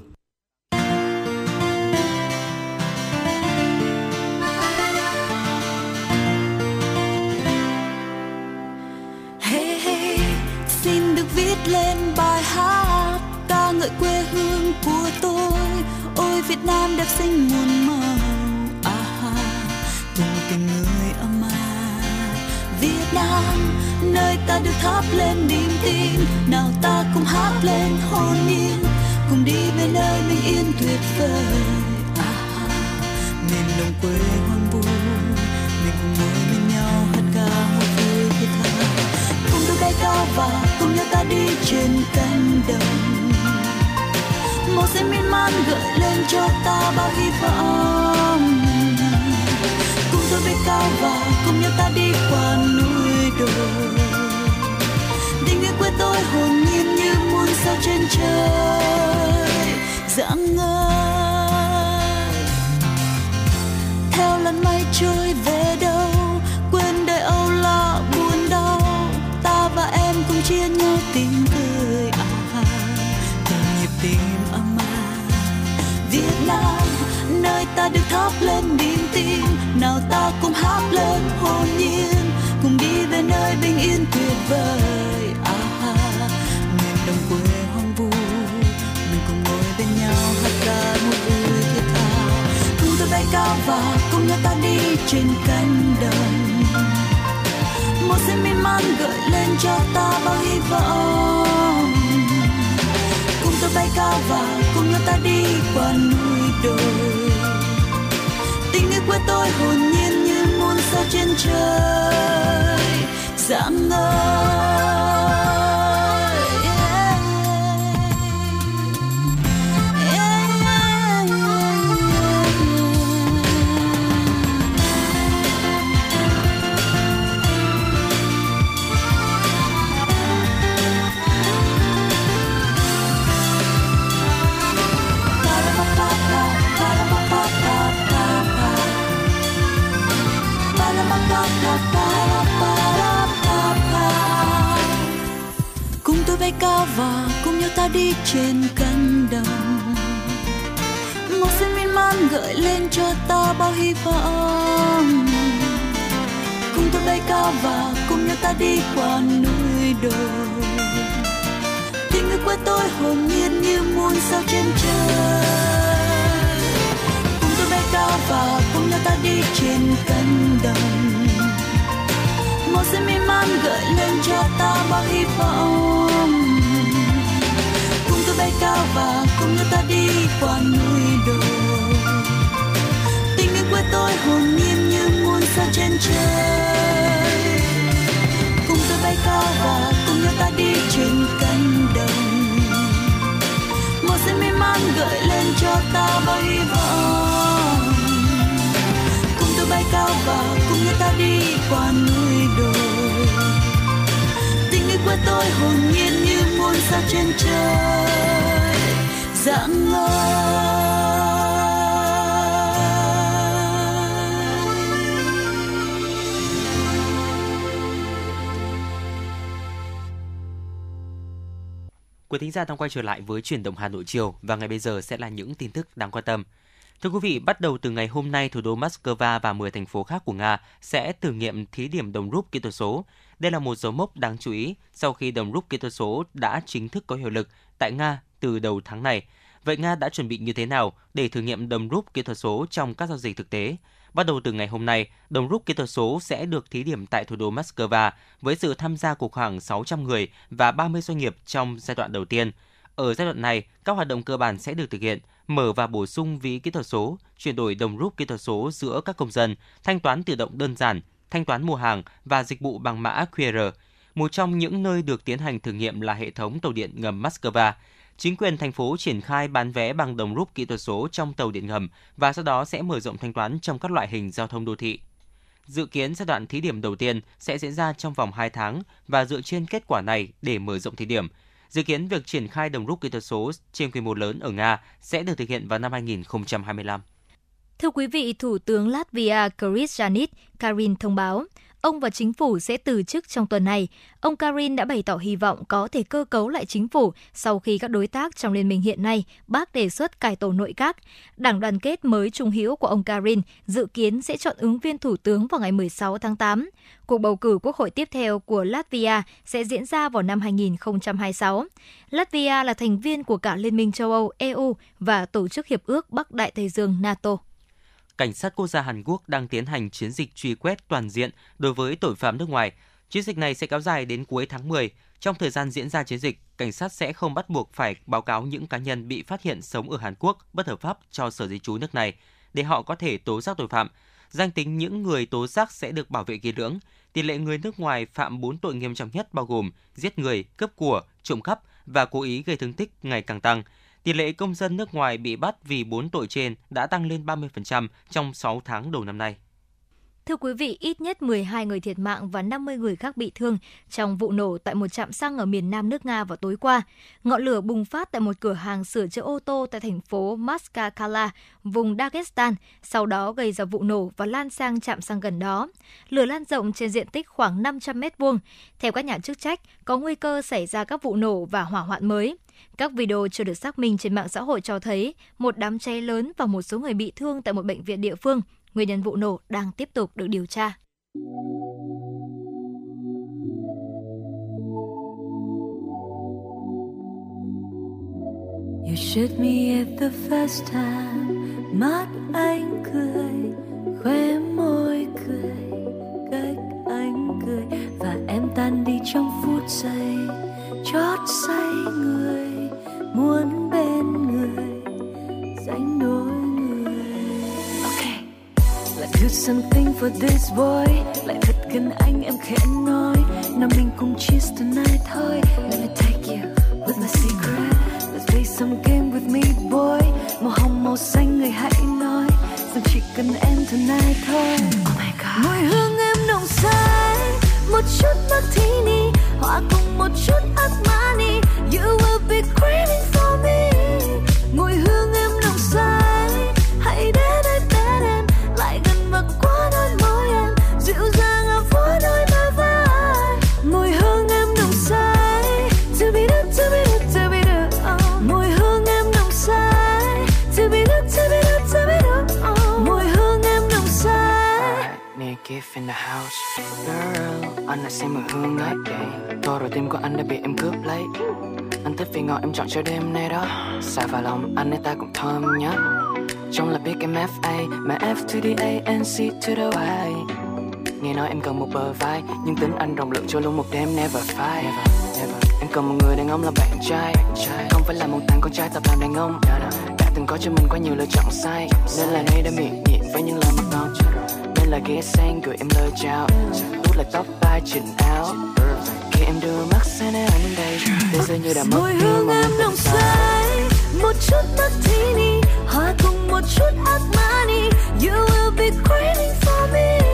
Speaker 3: Hey, hey, xin được viết lên bài hát ca ngợi quê hương của tôi ôi Việt Nam đẹp xinh muôn ta được thắp lên niềm tin. Nào ta cùng hát lên hồn nhiên cùng đi về nơi mình yên tuyệt vời. À, miền đồng quê hoang vu mình cùng ngồi bên nhau hát ca hoa tươi thiết tha.
Speaker 25: Cùng đôi tay cao và cùng nhau ta đi trên cánh đồng. Màu xanh miên man gợi lên cho ta bao hy vọng. Cùng tôi về cao và cùng nhau ta đi qua núi đồi tôi hồn nhiên như muôn sao trên trời. Dạng ngời. Theo làn mây trôi về đâu, quên đời âu lo, buồn đau. Ta và em cùng chia nhau tình cười à từng nhịp tim âm à Việt Nam, nơi ta được thắp lên niềm tin, nào ta cùng hát lên hồn nhiên, cùng đi về nơi bình yên tuyệt vời. Cao và cùng nhau ta đi trên cánh đồng. Một xanh miên man gợi lên cho ta bao hy vọng. Cùng tôi bay cao và cùng nhau ta đi qua núi đồi. Tình yêu quê tôi hồn nhiên như muôn sao trên trời. Dạng ngời núi tình yêu của tôi, hồn nhiên như muôn sao trên trời. Cùng tôi bay cao và cùng nhau ta đi trên cánh đồng. Một xanh mê man gợi lên cho ta bao hy vọng. Cùng tôi bay cao và cùng nhau ta đi qua núi đồi. Tình yêu của tôi, hồn nhiên như muôn sao trên trời. Cùng tôi bay cao và đưa ta đi trên cánh đồng. Mùa xuân mê man gợi lên cho ta bao hy vọng cùng tôi bay cao và cùng nhau ta đi qua núi đồi. Tình yêu của tôi hồn nhiên như muôn sao trên trời. Dạng
Speaker 4: Quý thính giả đang quay trở lại với chuyển động Hà Nội chiều và ngay bây giờ sẽ là những tin tức đáng quan tâm. Thưa quý vị, bắt đầu từ ngày hôm nay, thủ đô Moscow và 10 thành phố khác của Nga sẽ thử nghiệm thí điểm đồng rúp kỹ thuật số. Đây là một dấu mốc đáng chú ý sau khi đồng rúp kỹ thuật số đã chính thức có hiệu lực tại Nga từ đầu tháng này. Vậy Nga đã chuẩn bị như thế nào để thử nghiệm đồng rúp kỹ thuật số trong các giao dịch thực tế? Bắt đầu từ ngày hôm nay, đồng rút kỹ thuật số sẽ được thí điểm tại thủ đô Moscow với sự tham gia của khoảng 600 người và 30 doanh nghiệp trong giai đoạn đầu tiên. Ở giai đoạn này, các hoạt động cơ bản sẽ được thực hiện, mở và bổ sung ví kỹ thuật số, chuyển đổi đồng rút kỹ thuật số giữa các công dân, thanh toán tự động đơn giản, thanh toán mua hàng và dịch vụ bằng mã QR. Một trong những nơi được tiến hành thử nghiệm là hệ thống tàu điện ngầm Moscow. Chính quyền thành phố triển khai bán vé bằng đồng rúp kỹ thuật số trong tàu điện ngầm và sau đó sẽ mở rộng thanh toán trong các loại hình giao thông đô thị. Dự kiến giai đoạn thí điểm đầu tiên sẽ diễn ra trong vòng 2 tháng và dựa trên kết quả này để mở rộng thí điểm. Dự kiến việc triển khai đồng rút kỹ thuật số trên quy mô lớn ở Nga sẽ được thực hiện vào năm 2025.
Speaker 2: Thưa quý vị, Thủ tướng Latvia Krišjānis Karin thông báo, ông và chính phủ sẽ từ chức trong tuần này. Ông Karin đã bày tỏ hy vọng có thể cơ cấu lại chính phủ sau khi các đối tác trong liên minh hiện nay bác đề xuất cải tổ nội các. Đảng đoàn kết mới trung hữu của ông Karin dự kiến sẽ chọn ứng viên thủ tướng vào ngày 16 tháng 8. Cuộc bầu cử quốc hội tiếp theo của Latvia sẽ diễn ra vào năm 2026. Latvia là thành viên của cả Liên minh châu Âu EU và Tổ chức Hiệp ước Bắc Đại Tây Dương NATO.
Speaker 4: Cảnh sát quốc gia Hàn Quốc đang tiến hành chiến dịch truy quét toàn diện đối với tội phạm nước ngoài. Chiến dịch này sẽ kéo dài đến cuối tháng 10. Trong thời gian diễn ra chiến dịch, cảnh sát sẽ không bắt buộc phải báo cáo những cá nhân bị phát hiện sống ở Hàn Quốc bất hợp pháp cho sở di trú nước này để họ có thể tố giác tội phạm. Danh tính những người tố giác sẽ được bảo vệ kỹ lưỡng. tỷ lệ người nước ngoài phạm 4 tội nghiêm trọng nhất bao gồm giết người, cướp của, trộm cắp và cố ý gây thương tích ngày càng tăng. Tỷ lệ công dân nước ngoài bị bắt vì 4 tội trên đã tăng lên 30% trong 6 tháng đầu năm nay.
Speaker 2: Thưa quý vị, ít nhất 12 người thiệt mạng và 50 người khác bị thương trong vụ nổ tại một trạm xăng ở miền Nam nước Nga vào tối qua. Ngọn lửa bùng phát tại một cửa hàng sửa chữa ô tô tại thành phố Maskakala, vùng Dagestan, sau đó gây ra vụ nổ và lan sang trạm xăng gần đó. Lửa lan rộng trên diện tích khoảng 500 mét vuông. Theo các nhà chức trách, có nguy cơ xảy ra các vụ nổ và hỏa hoạn mới. Các video chưa được xác minh trên mạng xã hội cho thấy một đám cháy lớn và một số người bị thương tại một bệnh viện địa phương Nguyên nhân vụ nổ đang tiếp tục được điều tra.
Speaker 3: You shoot me at the first time. Mắt anh cười, Khóe môi cười, Cách anh cười. Và em tan đi trong phút giây, Chót say người, Muốn bên người. Dành đôi lại do something for this boy. Lại thật gần anh em khẽ nói. Nào mình cùng cheers tonight thôi. Let me take you with my secret. Let's play some game with me boy. Màu hồng màu xanh người hãy nói. Rằng chỉ cần em tonight thôi? Oh my god. Mùi hương em nồng say. Một chút martini Hòa cùng một chút Armani. You will be craving
Speaker 26: gift in the house. Girl, anh là xem mùi hương ấy Thôi rồi tim của anh đã bị em cướp lấy. Anh thích vị ngọt em chọn cho đêm nay đó. Xài vào lòng anh ấy ta cũng thơm nhá. trong là biết em FA Mà F to the A and C to the Y. Nghe nói em cần một bờ vai Nhưng tính anh rộng lượng cho luôn một đêm never fight. Never, never. Em cần một người đàn ông là bạn trai. Không phải là một thằng con trai tập làm đàn ông. Đã từng có cho mình quá nhiều lựa chọn sai. Nên là nay đã miệng nhịn với những lời mà con là ghé sang gửi em lời chào. Út lại tóc tai chỉnh áo. Khi em đưa mắt sang nơi anh đây Thế giới như đã mất
Speaker 3: mùi hương em nồng say Một chút martini Hòa cùng một chút Armani You will be craving for me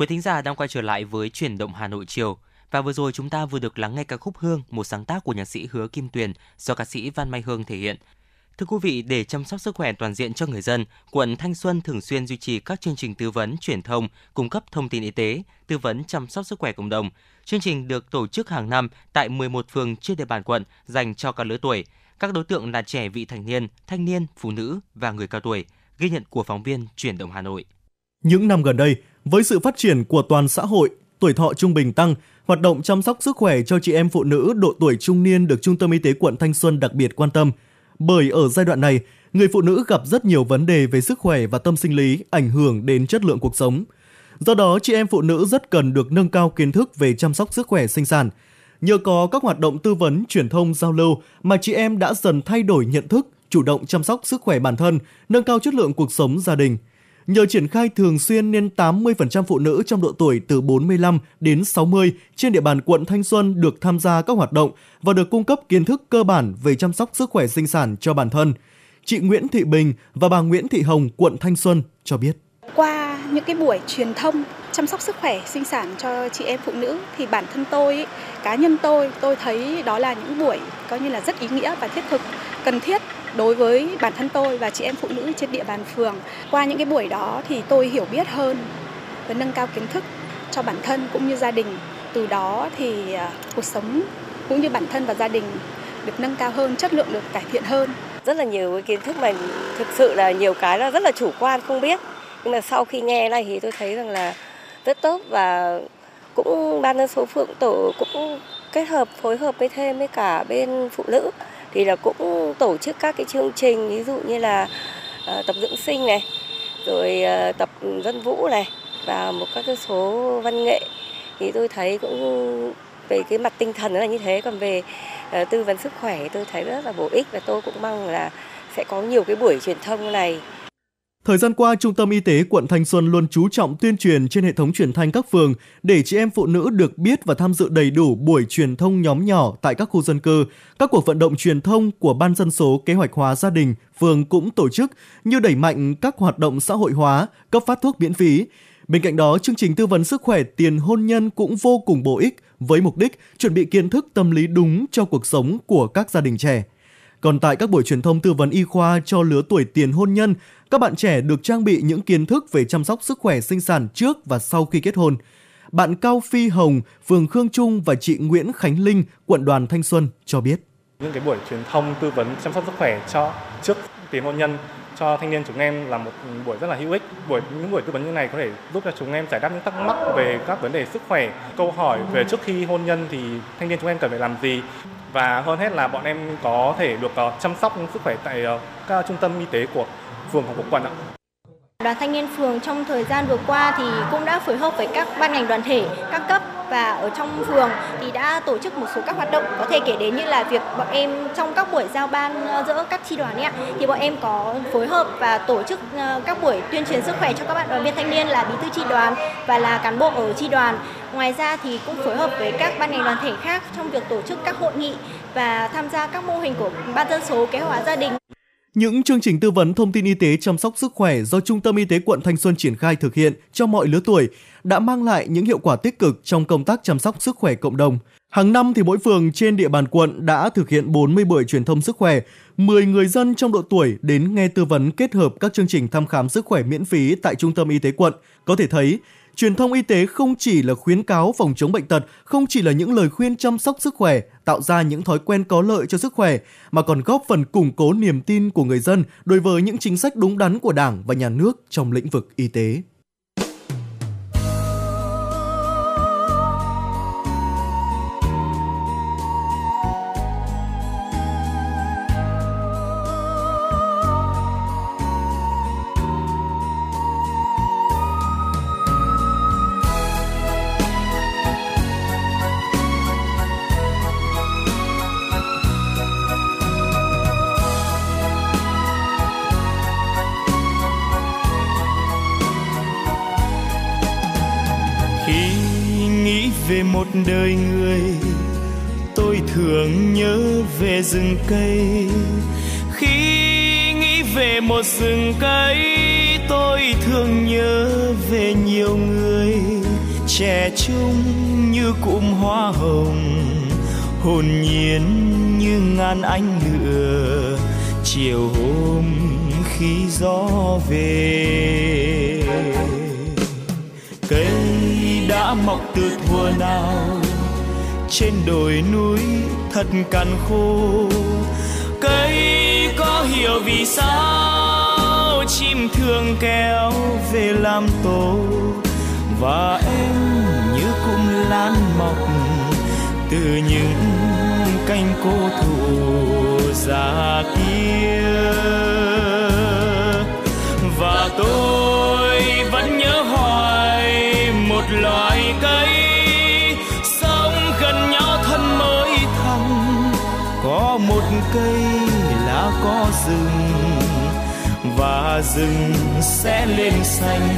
Speaker 4: Quý thính giả đang quay trở lại với chuyển động Hà Nội chiều. Và vừa rồi chúng ta vừa được lắng nghe ca khúc Hương, một sáng tác của nhạc sĩ Hứa Kim Tuyền do ca sĩ Văn Mai Hương thể hiện. Thưa quý vị, để chăm sóc sức khỏe toàn diện cho người dân, quận Thanh Xuân thường xuyên duy trì các chương trình tư vấn, truyền thông, cung cấp thông tin y tế, tư vấn chăm sóc sức khỏe cộng đồng. Chương trình được tổ chức hàng năm tại 11 phường trên địa bàn quận dành cho các lứa tuổi. Các đối tượng là trẻ vị thành niên, thanh niên, phụ nữ và người cao tuổi. Ghi nhận của phóng viên Chuyển động Hà Nội.
Speaker 14: Những năm gần đây, với sự phát triển của toàn xã hội, tuổi thọ trung bình tăng, hoạt động chăm sóc sức khỏe cho chị em phụ nữ độ tuổi trung niên được Trung tâm Y tế quận Thanh Xuân đặc biệt quan tâm. Bởi ở giai đoạn này, người phụ nữ gặp rất nhiều vấn đề về sức khỏe và tâm sinh lý ảnh hưởng đến chất lượng cuộc sống. Do đó, chị em phụ nữ rất cần được nâng cao kiến thức về chăm sóc sức khỏe sinh sản. Nhờ có các hoạt động tư vấn, truyền thông, giao lưu mà chị em đã dần thay đổi nhận thức, chủ động chăm sóc sức khỏe bản thân, nâng cao chất lượng cuộc sống gia đình. Nhờ triển khai thường xuyên nên 80% phụ nữ trong độ tuổi từ 45 đến 60 trên địa bàn quận Thanh Xuân được tham gia các hoạt động và được cung cấp kiến thức cơ bản về chăm sóc sức khỏe sinh sản cho bản thân. Chị Nguyễn Thị Bình và bà Nguyễn Thị Hồng, quận Thanh Xuân cho biết.
Speaker 27: Qua những cái buổi truyền thông chăm sóc sức khỏe sinh sản cho chị em phụ nữ thì bản thân tôi, cá nhân tôi, tôi thấy đó là những buổi coi như là rất ý nghĩa và thiết thực, cần thiết đối với bản thân tôi và chị em phụ nữ trên địa bàn phường. Qua những cái buổi đó thì tôi hiểu biết hơn và nâng cao kiến thức cho bản thân cũng như gia đình. Từ đó thì à, cuộc sống cũng như bản thân và gia đình được nâng cao hơn, chất lượng được cải thiện hơn.
Speaker 28: Rất là nhiều cái kiến thức mà thực sự là nhiều cái là rất là chủ quan không biết. Nhưng mà sau khi nghe này thì tôi thấy rằng là rất tốt và cũng ban dân số phượng tổ cũng kết hợp phối hợp với thêm với cả bên phụ nữ. Thì là cũng tổ chức các cái chương trình ví dụ như là uh, tập dưỡng sinh này rồi uh, tập dân vũ này và một các cái số văn nghệ. Thì tôi thấy cũng về cái mặt tinh thần là như thế còn về uh, tư vấn sức khỏe tôi thấy rất là bổ ích và tôi cũng mong là sẽ có nhiều cái buổi truyền thông này.
Speaker 14: Thời gian qua, Trung tâm Y tế quận Thanh Xuân luôn chú trọng tuyên truyền trên hệ thống truyền thanh các phường để chị em phụ nữ được biết và tham dự đầy đủ buổi truyền thông nhóm nhỏ tại các khu dân cư. Các cuộc vận động truyền thông của Ban dân số kế hoạch hóa gia đình, phường cũng tổ chức như đẩy mạnh các hoạt động xã hội hóa, cấp phát thuốc miễn phí. Bên cạnh đó, chương trình tư vấn sức khỏe tiền hôn nhân cũng vô cùng bổ ích với mục đích chuẩn bị kiến thức tâm lý đúng cho cuộc sống của các gia đình trẻ. Còn tại các buổi truyền thông tư vấn y khoa cho lứa tuổi tiền hôn nhân, các bạn trẻ được trang bị những kiến thức về chăm sóc sức khỏe sinh sản trước và sau khi kết hôn. Bạn Cao Phi Hồng, phường Khương Trung và chị Nguyễn Khánh Linh, quận đoàn Thanh Xuân cho biết.
Speaker 29: Những cái buổi truyền thông tư vấn chăm sóc sức khỏe cho trước tiền hôn nhân cho thanh niên chúng em là một buổi rất là hữu ích. Buổi những buổi tư vấn như này có thể giúp cho chúng em giải đáp những thắc mắc về các vấn đề sức khỏe, câu hỏi về trước khi hôn nhân thì thanh niên chúng em cần phải làm gì và hơn hết là bọn em có thể được ờ, chăm sóc sức khỏe tại ờ, các trung tâm y tế của phường hoặc Quốc Quan ạ.
Speaker 30: Đoàn thanh niên phường trong thời gian vừa qua thì cũng đã phối hợp với các ban ngành đoàn thể, các cấp và ở trong phường thì đã tổ chức một số các hoạt động có thể kể đến như là việc bọn em trong các buổi giao ban ờ, giữa các chi đoàn ấy thì bọn em có phối hợp và tổ chức ờ, các buổi tuyên truyền sức khỏe cho các bạn đoàn viên thanh niên là bí thư chi đoàn và là cán bộ ở chi đoàn. Ngoài ra thì cũng phối hợp với các ban ngành đoàn thể khác trong việc tổ chức các hội nghị và tham gia các mô hình của ban dân số kế hoạch gia đình
Speaker 14: những chương trình tư vấn thông tin y tế chăm sóc sức khỏe do Trung tâm Y tế quận Thanh Xuân triển khai thực hiện cho mọi lứa tuổi đã mang lại những hiệu quả tích cực trong công tác chăm sóc sức khỏe cộng đồng. Hàng năm thì mỗi phường trên địa bàn quận đã thực hiện 40 buổi truyền thông sức khỏe, 10 người dân trong độ tuổi đến nghe tư vấn kết hợp các chương trình thăm khám sức khỏe miễn phí tại Trung tâm Y tế quận. Có thể thấy, Truyền thông y tế không chỉ là khuyến cáo phòng chống bệnh tật, không chỉ là những lời khuyên chăm sóc sức khỏe, tạo ra những thói quen có lợi cho sức khỏe, mà còn góp phần củng cố niềm tin của người dân đối với những chính sách đúng đắn của Đảng và Nhà nước trong lĩnh vực y tế.
Speaker 31: Về rừng cây. Khi nghĩ về một rừng cây, tôi thường nhớ về nhiều người trẻ trung như cụm hoa hồng, hồn nhiên như ngàn ánh lửa. Chiều hôm khi gió về, cây đã mọc từ thuở nào. Trên đồi núi thật cằn khô. Cây có hiểu vì sao chim thường kéo về làm tổ. Và em như cung lan mọc từ những cánh cô thụ già kia. Và tôi vẫn nhớ hoài một loài cây một cây lá có rừng và rừng sẽ lên xanh.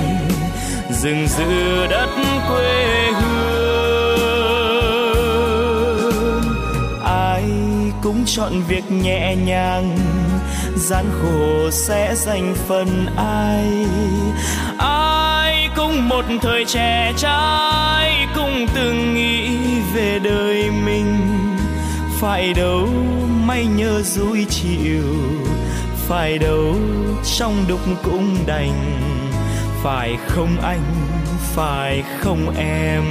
Speaker 31: Rừng giữ đất quê hương. Ai cũng chọn việc nhẹ nhàng, gian khổ sẽ dành phần ai. Ai cũng một thời trẻ trai, cũng từng nghĩ về đời mình phải đâu may nhớ dối chiều, phải đâu trong đục cũng đành, phải không anh, phải không em?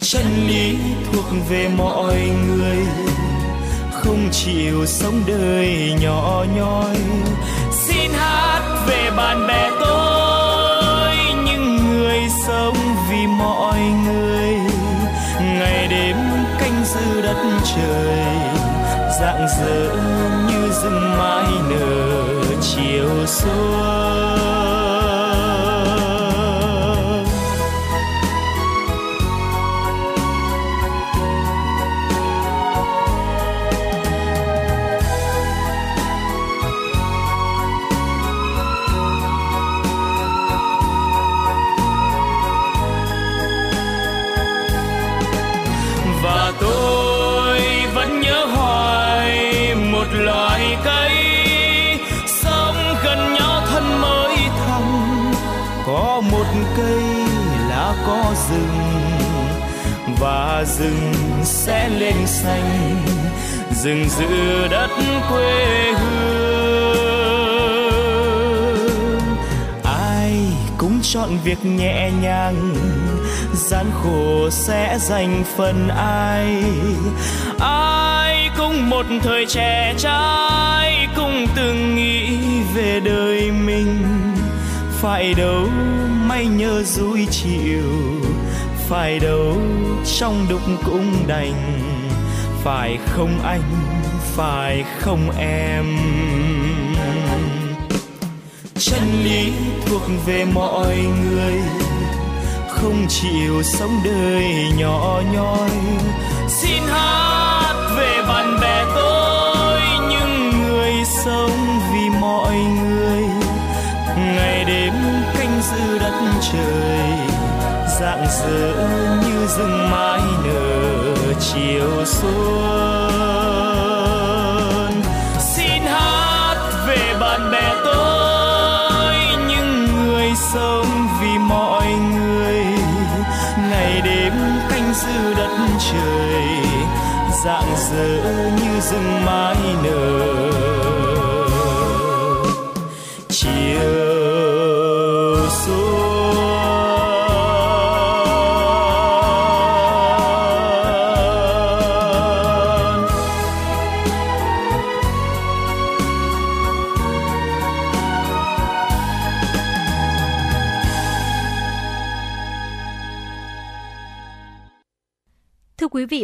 Speaker 31: Chân lý thuộc về mọi người, không chịu sống đời nhỏ nhoi. Xin hát về bạn bè tôi, những người sống vì mọi người đất trời dạng dỡ như rừng mai nở chiều xuân cây lá có rừng và rừng sẽ lên xanh. Rừng giữ đất quê hương. Ai cũng chọn việc nhẹ nhàng, gian khổ sẽ dành phần ai. Ai cũng một thời trẻ trai, cũng từng nghĩ về đời mình phải đâu may nhớ vui chiều, phải đâu trong đục cũng đành, phải không anh, phải không em? Chân lý thuộc về mọi người, không chịu sống đời nhỏ nhoi. Xin hát về bạn bè tôi, những người sống vì mọi người. Trời, dạng dỡ như rừng mai nở chiều xuân. Xin hát về bạn bè tôi, những người sống vì mọi người. Ngày đêm canh giữ đất trời, dạng dỡ như rừng mai nở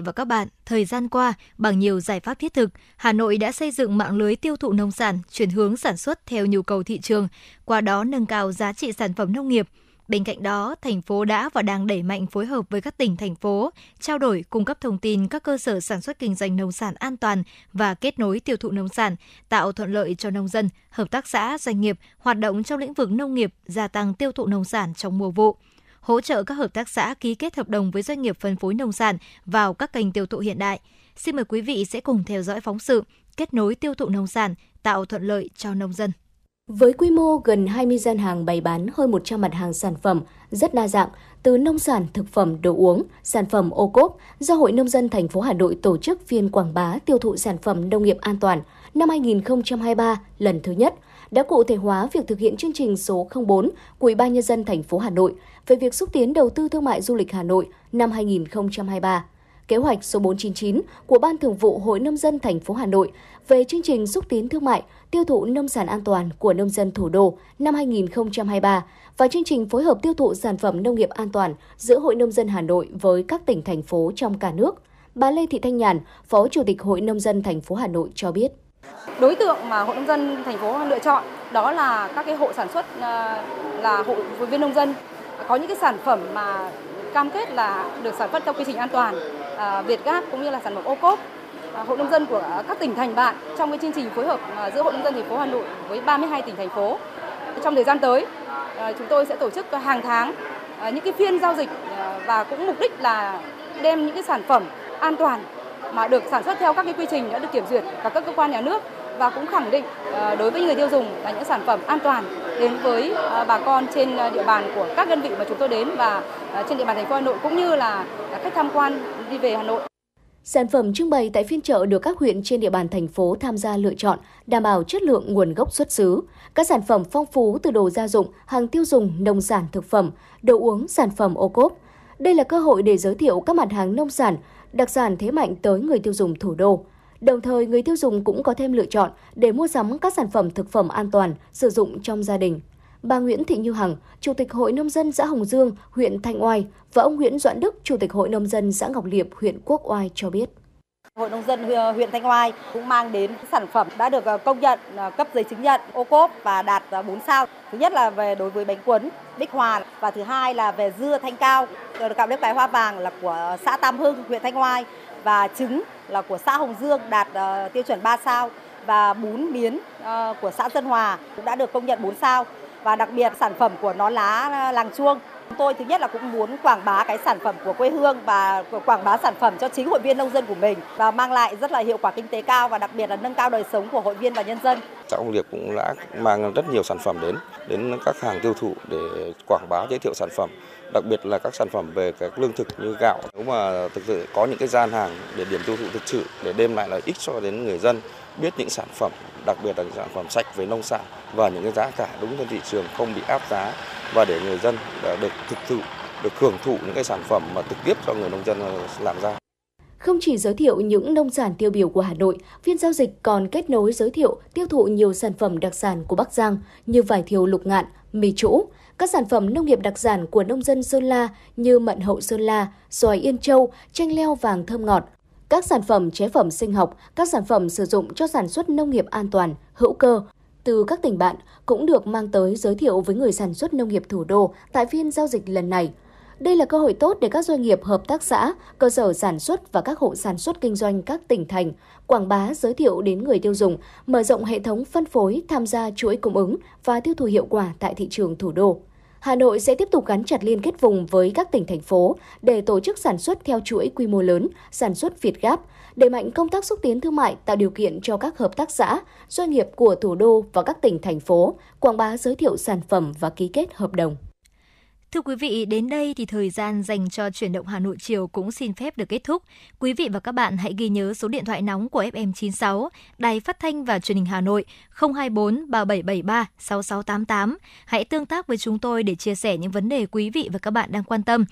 Speaker 2: và các bạn, thời gian qua, bằng nhiều giải pháp thiết thực, Hà Nội đã xây dựng mạng lưới tiêu thụ nông sản, chuyển hướng sản xuất theo nhu cầu thị trường, qua đó nâng cao giá trị sản phẩm nông nghiệp. Bên cạnh đó, thành phố đã và đang đẩy mạnh phối hợp với các tỉnh, thành phố, trao đổi, cung cấp thông tin các cơ sở sản xuất kinh doanh nông sản an toàn và kết nối tiêu thụ nông sản, tạo thuận lợi cho nông dân, hợp tác xã, doanh nghiệp hoạt động trong lĩnh vực nông nghiệp, gia tăng tiêu thụ nông sản trong mùa vụ hỗ trợ các hợp tác xã ký kết hợp đồng với doanh nghiệp phân phối nông sản vào các kênh tiêu thụ hiện đại. Xin mời quý vị sẽ cùng theo dõi phóng sự kết nối tiêu thụ nông sản, tạo thuận lợi cho nông dân.
Speaker 32: Với quy mô gần 20 gian hàng bày bán hơn 100 mặt hàng sản phẩm rất đa dạng, từ nông sản, thực phẩm, đồ uống, sản phẩm ô cốp, do Hội Nông dân thành phố Hà Nội tổ chức phiên quảng bá tiêu thụ sản phẩm nông nghiệp an toàn năm 2023 lần thứ nhất đã cụ thể hóa việc thực hiện chương trình số 04 của Ủy ban nhân dân thành phố Hà Nội về việc xúc tiến đầu tư thương mại du lịch Hà Nội năm 2023. Kế hoạch số 499 của Ban Thường vụ Hội nông dân thành phố Hà Nội về chương trình xúc tiến thương mại, tiêu thụ nông sản an toàn của nông dân thủ đô năm 2023 và chương trình phối hợp tiêu thụ sản phẩm nông nghiệp an toàn giữa Hội nông dân Hà Nội với các tỉnh thành phố trong cả nước. Bà Lê Thị Thanh Nhàn, Phó Chủ tịch Hội nông dân thành phố Hà Nội cho biết.
Speaker 33: Đối tượng mà Hội nông dân thành phố lựa chọn đó là các cái hộ sản xuất à, là hộ hội viên nông dân có những cái sản phẩm mà cam kết là được sản xuất theo quy trình an toàn à, Việt Gáp cũng như là sản phẩm ô cốp à, hội nông dân của các tỉnh thành bạn trong cái chương trình phối hợp à, giữa Hội nông dân thành phố Hà Nội với 32 tỉnh thành phố. Trong thời gian tới, à, chúng tôi sẽ tổ chức hàng tháng à, những cái phiên giao dịch à, và cũng mục đích là đem những cái sản phẩm an toàn mà được sản xuất theo các cái quy trình đã được kiểm duyệt và các cơ quan nhà nước và cũng khẳng định ờ, đối với người tiêu dùng là những sản phẩm an toàn đến với ờ, bà con trên ờ, địa bàn của các đơn vị mà chúng tôi đến và trên địa bàn thành phố Hà Nội cũng như là khách tham quan đi về Hà Nội.
Speaker 32: Sản phẩm trưng bày tại phiên chợ được các huyện trên địa bàn thành phố tham gia lựa chọn, đảm bảo chất lượng nguồn gốc xuất xứ. Các sản phẩm phong phú từ đồ gia dụng, hàng tiêu dùng, nông sản thực phẩm, đồ uống, sản phẩm ô cốp. Đây là cơ hội để giới thiệu các mặt hàng nông sản, đặc sản thế mạnh tới người tiêu dùng thủ đô. Đồng thời, người tiêu dùng cũng có thêm lựa chọn để mua sắm các sản phẩm thực phẩm an toàn sử dụng trong gia đình. Bà Nguyễn Thị Như Hằng, Chủ tịch Hội Nông dân xã Hồng Dương, huyện Thanh Oai và ông Nguyễn Doãn Đức, Chủ tịch Hội Nông dân xã Ngọc Liệp, huyện Quốc Oai cho biết.
Speaker 34: Hội nông dân huyện Thanh Oai cũng mang đến sản phẩm đã được ờ, công nhận ờ, cấp giấy chứng nhận ô cốp và đạt ờ, 4 sao. Thứ nhất là về đối với bánh cuốn Bích Hòa và thứ hai là về dưa Thanh Cao, cạo nếp cái hoa vàng là của xã Tam Hưng, huyện Thanh Oai và trứng là của xã Hồng Dương đạt tiêu chuẩn 3 sao và bún miến của xã Dân Hòa cũng đã được công nhận 4 sao và đặc biệt sản phẩm của nó lá làng chuông Chúng tôi thứ nhất là cũng muốn quảng bá cái sản phẩm của quê hương và quảng bá sản phẩm cho chính hội viên nông dân của mình và mang lại rất là hiệu quả kinh tế cao và đặc biệt là nâng cao đời sống của hội viên và nhân dân.
Speaker 35: Xã Công Liệp cũng đã mang rất nhiều sản phẩm đến đến các hàng tiêu thụ để quảng bá, giới thiệu sản phẩm, đặc biệt là các sản phẩm về các lương thực như gạo nếu mà thực sự có những cái gian hàng để điểm tiêu thụ thực sự, để đem lại lợi ích cho đến người dân, biết những sản phẩm đặc biệt là những sản phẩm sạch về nông sản và những cái giá cả đúng trên thị trường không bị áp giá và để người dân được thực thụ được hưởng thụ những cái sản phẩm mà trực tiếp cho người nông dân làm ra.
Speaker 32: Không chỉ giới thiệu những nông sản tiêu biểu của Hà Nội, phiên giao dịch còn kết nối giới thiệu tiêu thụ nhiều sản phẩm đặc sản của Bắc Giang như vải thiều lục ngạn, mì trũ, các sản phẩm nông nghiệp đặc sản của nông dân Sơn La như mận hậu Sơn La, xoài Yên Châu, chanh leo vàng thơm ngọt, các sản phẩm chế phẩm sinh học, các sản phẩm sử dụng cho sản xuất nông nghiệp an toàn, hữu cơ, từ các tỉnh bạn cũng được mang tới giới thiệu với người sản xuất nông nghiệp thủ đô tại phiên giao dịch lần này. Đây là cơ hội tốt để các doanh nghiệp hợp tác xã, cơ sở sản xuất và các hộ sản xuất kinh doanh các tỉnh thành quảng bá giới thiệu đến người tiêu dùng, mở rộng hệ thống phân phối, tham gia chuỗi cung ứng và tiêu thụ hiệu quả tại thị trường thủ đô. Hà Nội sẽ tiếp tục gắn chặt liên kết vùng với các tỉnh thành phố để tổ chức sản xuất theo chuỗi quy mô lớn, sản xuất Việt Gáp, đẩy mạnh công tác xúc tiến thương mại tạo điều kiện cho các hợp tác xã, doanh nghiệp của thủ đô và các tỉnh thành phố quảng bá giới thiệu sản phẩm và ký kết hợp đồng.
Speaker 2: Thưa quý vị, đến đây thì thời gian dành cho chuyển động Hà Nội chiều cũng xin phép được kết thúc. Quý vị và các bạn hãy ghi nhớ số điện thoại nóng của FM96, Đài Phát thanh và Truyền hình Hà Nội 024 3773 6688. Hãy tương tác với chúng tôi để chia sẻ những vấn đề quý vị và các bạn đang quan tâm.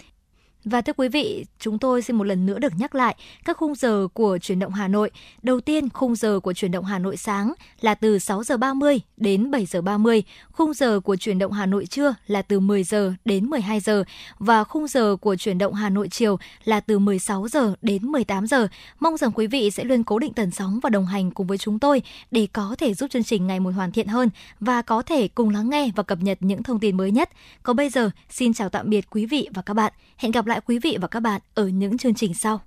Speaker 2: Và thưa quý vị, chúng tôi xin một lần nữa được nhắc lại các khung giờ của chuyển động Hà Nội. Đầu tiên, khung giờ của chuyển động Hà Nội sáng là từ 6 giờ 30 đến 7 giờ 30. Khung giờ của chuyển động Hà Nội trưa là từ 10 giờ đến 12 giờ và khung giờ của chuyển động Hà Nội chiều là từ 16 giờ đến 18 giờ. Mong rằng quý vị sẽ luôn cố định tần sóng và đồng hành cùng với chúng tôi để có thể giúp chương trình ngày một hoàn thiện hơn và có thể cùng lắng nghe và cập nhật những thông tin mới nhất. Còn bây giờ, xin chào tạm biệt quý vị và các bạn. Hẹn gặp lại lại quý vị và các bạn ở những chương trình sau.